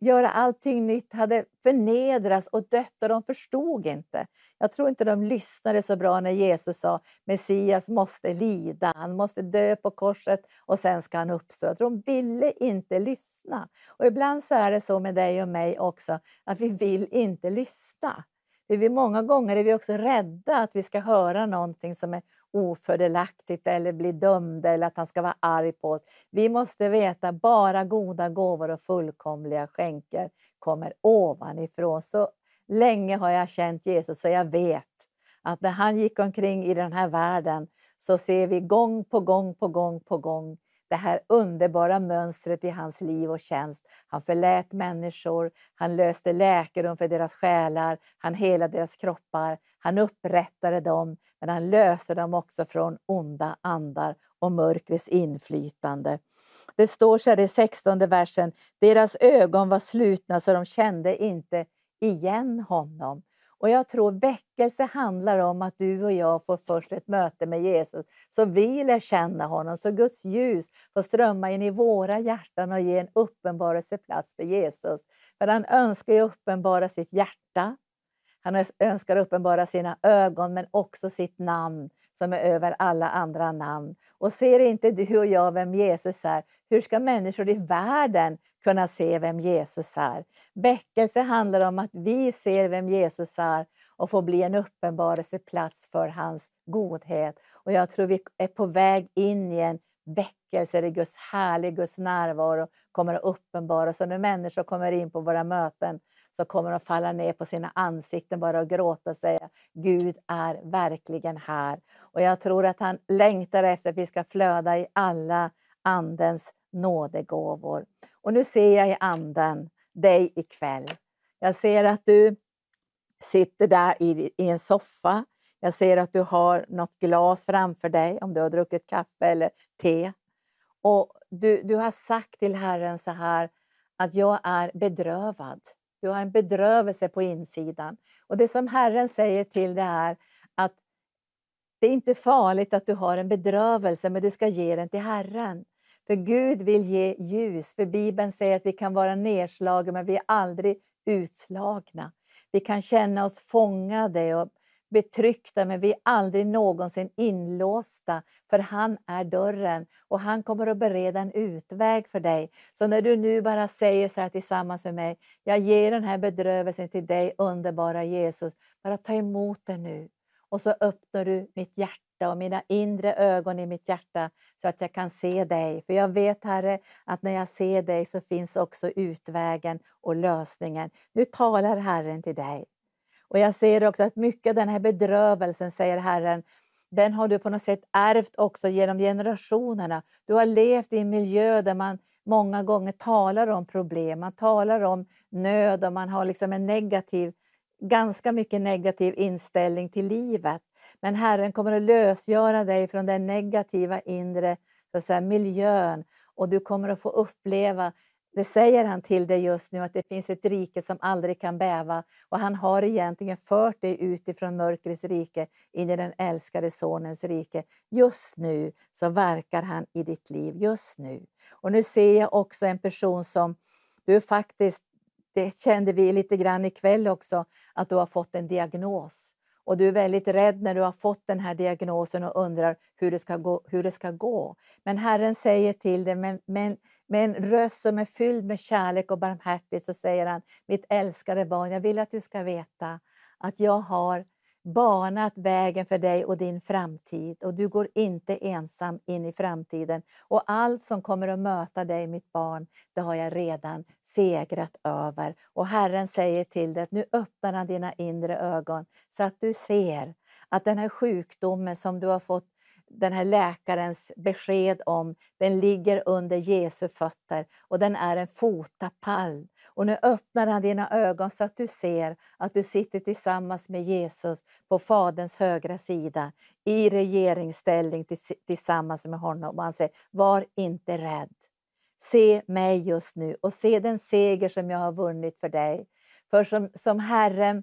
Speaker 7: göra allting nytt hade förnedrats och dött och de förstod inte. Jag tror inte de lyssnade så bra när Jesus sa Messias måste lida, han måste dö på korset och sen ska han uppstå. Jag tror de ville inte lyssna. Och ibland så är det så med dig och mig också, att vi vill inte lyssna. Vi många gånger är vi också rädda att vi ska höra någonting som är ofördelaktigt eller bli dömda eller att han ska vara arg på oss. Vi måste veta bara goda gåvor och fullkomliga skänker kommer ovanifrån. Så länge har jag känt Jesus så jag vet att när han gick omkring i den här världen så ser vi gång på gång på gång på gång det här underbara mönstret i hans liv och tjänst. Han förlät människor, han löste läkedom för deras själar, han helade deras kroppar, han upprättade dem, men han löste dem också från onda andar och mörkrets inflytande. Det står så här i 16 versen, deras ögon var slutna så de kände inte igen honom. Och jag tror väckelse handlar om att du och jag får först ett möte med Jesus, så vi lär känna honom, så Guds ljus får strömma in i våra hjärtan och ge en uppenbarelseplats för Jesus. För han önskar ju uppenbara sitt hjärta, han önskar uppenbara sina ögon men också sitt namn som är över alla andra namn. Och ser inte du och jag vem Jesus är, hur ska människor i världen kunna se vem Jesus är? Väckelse handlar om att vi ser vem Jesus är och får bli en uppenbarelseplats för hans godhet. Och jag tror vi är på väg in i en väckelse där Guds härlig Guds närvaro kommer att uppenbaras. Och när människor kommer in på våra möten så kommer de falla ner på sina ansikten bara och gråta och säga Gud är verkligen här. Och jag tror att han längtar efter att vi ska flöda i alla Andens nådegåvor. Och nu ser jag i Anden dig ikväll. Jag ser att du sitter där i, i en soffa. Jag ser att du har något glas framför dig, om du har druckit kaffe eller te. Och du, du har sagt till Herren så här, att jag är bedrövad. Du har en bedrövelse på insidan. Och det som Herren säger till dig är att det är inte farligt att du har en bedrövelse, men du ska ge den till Herren. För Gud vill ge ljus. För Bibeln säger att vi kan vara nedslagna, men vi är aldrig utslagna. Vi kan känna oss fångade och betryckta, men vi är aldrig någonsin inlåsta, för han är dörren och han kommer att bereda en utväg för dig. Så när du nu bara säger så här tillsammans med mig, jag ger den här bedrövelsen till dig, underbara Jesus, bara ta emot den nu. Och så öppnar du mitt hjärta och mina inre ögon i mitt hjärta så att jag kan se dig. För jag vet, Herre, att när jag ser dig så finns också utvägen och lösningen. Nu talar Herren till dig. Och jag ser också att mycket av den här bedrövelsen, säger Herren, den har du på något sätt ärvt också genom generationerna. Du har levt i en miljö där man många gånger talar om problem, man talar om nöd och man har liksom en negativ, ganska mycket negativ inställning till livet. Men Herren kommer att lösgöra dig från den negativa inre så att säga, miljön och du kommer att få uppleva det säger han till dig just nu, att det finns ett rike som aldrig kan bäva. Och han har egentligen fört dig utifrån mörkrets rike in i den älskade Sonens rike. Just nu så verkar han i ditt liv, just nu. Och nu ser jag också en person som du faktiskt, det kände vi lite grann ikväll också, att du har fått en diagnos. Och du är väldigt rädd när du har fått den här diagnosen och undrar hur det ska gå. Hur det ska gå. Men Herren säger till dig, med, med, med en röst som är fylld med kärlek och barmhärtighet så säger han, mitt älskade barn, jag vill att du ska veta att jag har banat vägen för dig och din framtid och du går inte ensam in i framtiden. Och allt som kommer att möta dig, mitt barn, det har jag redan segrat över. Och Herren säger till dig att nu öppnar han dina inre ögon så att du ser att den här sjukdomen som du har fått den här läkarens besked om, den ligger under Jesu fötter och den är en fotapall. Och nu öppnar han dina ögon så att du ser att du sitter tillsammans med Jesus på Faderns högra sida i regeringsställning tillsammans med honom. Och han säger, var inte rädd. Se mig just nu och se den seger som jag har vunnit för dig. För som, som Herren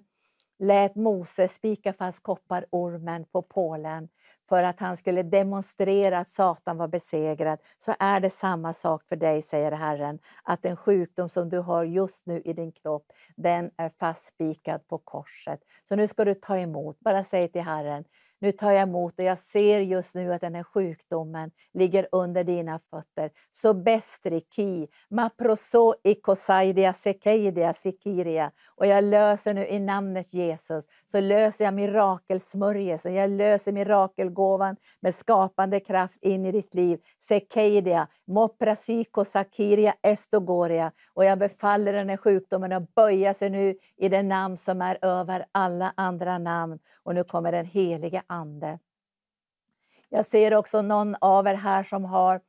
Speaker 7: lät Moses spika fast kopparormen på pålen för att han skulle demonstrera att Satan var besegrad, så är det samma sak för dig, säger Herren, att den sjukdom som du har just nu i din kropp, den är fastspikad på korset. Så nu ska du ta emot, bara säg till Herren, nu tar jag emot och jag ser just nu att den här sjukdomen ligger under dina fötter. Så bestriki, maproso ikosaidia sekeidia sikiria. Och jag löser nu i namnet Jesus, så löser jag mirakelsmörjelsen, jag löser mirakelgåvan med skapande kraft in i ditt liv. Sekeidia, moprasiko sakiria estogoria. Och jag befaller den här sjukdomen att böja sig nu i det namn som är över alla andra namn. Och nu kommer den heliga ande. Jag ser också någon av er här som har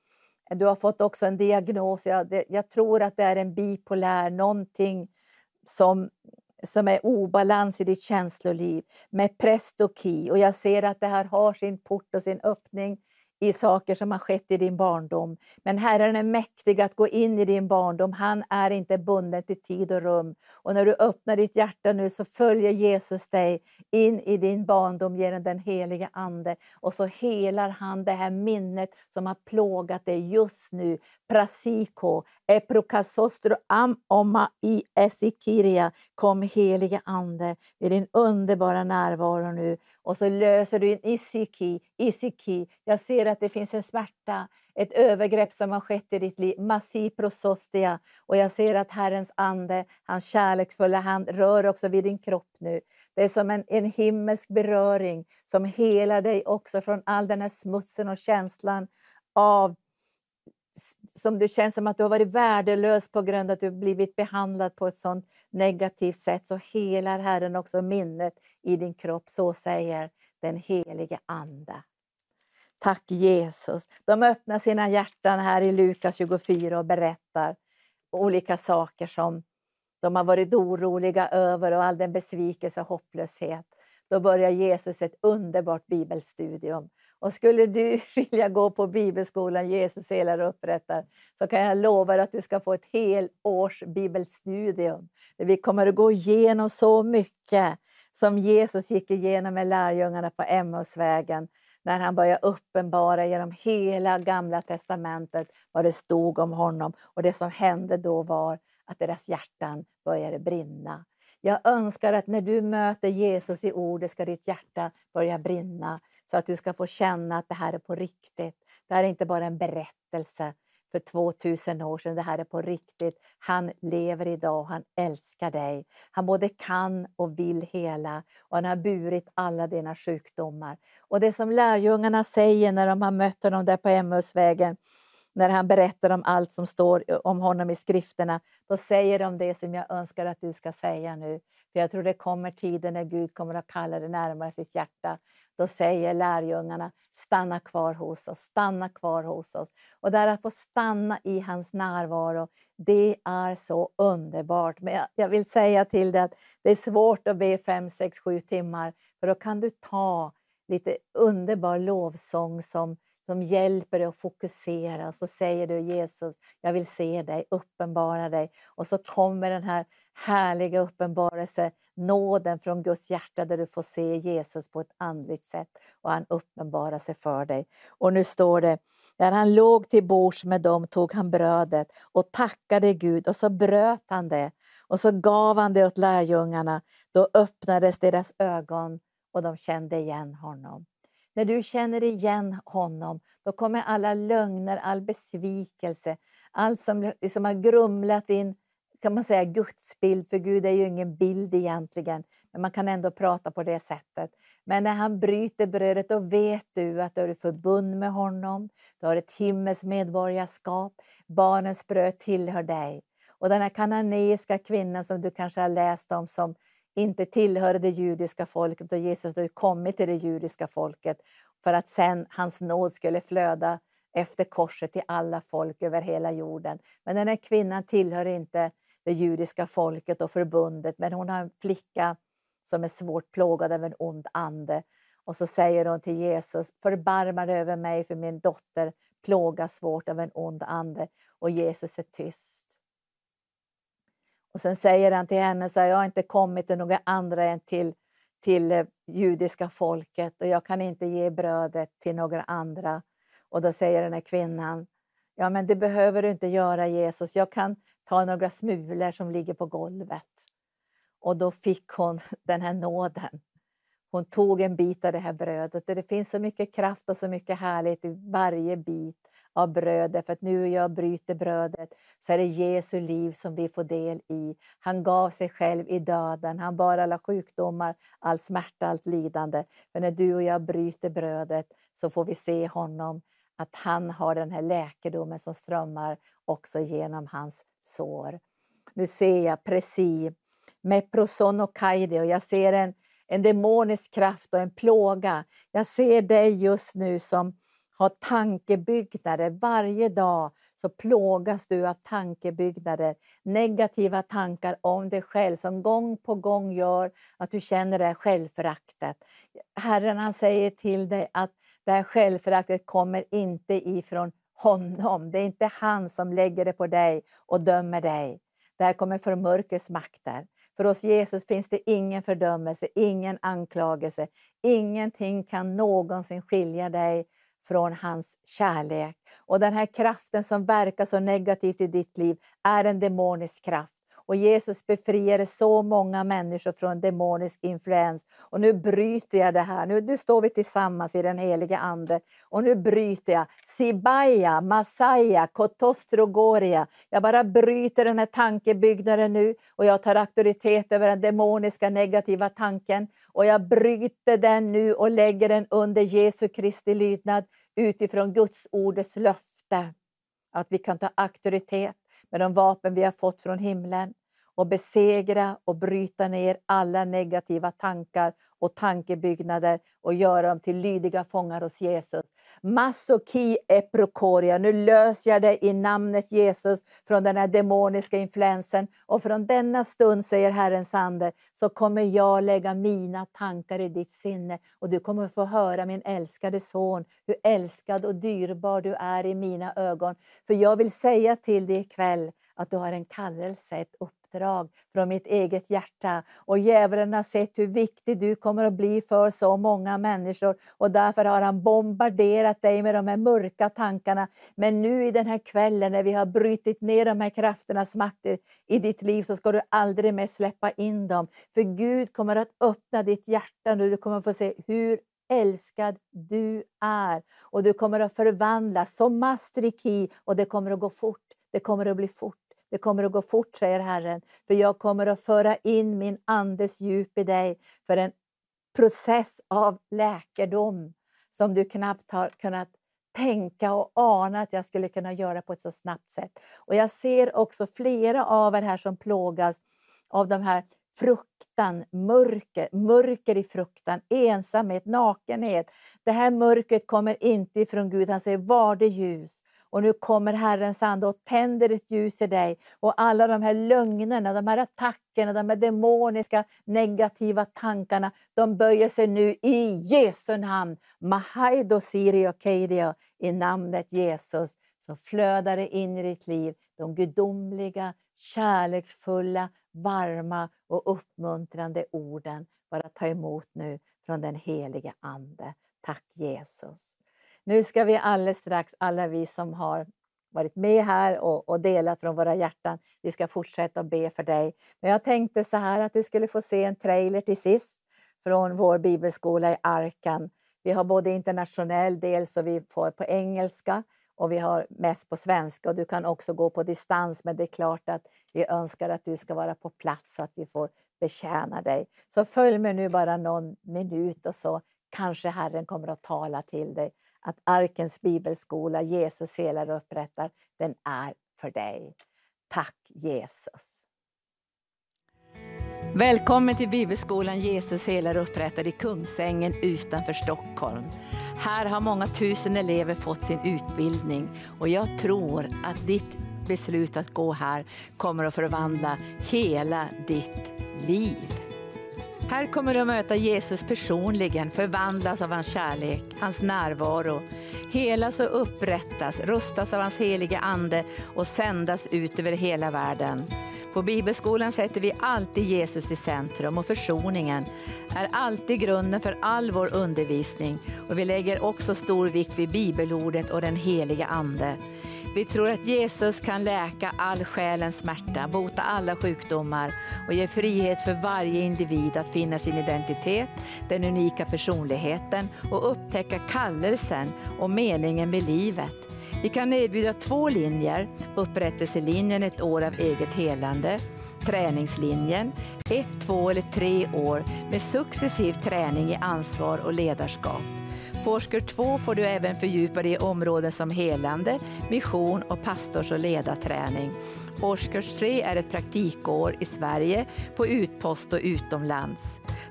Speaker 7: du har fått också en diagnos. Jag, jag tror att det är en bipolär, någonting som, som är obalans i ditt känsloliv med prestoki. Och jag ser att det här har sin port och sin öppning i saker som har skett i din barndom. Men Herren är mäktig att gå in i din barndom. Han är inte bunden till tid och rum. Och när du öppnar ditt hjärta nu så följer Jesus dig in i din barndom genom den helige Ande. Och så helar han det här minnet som har plågat dig just nu. Prasiko, eprokasostro am oma i esikiria. Kom helige Ande med din underbara närvaro nu. Och så löser du in isiki, isiki. Jag ser att att det finns en smärta, ett övergrepp som har skett i ditt liv. Massiprosostia. Och jag ser att Herrens ande, hans kärleksfulla hand rör också vid din kropp nu. Det är som en, en himmelsk beröring som helar dig också från all den här smutsen och känslan av som du känner som att du har varit värdelös på grund av att du blivit behandlad på ett sånt negativt sätt, så helar Herren också minnet i din kropp. Så säger den helige Ande. Tack Jesus. De öppnar sina hjärtan här i Lukas 24 och berättar olika saker som de har varit oroliga över och all den besvikelse och hopplöshet. då börjar Jesus ett underbart bibelstudium. Och skulle du vilja gå på bibelskolan Jesus helar och upprättar så kan jag lova dig att du ska få ett helårs bibelstudium. Där vi kommer att gå igenom så mycket som Jesus gick igenom med lärjungarna på Emmausvägen när han börjar uppenbara genom hela Gamla testamentet vad det stod om honom. Och det som hände då var att deras hjärtan började brinna. Jag önskar att när du möter Jesus i ordet ska ditt hjärta börja brinna så att du ska få känna att det här är på riktigt. Det här är inte bara en berättelse för 2000 år sedan. Det här är på riktigt. Han lever idag och han älskar dig. Han både kan och vill hela och han har burit alla dina sjukdomar. Och det som lärjungarna säger när de har mött honom där på Emmausvägen när han berättar om allt som står om honom i skrifterna, då säger de det som jag önskar att du ska säga nu. För jag tror det kommer tider när Gud kommer att kalla dig närmare sitt hjärta. Då säger lärjungarna, stanna kvar hos oss, stanna kvar hos oss. Och där att få stanna i hans närvaro, det är så underbart. Men jag vill säga till dig att det är svårt att be fem, sex, sju timmar, för då kan du ta lite underbar lovsång som som hjälper dig att fokusera. och Så säger du Jesus, jag vill se dig, uppenbara dig. Och så kommer den här härliga uppenbarelse, nåden från Guds hjärta där du får se Jesus på ett andligt sätt och han uppenbarar sig för dig. Och nu står det, när han låg till bords med dem tog han brödet och tackade Gud och så bröt han det och så gav han det åt lärjungarna. Då öppnades deras ögon och de kände igen honom. När du känner igen honom, då kommer alla lögner, all besvikelse, allt som liksom har grumlat in kan man säga gudsbild, för Gud är ju ingen bild egentligen, men man kan ändå prata på det sättet. Men när han bryter brödet, då vet du att du är förbund med honom, du har ett himmelskt medborgarskap, barnens bröd tillhör dig. Och den här kananeiska kvinnan som du kanske har läst om som inte tillhörde det judiska folket och Jesus hade kommit till det judiska folket för att sen hans nåd skulle flöda efter korset till alla folk över hela jorden. Men den här kvinnan tillhör inte det judiska folket och förbundet, men hon har en flicka som är svårt plågad av en ond ande. Och så säger hon till Jesus, förbarma dig över mig för min dotter plågas svårt av en ond ande. Och Jesus är tyst. Och sen säger han till henne, så här, jag har inte kommit till några andra än till, till eh, judiska folket och jag kan inte ge brödet till några andra. Och då säger den här kvinnan, ja men det behöver du inte göra Jesus, jag kan ta några smulor som ligger på golvet. Och då fick hon den här nåden. Hon tog en bit av det här brödet. Och det finns så mycket kraft och så mycket härlighet i varje bit av brödet. För att nu jag bryter brödet så är det Jesu liv som vi får del i. Han gav sig själv i döden. Han bar alla sjukdomar, all smärta, allt lidande. För när du och jag bryter brödet så får vi se honom att han har den här läkedomen som strömmar också genom hans sår. Nu ser jag precis med proson och kaide och jag ser en, en demonisk kraft och en plåga. Jag ser dig just nu som ha tankebyggnader. Varje dag så plågas du av tankebyggnader, negativa tankar om dig själv som gång på gång gör att du känner det här självföraktet. Herren han säger till dig att det här självföraktet kommer inte ifrån honom. Det är inte han som lägger det på dig och dömer dig. Det här kommer från mörkrets makter. För oss Jesus finns det ingen fördömelse, ingen anklagelse. Ingenting kan någonsin skilja dig från hans kärlek. Och den här kraften som verkar så negativt i ditt liv är en demonisk kraft. Och Jesus befriade så många människor från demonisk influens. Och nu bryter jag det här. Nu, nu står vi tillsammans i den heliga Ande. Och nu bryter jag. Sibaya, Masaya, Kotostrogoria. Jag bara bryter den här tankebyggnaden nu. Och jag tar auktoritet över den demoniska negativa tanken. Och jag bryter den nu och lägger den under Jesu Kristi lydnad utifrån Guds ordets löfte. Att vi kan ta auktoritet med de vapen vi har fått från himlen och besegra och bryta ner alla negativa tankar och tankebyggnader och göra dem till lydiga fångar hos Jesus. Masoki eprokoria. Nu löser jag dig i namnet Jesus från den här demoniska influensen. Och från denna stund, säger Herrens ande, så kommer jag lägga mina tankar i ditt sinne. Och du kommer få höra min älskade son, hur älskad och dyrbar du är i mina ögon. För jag vill säga till dig ikväll att du har en kallelse, ett uppdrag från mitt eget hjärta. Och djävulen har sett hur viktig du kommer att bli för så många människor. Och därför har han bombarderat dig med de här mörka tankarna. Men nu i den här kvällen när vi har brutit ner de här krafternas makter i ditt liv så ska du aldrig mer släppa in dem. För Gud kommer att öppna ditt hjärta nu. Du kommer att få se hur älskad du är. Och du kommer att förvandlas som mastriki och det kommer att gå fort. Det kommer att bli fort. Det kommer att gå fort, säger Herren, för jag kommer att föra in min andes djup i dig för en process av läkedom som du knappt har kunnat tänka och ana att jag skulle kunna göra på ett så snabbt sätt. Och jag ser också flera av er här som plågas av de här fruktan, mörker, mörker i fruktan, ensamhet, nakenhet. Det här mörkret kommer inte ifrån Gud. Han säger, var det ljus. Och nu kommer Herrens ande och tänder ett ljus i dig. Och alla de här lögnerna, de här attackerna, de här demoniska negativa tankarna, de böjer sig nu i Jesu namn. Mahaido Sirio Keidio, i namnet Jesus. Så flödar det in i ditt liv, de gudomliga, kärleksfulla, varma och uppmuntrande orden. Bara ta emot nu från den helige Ande. Tack Jesus. Nu ska vi alldeles strax, alla vi som har varit med här och, och delat från våra hjärtan, vi ska fortsätta att be för dig. Men jag tänkte så här att du skulle få se en trailer till sist från vår bibelskola i Arkan. Vi har både internationell del så vi får på engelska och vi har mest på svenska och du kan också gå på distans men det är klart att vi önskar att du ska vara på plats så att vi får betjäna dig. Så följ med nu bara någon minut och så kanske Herren kommer att tala till dig att Arkens bibelskola, Jesus helar och upprättar, den är för dig. Tack Jesus! Välkommen till bibelskolan Jesus helar och upprättar i Kungsängen utanför Stockholm. Här har många tusen elever fått sin utbildning och jag tror att ditt beslut att gå här kommer att förvandla hela ditt liv. Här kommer du att möta Jesus personligen, förvandlas av hans kärlek, hans närvaro. Helas och upprättas, rustas av hans heliga Ande och sändas ut över hela världen. På Bibelskolan sätter vi alltid Jesus i centrum och försoningen är alltid grunden för all vår undervisning och vi lägger också stor vikt vid bibelordet och den heliga Ande. Vi tror att Jesus kan läka all själens smärta, bota alla sjukdomar och ge frihet för varje individ att finna sin identitet, den unika personligheten och upptäcka kallelsen och meningen med livet. Vi kan erbjuda två linjer, upprättelselinjen ett år av eget helande, träningslinjen ett, två eller tre år med successiv träning i ansvar och ledarskap. På årskurs 2 får du även fördjupa dig i områden som helande, mission och pastors och ledarträning. Årskurs 3 är ett praktikår i Sverige, på utpost och utomlands.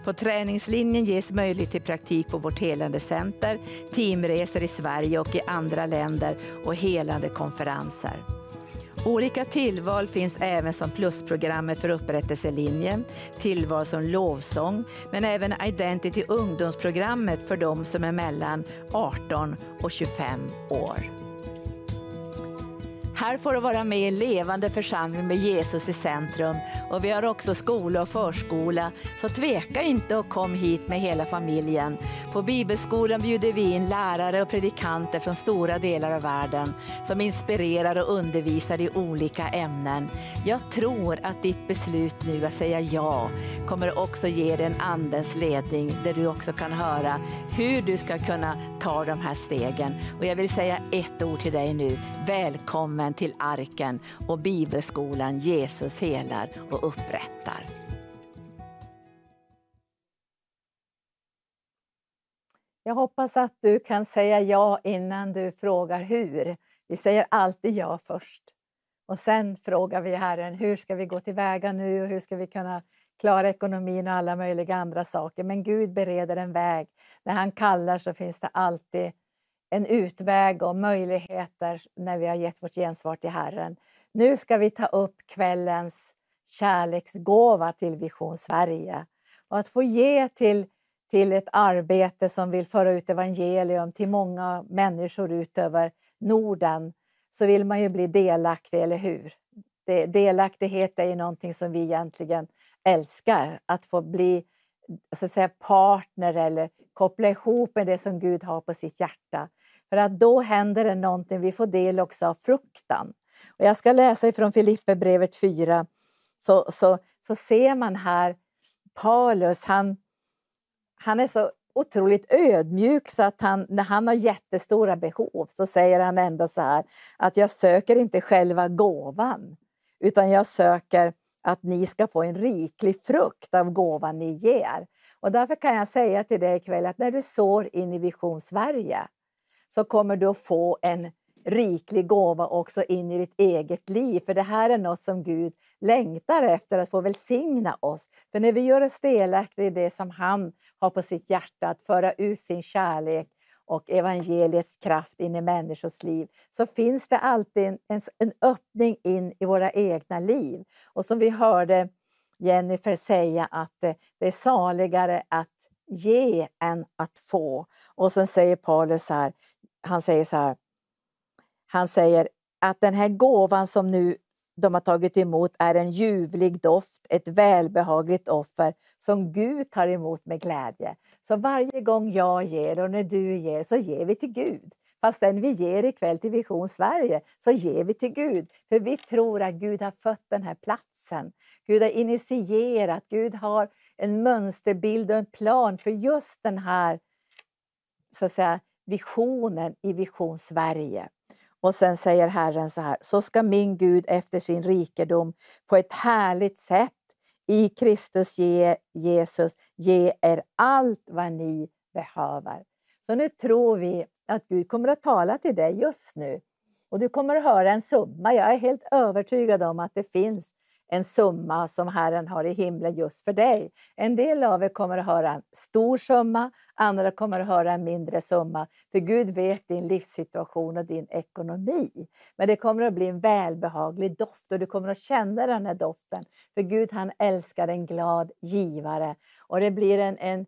Speaker 7: På träningslinjen ges möjlighet till praktik på vårt helande center, teamresor i Sverige och i andra länder och helande konferenser. Olika tillval finns även som plusprogrammet för upprättelselinjen, tillval som lovsång, men även Identity ungdomsprogrammet för de som är mellan 18 och 25 år. Här får du vara med i en levande församling med Jesus i centrum. Och vi har också skola och förskola, så tveka inte och kom hit med hela familjen. På Bibelskolan bjuder vi in lärare och predikanter från stora delar av världen som inspirerar och undervisar i olika ämnen. Jag tror att ditt beslut nu att säga ja kommer också ge dig en andens ledning där du också kan höra hur du ska kunna ta de här stegen. Och jag vill säga ett ord till dig nu. Välkommen till Arken och Bibelskolan Jesus helar och upprättar. Jag hoppas att du kan säga ja innan du frågar hur. Vi säger alltid ja först. Och sen frågar vi Herren, hur ska vi gå tillväga nu och hur ska vi kunna klara ekonomin och alla möjliga andra saker. Men Gud bereder en väg. När han kallar så finns det alltid en utväg och möjligheter när vi har gett vårt gensvar till Herren. Nu ska vi ta upp kvällens kärleksgåva till Vision Sverige och att få ge till, till ett arbete som vill föra ut evangelium till många människor utöver Norden så vill man ju bli delaktig, eller hur? delaktighet är ju någonting som vi egentligen älskar, att få bli så att säga, partner eller koppla ihop med det som Gud har på sitt hjärta. För att då händer det någonting, vi får del också av fruktan. Och jag ska läsa ifrån Filipperbrevet 4, så, så, så ser man här Paulus, han, han är så otroligt ödmjuk så att han, när han har jättestora behov så säger han ändå så här att jag söker inte själva gåvan utan jag söker att ni ska få en riklig frukt av gåvan ni ger. Och därför kan jag säga till dig ikväll att när du sår in i Vision Sverige så kommer du att få en riklig gåva också in i ditt eget liv. För det här är något som Gud längtar efter att få välsigna oss. För när vi gör oss delaktiga i det som han har på sitt hjärta, att föra ut sin kärlek och evangeliets kraft in i människors liv, så finns det alltid en, en, en öppning in i våra egna liv. Och som vi hörde Jennifer säga att det, det är saligare att ge än att få. Och sen säger Paulus här, han säger så här, han säger att den här gåvan som nu de har tagit emot är en ljuvlig doft, ett välbehagligt offer som Gud tar emot med glädje. Så varje gång jag ger och när du ger så ger vi till Gud. Fast den vi ger ikväll till Vision Sverige så ger vi till Gud. För vi tror att Gud har fött den här platsen. Gud har initierat, Gud har en mönsterbild och en plan för just den här så att säga, visionen i Vision Sverige. Och sen säger Herren så här, så ska min Gud efter sin rikedom på ett härligt sätt i Kristus ge, Jesus ge er allt vad ni behöver. Så nu tror vi att Gud kommer att tala till dig just nu. Och du kommer att höra en summa. Jag är helt övertygad om att det finns en summa som Herren har i himlen just för dig. En del av er kommer att höra en stor summa, andra kommer att höra en mindre summa. För Gud vet din livssituation och din ekonomi. Men det kommer att bli en välbehaglig doft och du kommer att känna den här doften. För Gud han älskar en glad givare. Och det blir en, en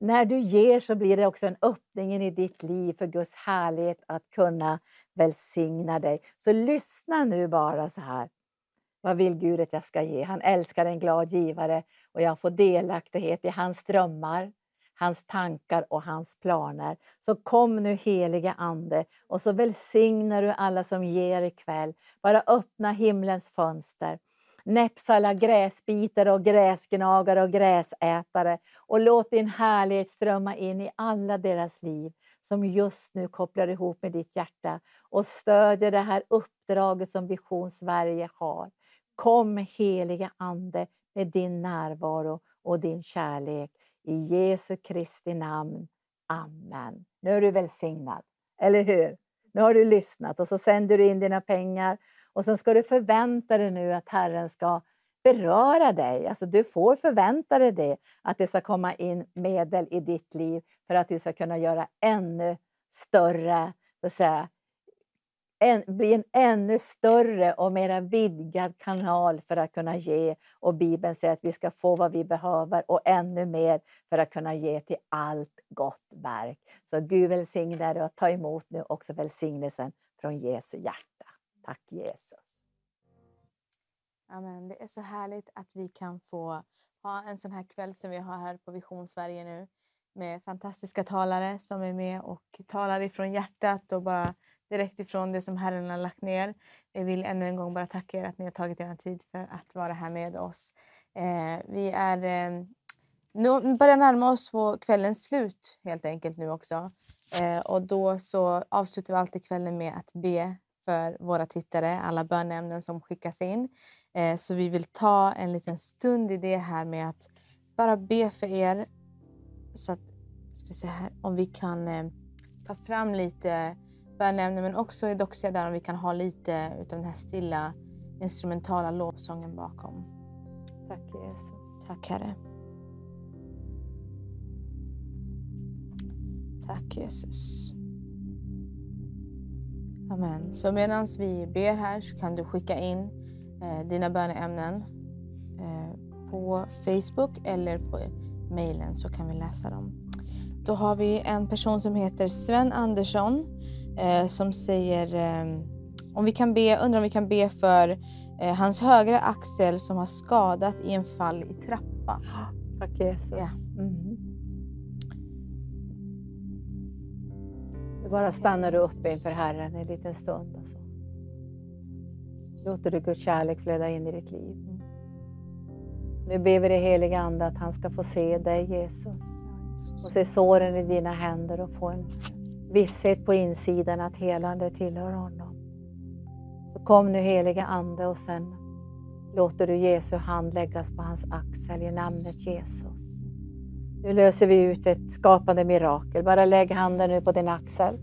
Speaker 7: när du ger så blir det också en öppning i ditt liv för Guds härlighet att kunna välsigna dig. Så lyssna nu bara så här. Vad vill Gud att jag ska ge? Han älskar en glad givare och jag får delaktighet i hans drömmar, hans tankar och hans planer. Så kom nu helige Ande och så välsignar du alla som ger ikväll. Bara öppna himlens fönster. Näps alla gräsbitare och gräsgnagare och gräsätare och låt din härlighet strömma in i alla deras liv som just nu kopplar ihop med ditt hjärta och stödjer det här uppdraget som Vision Sverige har. Kom helige Ande med din närvaro och din kärlek. I Jesu Kristi namn. Amen. Nu är du välsignad, eller hur? Nu har du lyssnat och så sänder du in dina pengar och sen ska du förvänta dig nu att Herren ska beröra dig. Alltså du får förvänta dig det, att det ska komma in medel i ditt liv för att du ska kunna göra ännu större så att säga, en, bli en ännu större och mera vidgad kanal för att kunna ge. Och Bibeln säger att vi ska få vad vi behöver och ännu mer för att kunna ge till allt gott verk. Så Gud välsigne dig och ta emot nu också välsignelsen från Jesu hjärta. Tack Jesus.
Speaker 1: Amen. Det är så härligt att vi kan få ha en sån här kväll som vi har här på Vision Sverige nu med fantastiska talare som är med och talar ifrån hjärtat och bara direkt ifrån det som Herren har lagt ner. Jag vill ännu en gång bara tacka er att ni har tagit er tid för att vara här med oss. Eh, vi är, eh, nu börjar närma oss kvällens slut helt enkelt nu också. Eh, och då så avslutar vi alltid kvällen med att be för våra tittare, alla bönämnen som skickas in. Eh, så vi vill ta en liten stund i det här med att bara be för er. Så att, ska vi se här, om vi kan eh, ta fram lite bönämnen men också i Doxia där om vi kan ha lite utav den här stilla instrumentala lovsången bakom.
Speaker 7: Tack Jesus.
Speaker 1: Tack Herre. Tack Jesus. Amen. Så medan vi ber här så kan du skicka in eh, dina böneämnen eh, på Facebook eller på mejlen så kan vi läsa dem. Då har vi en person som heter Sven Andersson eh, som säger eh, om vi kan be, undrar om vi kan be för eh, hans högra axel som har skadat i en fall i trappa.
Speaker 7: Tack Jesus.
Speaker 1: Ja.
Speaker 7: Mm. Du bara stannar upp inför Herren en liten stund. Och så. Låter du Guds kärlek flöda in i ditt liv. Nu ber vi dig heliga Ande att han ska få se dig Jesus. Och se såren i dina händer och få en visshet på insidan att helande tillhör honom. Så kom nu heliga Ande och sen låter du Jesu hand läggas på hans axel i namnet Jesus. Nu löser vi ut ett skapande mirakel. Bara lägg handen nu på din axel.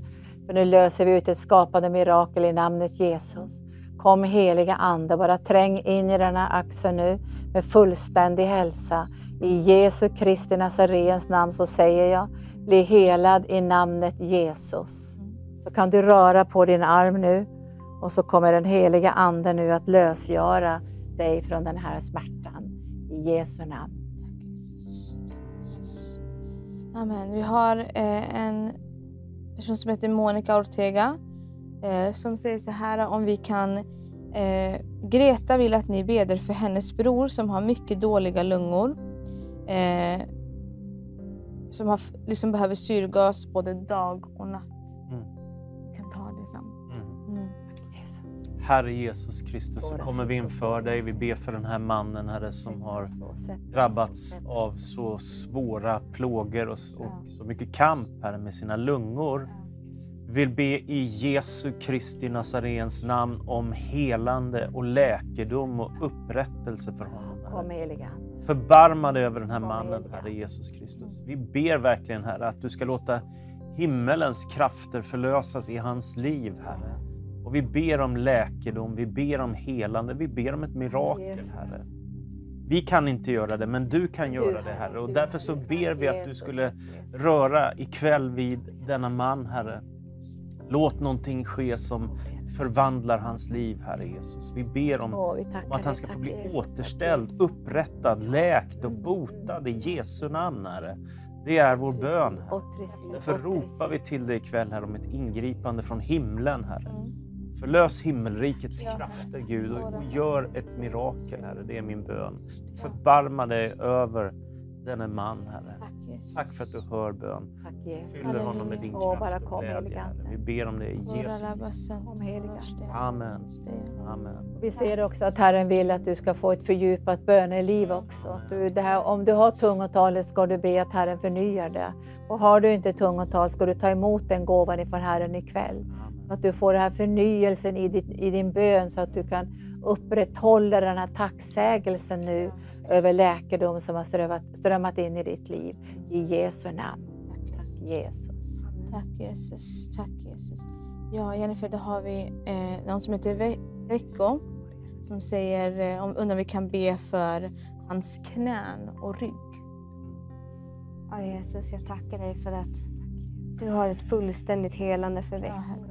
Speaker 7: För nu löser vi ut ett skapande mirakel i namnet Jesus. Kom heliga Ande, bara träng in i denna axel nu med fullständig hälsa. I Jesu Kristi Nazarens namn så säger jag, bli helad i namnet Jesus. Så kan du röra på din arm nu och så kommer den heliga Ande nu att lösgöra dig från den här smärtan. I Jesu namn.
Speaker 1: Amen. Vi har eh, en person som heter Monica Ortega eh, som säger så här om vi kan eh, Greta vill att ni beder för hennes bror som har mycket dåliga lungor. Som har, liksom behöver syrgas både dag och natt.
Speaker 3: Mm.
Speaker 1: Vi kan ta det sen.
Speaker 3: Mm.
Speaker 1: Mm.
Speaker 3: Herre Jesus Kristus, så kommer vi inför dig. Vi ber för den här mannen, Herre, som har drabbats av så svåra plågor och, och så mycket kamp, Herre, med sina lungor. Vi vill be i Jesu Kristi Nazarens namn om helande och läkedom och upprättelse för honom.
Speaker 7: Kom heliga
Speaker 3: Förbarma dig över den här mannen. Herre Jesus Kristus. Vi ber verkligen, Herre, att du ska låta himmelens krafter förlösas i hans liv, Herre. Och vi ber om läkedom, vi ber om helande, vi ber om ett mirakel. Herre. Vi kan inte göra det, men du kan göra det,
Speaker 7: Herre.
Speaker 3: Och därför så ber vi att du skulle röra ikväll vid denna man, Herre. Låt någonting ske som förvandlar hans liv, Herre Jesus. Vi ber om
Speaker 7: Åh, vi tackar
Speaker 3: om att han ska få bli
Speaker 7: Jesus.
Speaker 3: Återställd,
Speaker 7: Jesus.
Speaker 3: upprättad, läkt och botad i Jesu namn, Herre. Det är vår bön, Herre. Därför ropar vi till dig ikväll här om ett ingripande från himlen, Herre.
Speaker 1: Mm.
Speaker 3: Förlös himmelrikets krafter,
Speaker 1: Herre.
Speaker 3: Gud, och och gör ett mirakel, Herre. Det är min bön. Förbarma dig över denne man, Herre.
Speaker 1: Tack Jesus.
Speaker 3: Tack för att du hör bön.
Speaker 7: Tack Jesus.
Speaker 3: Fyller honom med din
Speaker 7: Åh, bara
Speaker 3: kraft och
Speaker 7: kom,
Speaker 3: glädje. Vi ber om det i Jesu
Speaker 7: Kom, Ande.
Speaker 3: Amen. Amen.
Speaker 7: Vi ser också att Herren vill att du ska få ett fördjupat böneliv också. Att du, det här, om du har tungotalet ska du be att Herren förnyar det. Och har du inte tungotal ska du ta emot den gåvan ifrån Herren ikväll.
Speaker 3: Amen.
Speaker 7: Att du får den här förnyelsen i, ditt, i din bön så att du kan upprätthålla den här tacksägelsen nu över läkedom som har strövat, strömmat in i ditt liv. I Jesu namn. Tack Jesus.
Speaker 1: Tack Jesus. Tack Jesus. Ja, Jennifer, då har vi eh, någon som heter Ve- Vecko som säger eh, om undrar om vi kan be för hans knän och rygg.
Speaker 5: Ja, Jesus, jag tackar dig för att du har ett fullständigt helande för.
Speaker 1: Herre.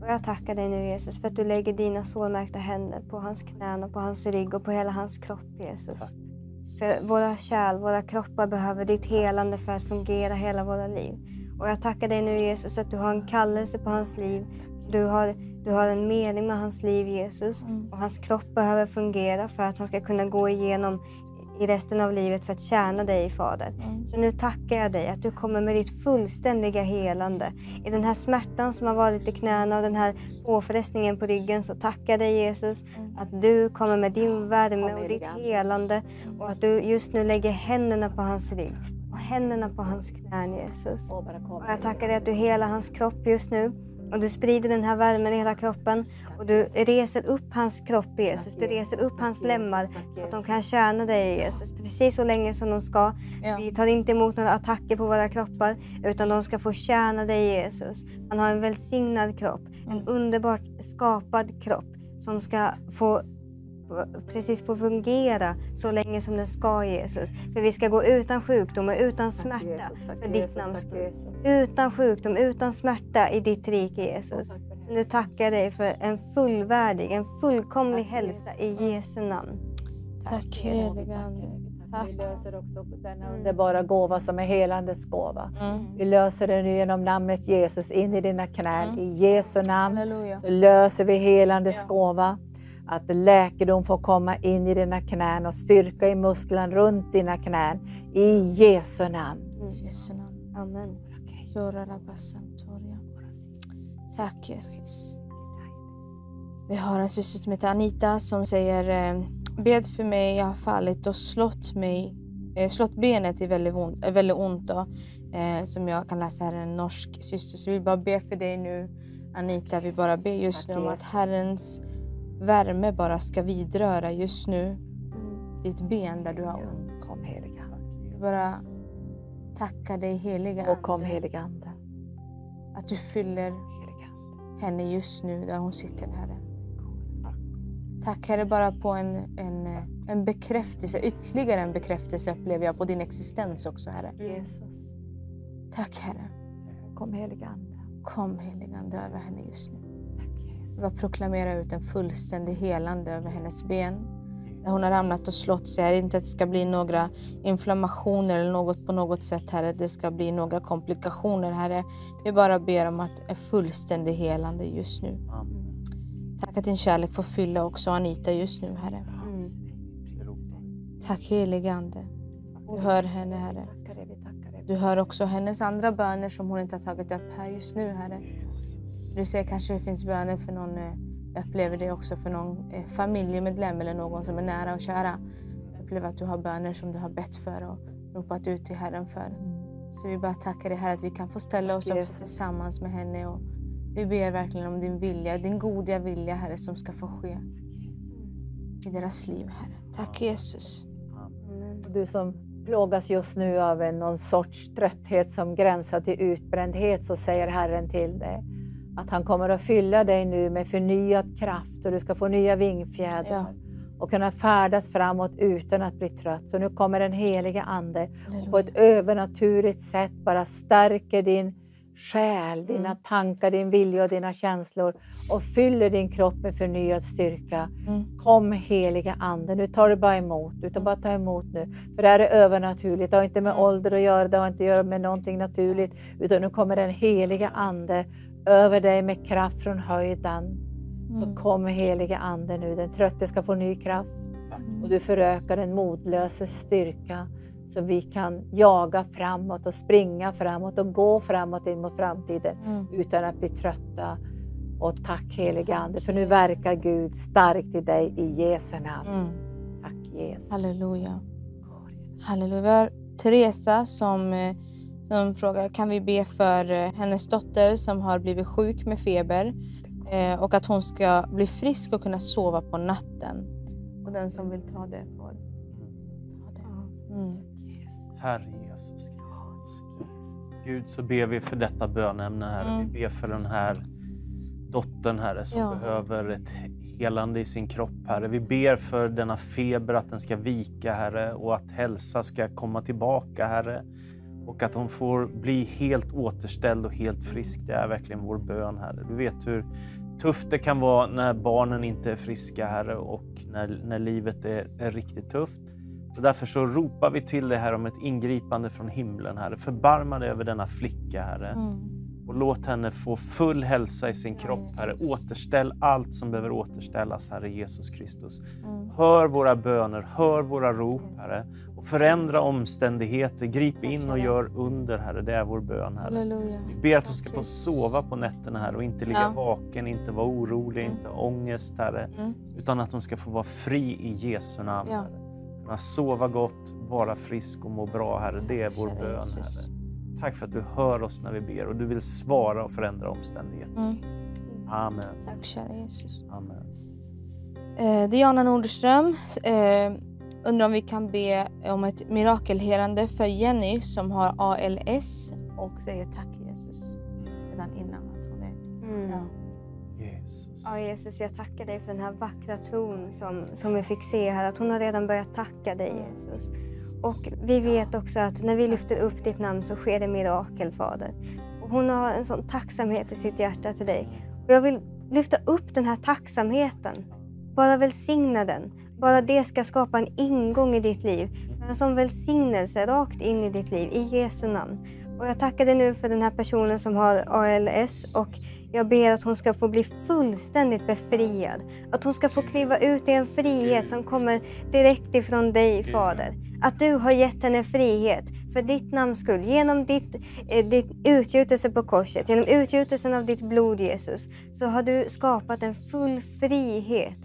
Speaker 5: Och jag tackar dig nu Jesus för att du lägger dina sårmärkta händer på hans knän och på hans rygg och på hela hans kropp Jesus.
Speaker 3: Tack.
Speaker 5: För våra kärl, våra kroppar behöver ditt helande för att fungera hela våra liv. Och jag tackar dig nu Jesus att du har en kallelse på hans liv. Du har, du har en mening med hans liv Jesus.
Speaker 1: Mm.
Speaker 5: Och hans kropp behöver fungera för att han ska kunna gå igenom i resten av livet för att tjäna dig Fader.
Speaker 1: Mm.
Speaker 5: Så nu tackar jag dig att du kommer med ditt fullständiga helande. I den här smärtan som har varit i knäna och den här påfrestningen på ryggen så tackar jag dig Jesus
Speaker 1: Mm.
Speaker 5: att du kommer med din värme och ditt helande och att du just nu lägger händerna på hans rygg och händerna på hans knän Jesus. Och jag tackar dig att du helar hans kropp just nu och du sprider den här värmen i hela kroppen och du reser upp hans kropp Jesus. Du reser upp hans lemmar så att de kan tjäna dig Jesus precis så länge som de ska. Vi tar inte emot några attacker på våra kroppar utan de ska få tjäna dig Jesus. Han har en välsignad kropp, en
Speaker 1: Mm.
Speaker 5: underbart skapad kropp som ska få precis få fungera så länge som den ska Jesus. För vi ska gå utan sjukdom och utan
Speaker 7: Tack,
Speaker 5: smärta
Speaker 7: Jesus, tack,
Speaker 5: för ditt namns
Speaker 7: tack,
Speaker 5: skull. Utan sjukdom, utan smärta i ditt rike Jesus.
Speaker 7: Tack
Speaker 5: Nu tackar dig för en fullvärdig, en fullkomlig hälsa i Jesu namn.
Speaker 1: Tack helige Ande.
Speaker 7: Vi löser också denna underbara gåva som är helandes gåva.
Speaker 1: Mm.
Speaker 7: Vi löser den nu genom namnet Jesus in i dina knän.
Speaker 1: Mm.
Speaker 7: I Jesu namn
Speaker 1: Halleluja.
Speaker 7: så löser vi helandes gåva. Att läkedom får komma in i dina knän och styrka i musklerna runt dina knän. I Jesu namn.
Speaker 1: I Jesu namn.
Speaker 5: Amen.
Speaker 1: Sorarabasantoria. Tack Jesus. Vi har en syster som heter Anita som säger eh, Bed för mig, jag har fallit och slått mig. Eh, slått benet är väldigt ont, är väldigt ont då. Eh, som jag kan läsa här, en norsk syster. Så vi vill bara be för dig nu Anita. Vi bara ber just nu om att. Herrens värme bara ska vidröra just nu ditt ben där du har ont.
Speaker 7: Kom heliga
Speaker 1: Vi bara tackar dig heliga
Speaker 7: Och kom
Speaker 1: Ande,
Speaker 7: heliga Ande.
Speaker 1: att du fyller
Speaker 7: Heliga Ande.
Speaker 1: henne just nu där hon sitter Herre. Tack Herre bara på en, en, en bekräftelse, ytterligare en bekräftelse upplever jag på din existens också Herre.
Speaker 7: Jesus.
Speaker 1: Tack Herre.
Speaker 7: Kom heliga Ande.
Speaker 1: Kom heligande över henne just nu. Bara proklamera ut en fullständig helande över hennes ben. Där hon har ramlat och slått sig. Herre, Inte att det ska bli några inflammationer eller något på något sätt Herre. Det ska bli några komplikationer Herre. Vi bara ber om att en fullständig helande just nu.
Speaker 3: Amen.
Speaker 1: Tack att din kärlek får fylla också Anita just nu Herre. Tack helige Ande. Du hör henne Herre. Du hör också hennes andra böner som hon inte har tagit upp här just nu Herre. Du ser kanske det finns böner för någon, eh, jag upplever det också för någon eh, familjemedlem eller någon som är nära och kära. Jag upplever att du har böner som du har bett för och ropat ut till Herren för. Så vi bara tackar dig Herre att vi kan få ställa oss också tillsammans med henne och vi ber verkligen om din vilja, din goda vilja Herre som ska få ske i deras liv Herre. Tack Jesus.
Speaker 7: Du som plågas just nu av någon sorts trötthet som gränsar till utbrändhet så säger Herren till dig att han kommer att fylla dig nu med förnyad kraft och du ska få nya vingfjädrar
Speaker 1: Ja.
Speaker 7: och kunna färdas framåt utan att bli trött. Så nu kommer den heliga Ande och på ett övernaturligt sätt bara stärker din själ, dina
Speaker 1: Mm.
Speaker 7: tankar, din vilja och dina känslor och fyller din kropp med förnyad styrka.
Speaker 1: Mm.
Speaker 7: Kom heliga Ande, nu tar du bara emot. Du tar bara ta emot nu. För det här är övernaturligt, det har inte med
Speaker 1: Mm.
Speaker 7: ålder att göra, det har inte att göra med någonting naturligt. Utan nu kommer den heliga Ande över dig med kraft från höjden. Så
Speaker 1: Mm.
Speaker 7: kom heliga Ande nu, den trötte ska få ny kraft. Och du förökar den modlöses styrka. Så vi kan jaga framåt och springa framåt och gå framåt in mot framtiden
Speaker 1: Mm.
Speaker 7: utan att bli trötta. Och tack heliga Ande, för nu verkar Gud starkt i dig i Jesu namn.
Speaker 1: Mm.
Speaker 7: Tack Jesus.
Speaker 1: Halleluja. Halleluja. Vi har Teresa som, som frågar kan vi be för eh, hennes dotter som har blivit sjuk med feber eh, och att hon ska bli frisk och kunna sova på natten. Och den som vill ta det får ta det. Mm.
Speaker 3: Herre Jesus Kristus. Gud, så ber vi för detta bönämne, Herre.
Speaker 1: Mm.
Speaker 3: Vi ber för den här dottern, Herre, som
Speaker 1: Ja.
Speaker 3: behöver ett helande i sin kropp, Herre. Vi ber för denna feber, att den ska vika, Herre, och att hälsa ska komma tillbaka, Herre. Och att hon får bli helt återställd och helt frisk. Det är verkligen vår bön, Herre. Du vet hur tufft det kan vara när barnen inte är friska, Herre, och när, när livet är, är riktigt tufft. Så därför så ropar vi till dig här om ett ingripande från himlen, Herre. Förbarma dig över denna flicka, Herre.
Speaker 1: Mm.
Speaker 3: Och låt henne få full hälsa i sin
Speaker 1: Ja,
Speaker 3: kropp, Herre. Återställ allt som behöver återställas, Herre Jesus Kristus.
Speaker 1: Mm.
Speaker 3: Hör våra böner, hör våra rop, Herre. Och förändra omständigheter. Grip in och gör under, Herre. Det är vår bön, Herre.
Speaker 1: Halleluja.
Speaker 3: Vi ber att hon ska få sova på nätterna, Herre, och inte ligga
Speaker 1: Ja.
Speaker 3: vaken, inte vara orolig,
Speaker 1: Mm.
Speaker 3: inte ångest, Herre.
Speaker 1: Mm.
Speaker 3: Utan att hon ska få vara fri i Jesu namn,
Speaker 1: Ja.
Speaker 3: Herre. Kunna sova gott, vara frisk och må bra, Herre. Det är vår bön,
Speaker 1: Jesus.
Speaker 3: Herre. Tack för att du hör oss när vi ber och du vill svara och förändra omständigheter.
Speaker 1: Mm.
Speaker 3: Amen.
Speaker 1: Tack kära Jesus.
Speaker 3: Amen.
Speaker 1: Eh, Diana Nordström eh, undrar om vi kan be om ett mirakelhelande för Jenny som har ALS och säger tack Jesus redan innan att hon är...
Speaker 5: Mm.
Speaker 1: Ja.
Speaker 3: Jesus.
Speaker 5: Ja, Jesus, jag tackar dig för den här vackra tron som, som vi fick se här. Att hon har redan börjat tacka dig, Jesus. Och vi vet också att när vi lyfter upp ditt namn så sker det mirakel, Fader. Och hon har en sån tacksamhet i sitt hjärta till dig. Och Och jag vill lyfta upp den här tacksamheten. Bara välsigna den. Bara det ska skapa en ingång i ditt liv. En sån välsignelse rakt in i ditt liv, i Jesu namn. Och jag tackar dig nu för den här personen som har ALS och jag ber att hon ska få bli fullständigt befriad. Att hon ska få kliva ut i en frihet som kommer direkt ifrån dig, Fader. Att du har gett henne frihet för ditt namns skull. Genom ditt, eh, ditt utgjutelse på korset, genom utgjutelsen av ditt blod Jesus, så har du skapat en full frihet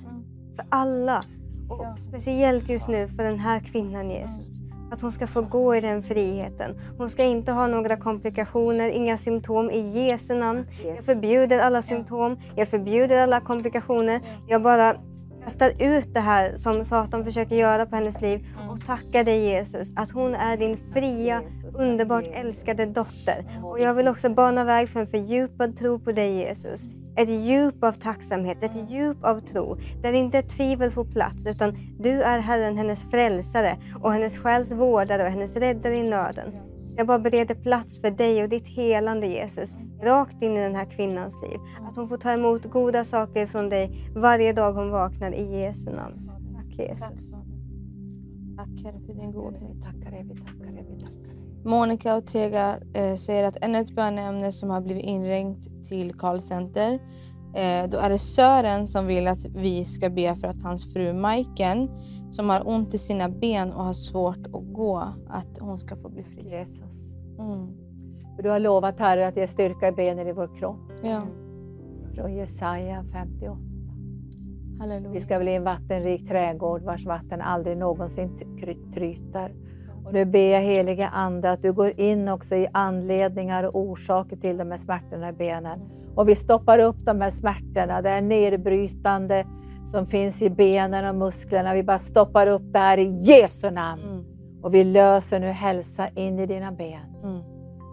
Speaker 5: för alla. Och speciellt just nu för den här kvinnan Jesus. Att hon ska få gå i den friheten. Hon ska inte ha några komplikationer, inga symptom i Jesu namn. Jag förbjuder alla symptom, jag förbjuder alla komplikationer. Jag bara kastar ut det här som Satan försöker göra på hennes liv och tackar dig Jesus att hon är din fria, underbart älskade dotter. Och jag vill också bana väg för en fördjupad tro på dig Jesus. Ett djup av tacksamhet, ett djup av tro, där inte tvivel får plats, utan du är Herren, hennes frälsare och hennes själs vårdare och hennes räddare i nöden. Så jag bara bereder plats för dig och ditt helande Jesus, rakt in i den här kvinnans liv. Att hon får ta emot goda saker från dig varje dag hon vaknar i Jesu namn. Tack Jesus.
Speaker 1: Tack Herre för din godhet.
Speaker 7: Tackar dig, vi tackar dig, vi tackar dig.
Speaker 1: Monica Ortega eh, säger att ännu ett böneämne som har blivit inringt till Carl Center. Eh, då är det Sören som vill att vi ska be för att hans fru Majken som har ont i sina ben och har svårt att gå, att hon ska få bli frisk.
Speaker 7: Jesus.
Speaker 1: Mm.
Speaker 7: Du har lovat Herre att ge styrka i benen i vår kropp.
Speaker 1: Ja,
Speaker 7: Från Jesaja 58.
Speaker 1: halleluja.
Speaker 7: Vi ska bli en vattenrik trädgård vars vatten aldrig någonsin tryter. Och nu ber jag heliga Ande att du går in också i anledningar och orsaker till de här smärtorna i benen. Och vi stoppar upp de här smärtorna, det är nedbrytande som finns i benen och musklerna. Vi bara stoppar upp det här i Jesu namn.
Speaker 1: Mm.
Speaker 7: Och vi löser nu hälsa in i dina ben.
Speaker 1: Mm.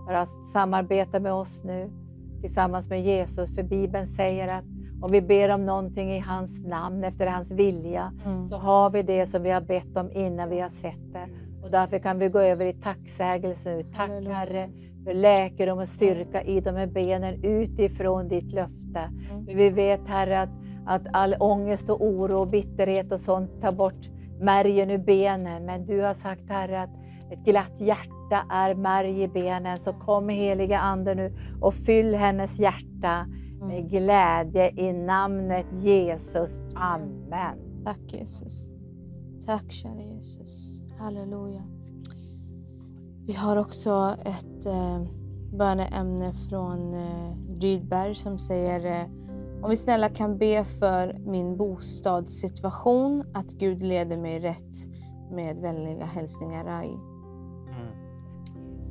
Speaker 7: Bara samarbeta med oss nu tillsammans med Jesus. För Bibeln säger att om vi ber om någonting i hans namn, efter hans vilja,
Speaker 1: Mm.
Speaker 7: så har vi det som vi har bett om innan vi har sett det. Och därför kan vi gå över i tacksägelse nu. Tack
Speaker 1: Halleluja.
Speaker 7: Herre för läkedom och styrka i de här benen utifrån ditt löfte.
Speaker 1: Mm.
Speaker 7: Vi vet Herre att, att all ångest och oro och bitterhet och sånt tar bort märgen ur benen. Men du har sagt Herre att ett glatt hjärta är märg i benen. Så kom heliga Ande nu och fyll hennes hjärta med
Speaker 1: Mm.
Speaker 7: glädje i namnet Jesus. Amen.
Speaker 1: Tack Jesus. Tack kära Jesus. Halleluja. Vi har också ett eh, böneämne från eh, Rydberg som säger eh, om vi snälla kan be för min bostadssituation, att Gud leder mig rätt med vänliga hälsningar Rai.
Speaker 3: Mm.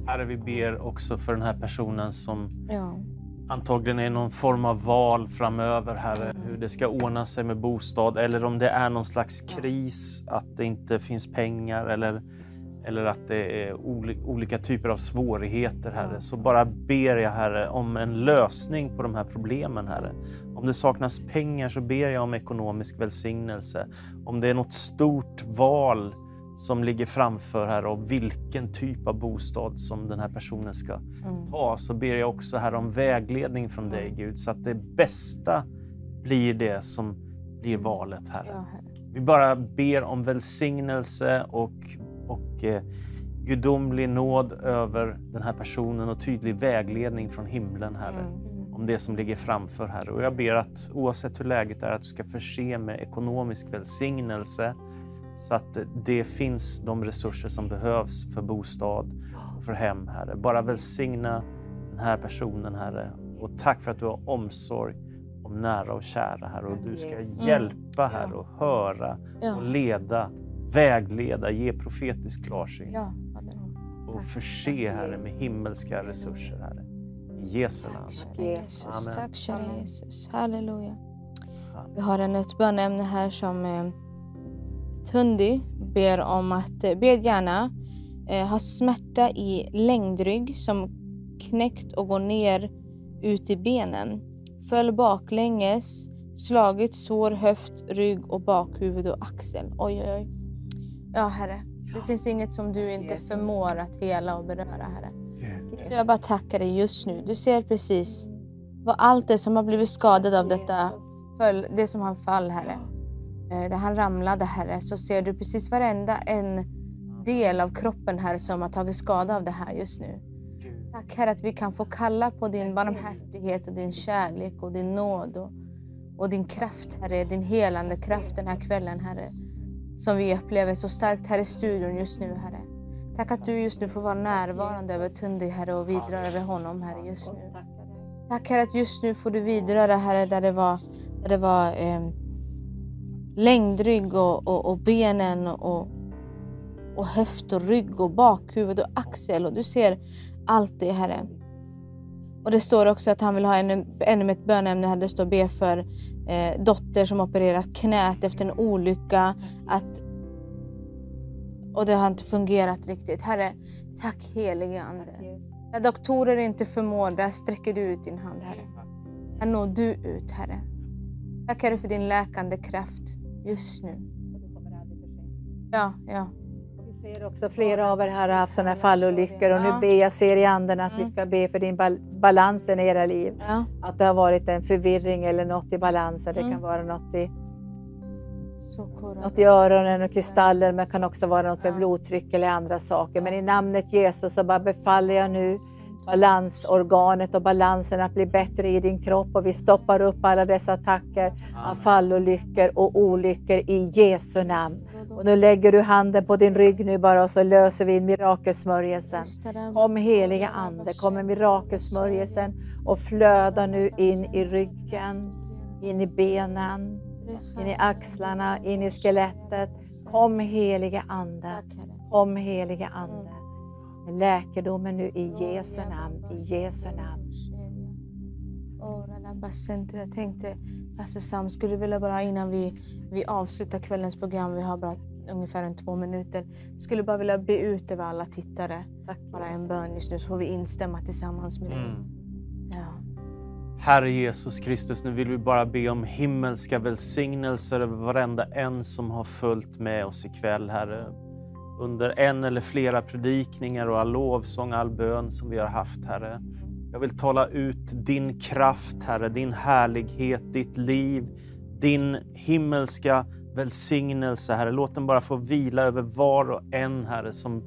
Speaker 3: Herre, vi ber också för den här personen som
Speaker 1: Ja.
Speaker 3: antagligen är någon form av val framöver, Herre, hur det ska ordna sig med bostad eller om det är någon slags kris, att det inte finns pengar eller, eller att det är oli- olika typer av svårigheter, Herre. Så bara ber jag, Herre, om en lösning på de här problemen, Herre. Om det saknas pengar så ber jag om ekonomisk välsignelse. Om det är något stort val som ligger framför här och vilken typ av bostad som den här personen ska
Speaker 1: Mm.
Speaker 3: ta så ber jag också här om vägledning från dig Gud så att det bästa blir det som blir valet Herre.
Speaker 1: Ja, herre.
Speaker 3: Vi bara ber om välsignelse och, och eh, gudomlig nåd över den här personen och tydlig vägledning från himlen Herre
Speaker 1: Mm.
Speaker 3: om det som ligger framför Herre. Och jag ber att oavsett hur läget är att du ska förse med ekonomisk välsignelse så att det finns de resurser som behövs för bostad och för hem Herre. Bara välsigna den här personen Herre och tack för att du har omsorg om nära och kära Herre och du ska hjälpa Herre och höra och leda, vägleda, ge profetisk klarsyn och förse Herre med himmelska resurser Herre. I Jesu namn. Amen.
Speaker 1: Tack kära Jesus. Halleluja. Vi har en ett böneämne här som eh, Tundi ber om att eh, bed gärna eh, ha smärta i längdrygg som knäckt och går ner ut i benen. Föll baklänges, slagit sår höft, rygg och bakhuvud och axel. Oj, oj, oj. Ja, Herre. Det finns inget som du inte
Speaker 7: Jesus.
Speaker 1: förmår att hela och beröra, Herre. Så jag bara tackar dig just nu. Du ser precis Vad allt det som har blivit skadat av detta, föll, det som han fall, Herre. Eh, där han ramlade, Herre, så ser du precis varenda en del av kroppen, Herre, som har tagit skada av det här just nu. Tack Herre att vi kan få kalla på din barmhärtighet och din kärlek och din nåd och, och din kraft, Herre, din helande kraft den här kvällen, Herre. Som vi upplever så starkt här i studion just nu, Herre. Tack att du just nu får vara närvarande över Tundi, Herre, och vidröra över honom, Herre, just nu. Tack Herre att just nu får du vidröra, Herre, där det var, där det var eh, längdrygg och, och, och benen och, och höft och rygg och bakhuvud och axel och du ser allt det Herre. Och det står också att han vill ha ännu, ännu ett bönämne här det står be för eh, dotter som opererat knät efter en olycka. Att, och det har inte fungerat riktigt. Herre, tack helige Ande. När doktorer inte förmår, där sträcker du ut din hand Herre. Här når du ut Herre. Tack Herre för din läkande kraft just nu. Ja, ja.
Speaker 7: Ser också flera av er här har haft sådana fallolyckor och nu ber jag ser i anden att vi ska be för din bal balansen i era liv.
Speaker 1: ja.
Speaker 7: Att det har varit en förvirring eller något i balansen. Det
Speaker 1: Mm.
Speaker 7: kan vara något i, något i öronen och kristaller men kan också vara något med blodtryck eller andra saker. Men i namnet Jesus så bara befaller jag nu balansorganet och balansen att bli bättre i din kropp och vi stoppar upp alla dessa attacker av fallolyckor och olyckor i Jesu namn. Och nu lägger du handen på din rygg nu bara och så löser vi mirakelsmörjelsen. Kom heliga Ande, kom med mirakelsmörjelsen och flöda nu in i ryggen, in i benen, in i axlarna, in i skelettet. Kom heliga Ande, kom heliga Ande. Med läkedomen nu i Jesu namn, i Jesu namn.
Speaker 1: Jag tänkte, Pastor Sam, skulle vilja bara innan vi, vi avslutar kvällens program, vi har bara ungefär en två minuter, skulle bara vilja be ut över alla tittare.
Speaker 7: Tack
Speaker 1: Bara en bön just nu så får vi instämma tillsammans med dig.
Speaker 3: Mm.
Speaker 1: Ja.
Speaker 3: Herre Jesus Kristus, nu vill vi bara be om himmelska välsignelser över varenda en som har följt med oss ikväll, Herre. Under en eller flera predikningar och all lovsång, all bön som vi har haft, Herre. Jag vill tala ut din kraft, Herre, din härlighet, ditt liv, din himmelska välsignelse, Herre. Låt den bara få vila över var och en, Herre, som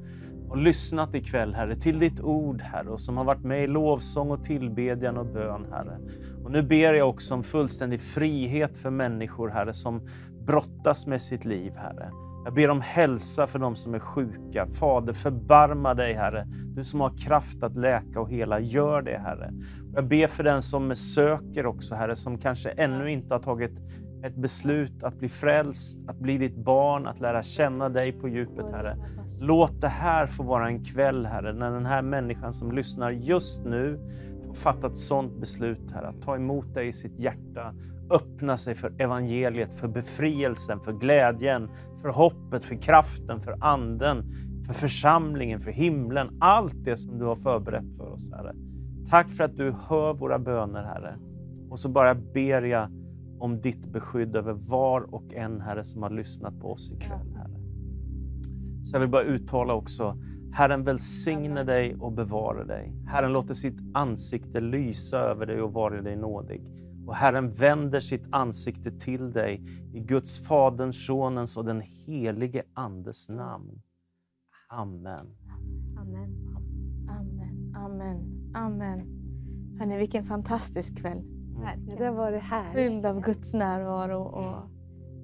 Speaker 3: har lyssnat ikväll, Herre, till ditt ord, Herre, och som har varit med i lovsång och tillbedjan och bön, Herre. Och nu ber jag också om fullständig frihet för människor, Herre, som brottas med sitt liv, Herre. Jag ber om hälsa för de som är sjuka. Fader, förbarma dig, Herre. Du som har kraft att läka och hela, gör det, Herre. Jag ber för den som söker också, Herre, som kanske ännu inte har tagit ett beslut att bli frälst, att bli ditt barn, att lära känna dig på djupet, Herre. Låt det här få vara en kväll, Herre, när den här människan som lyssnar just nu får fatta ett sådant beslut, Herre, att ta emot dig i sitt hjärta, öppna sig för evangeliet, för befrielsen, för glädjen, för hoppet, för kraften, för anden, för församlingen, för himlen. Allt det som du har förberett för oss, Herre. Tack för att du hör våra böner, Herre. Och så bara ber jag om ditt beskydd över var och en, Herre, som har lyssnat på oss ikväll, Herre. Så jag vill bara uttala också, Herren välsigne dig och bevara dig. Herren låter sitt ansikte lysa över dig och vara dig nådig. Och Herren vänder sitt ansikte till dig i Guds, Faderns, Sonens och den helige Andes namn. Amen.
Speaker 5: Amen.
Speaker 1: Amen, amen, amen. Hörni, vilken fantastisk kväll.
Speaker 7: Ja, det var det här.
Speaker 1: Fylld av Guds närvaro och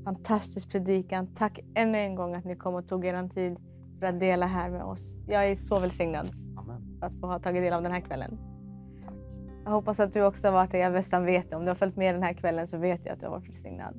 Speaker 1: fantastisk predikan. Tack ännu en gång att ni kom och tog er tid för att dela här med oss. Jag är så välsignad
Speaker 3: Amen.
Speaker 1: att få ha tagit del av den här kvällen. Jag hoppas att du också har varit det. Jag nästan vet det. Om du har följt med den här kvällen så vet jag att du har varit välsignad.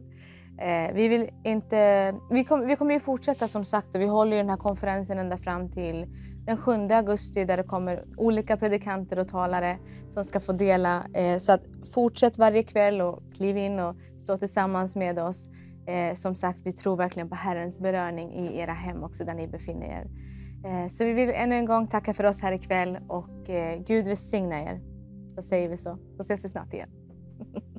Speaker 1: Eh, vi, vill inte, vi, kom, vi kommer ju fortsätta som sagt och vi håller ju den här konferensen ända fram till den 7 augusti där det kommer olika predikanter och talare som ska få dela. Eh, så att fortsätt varje kväll och kliv in och stå tillsammans med oss. Eh, som sagt, vi tror verkligen på Herrens beröring i era hem också där ni befinner er. Eh, så vi vill ännu en gång tacka för oss här ikväll och eh, Gud välsigna er. Då säger vi så. Så ses vi snart igen.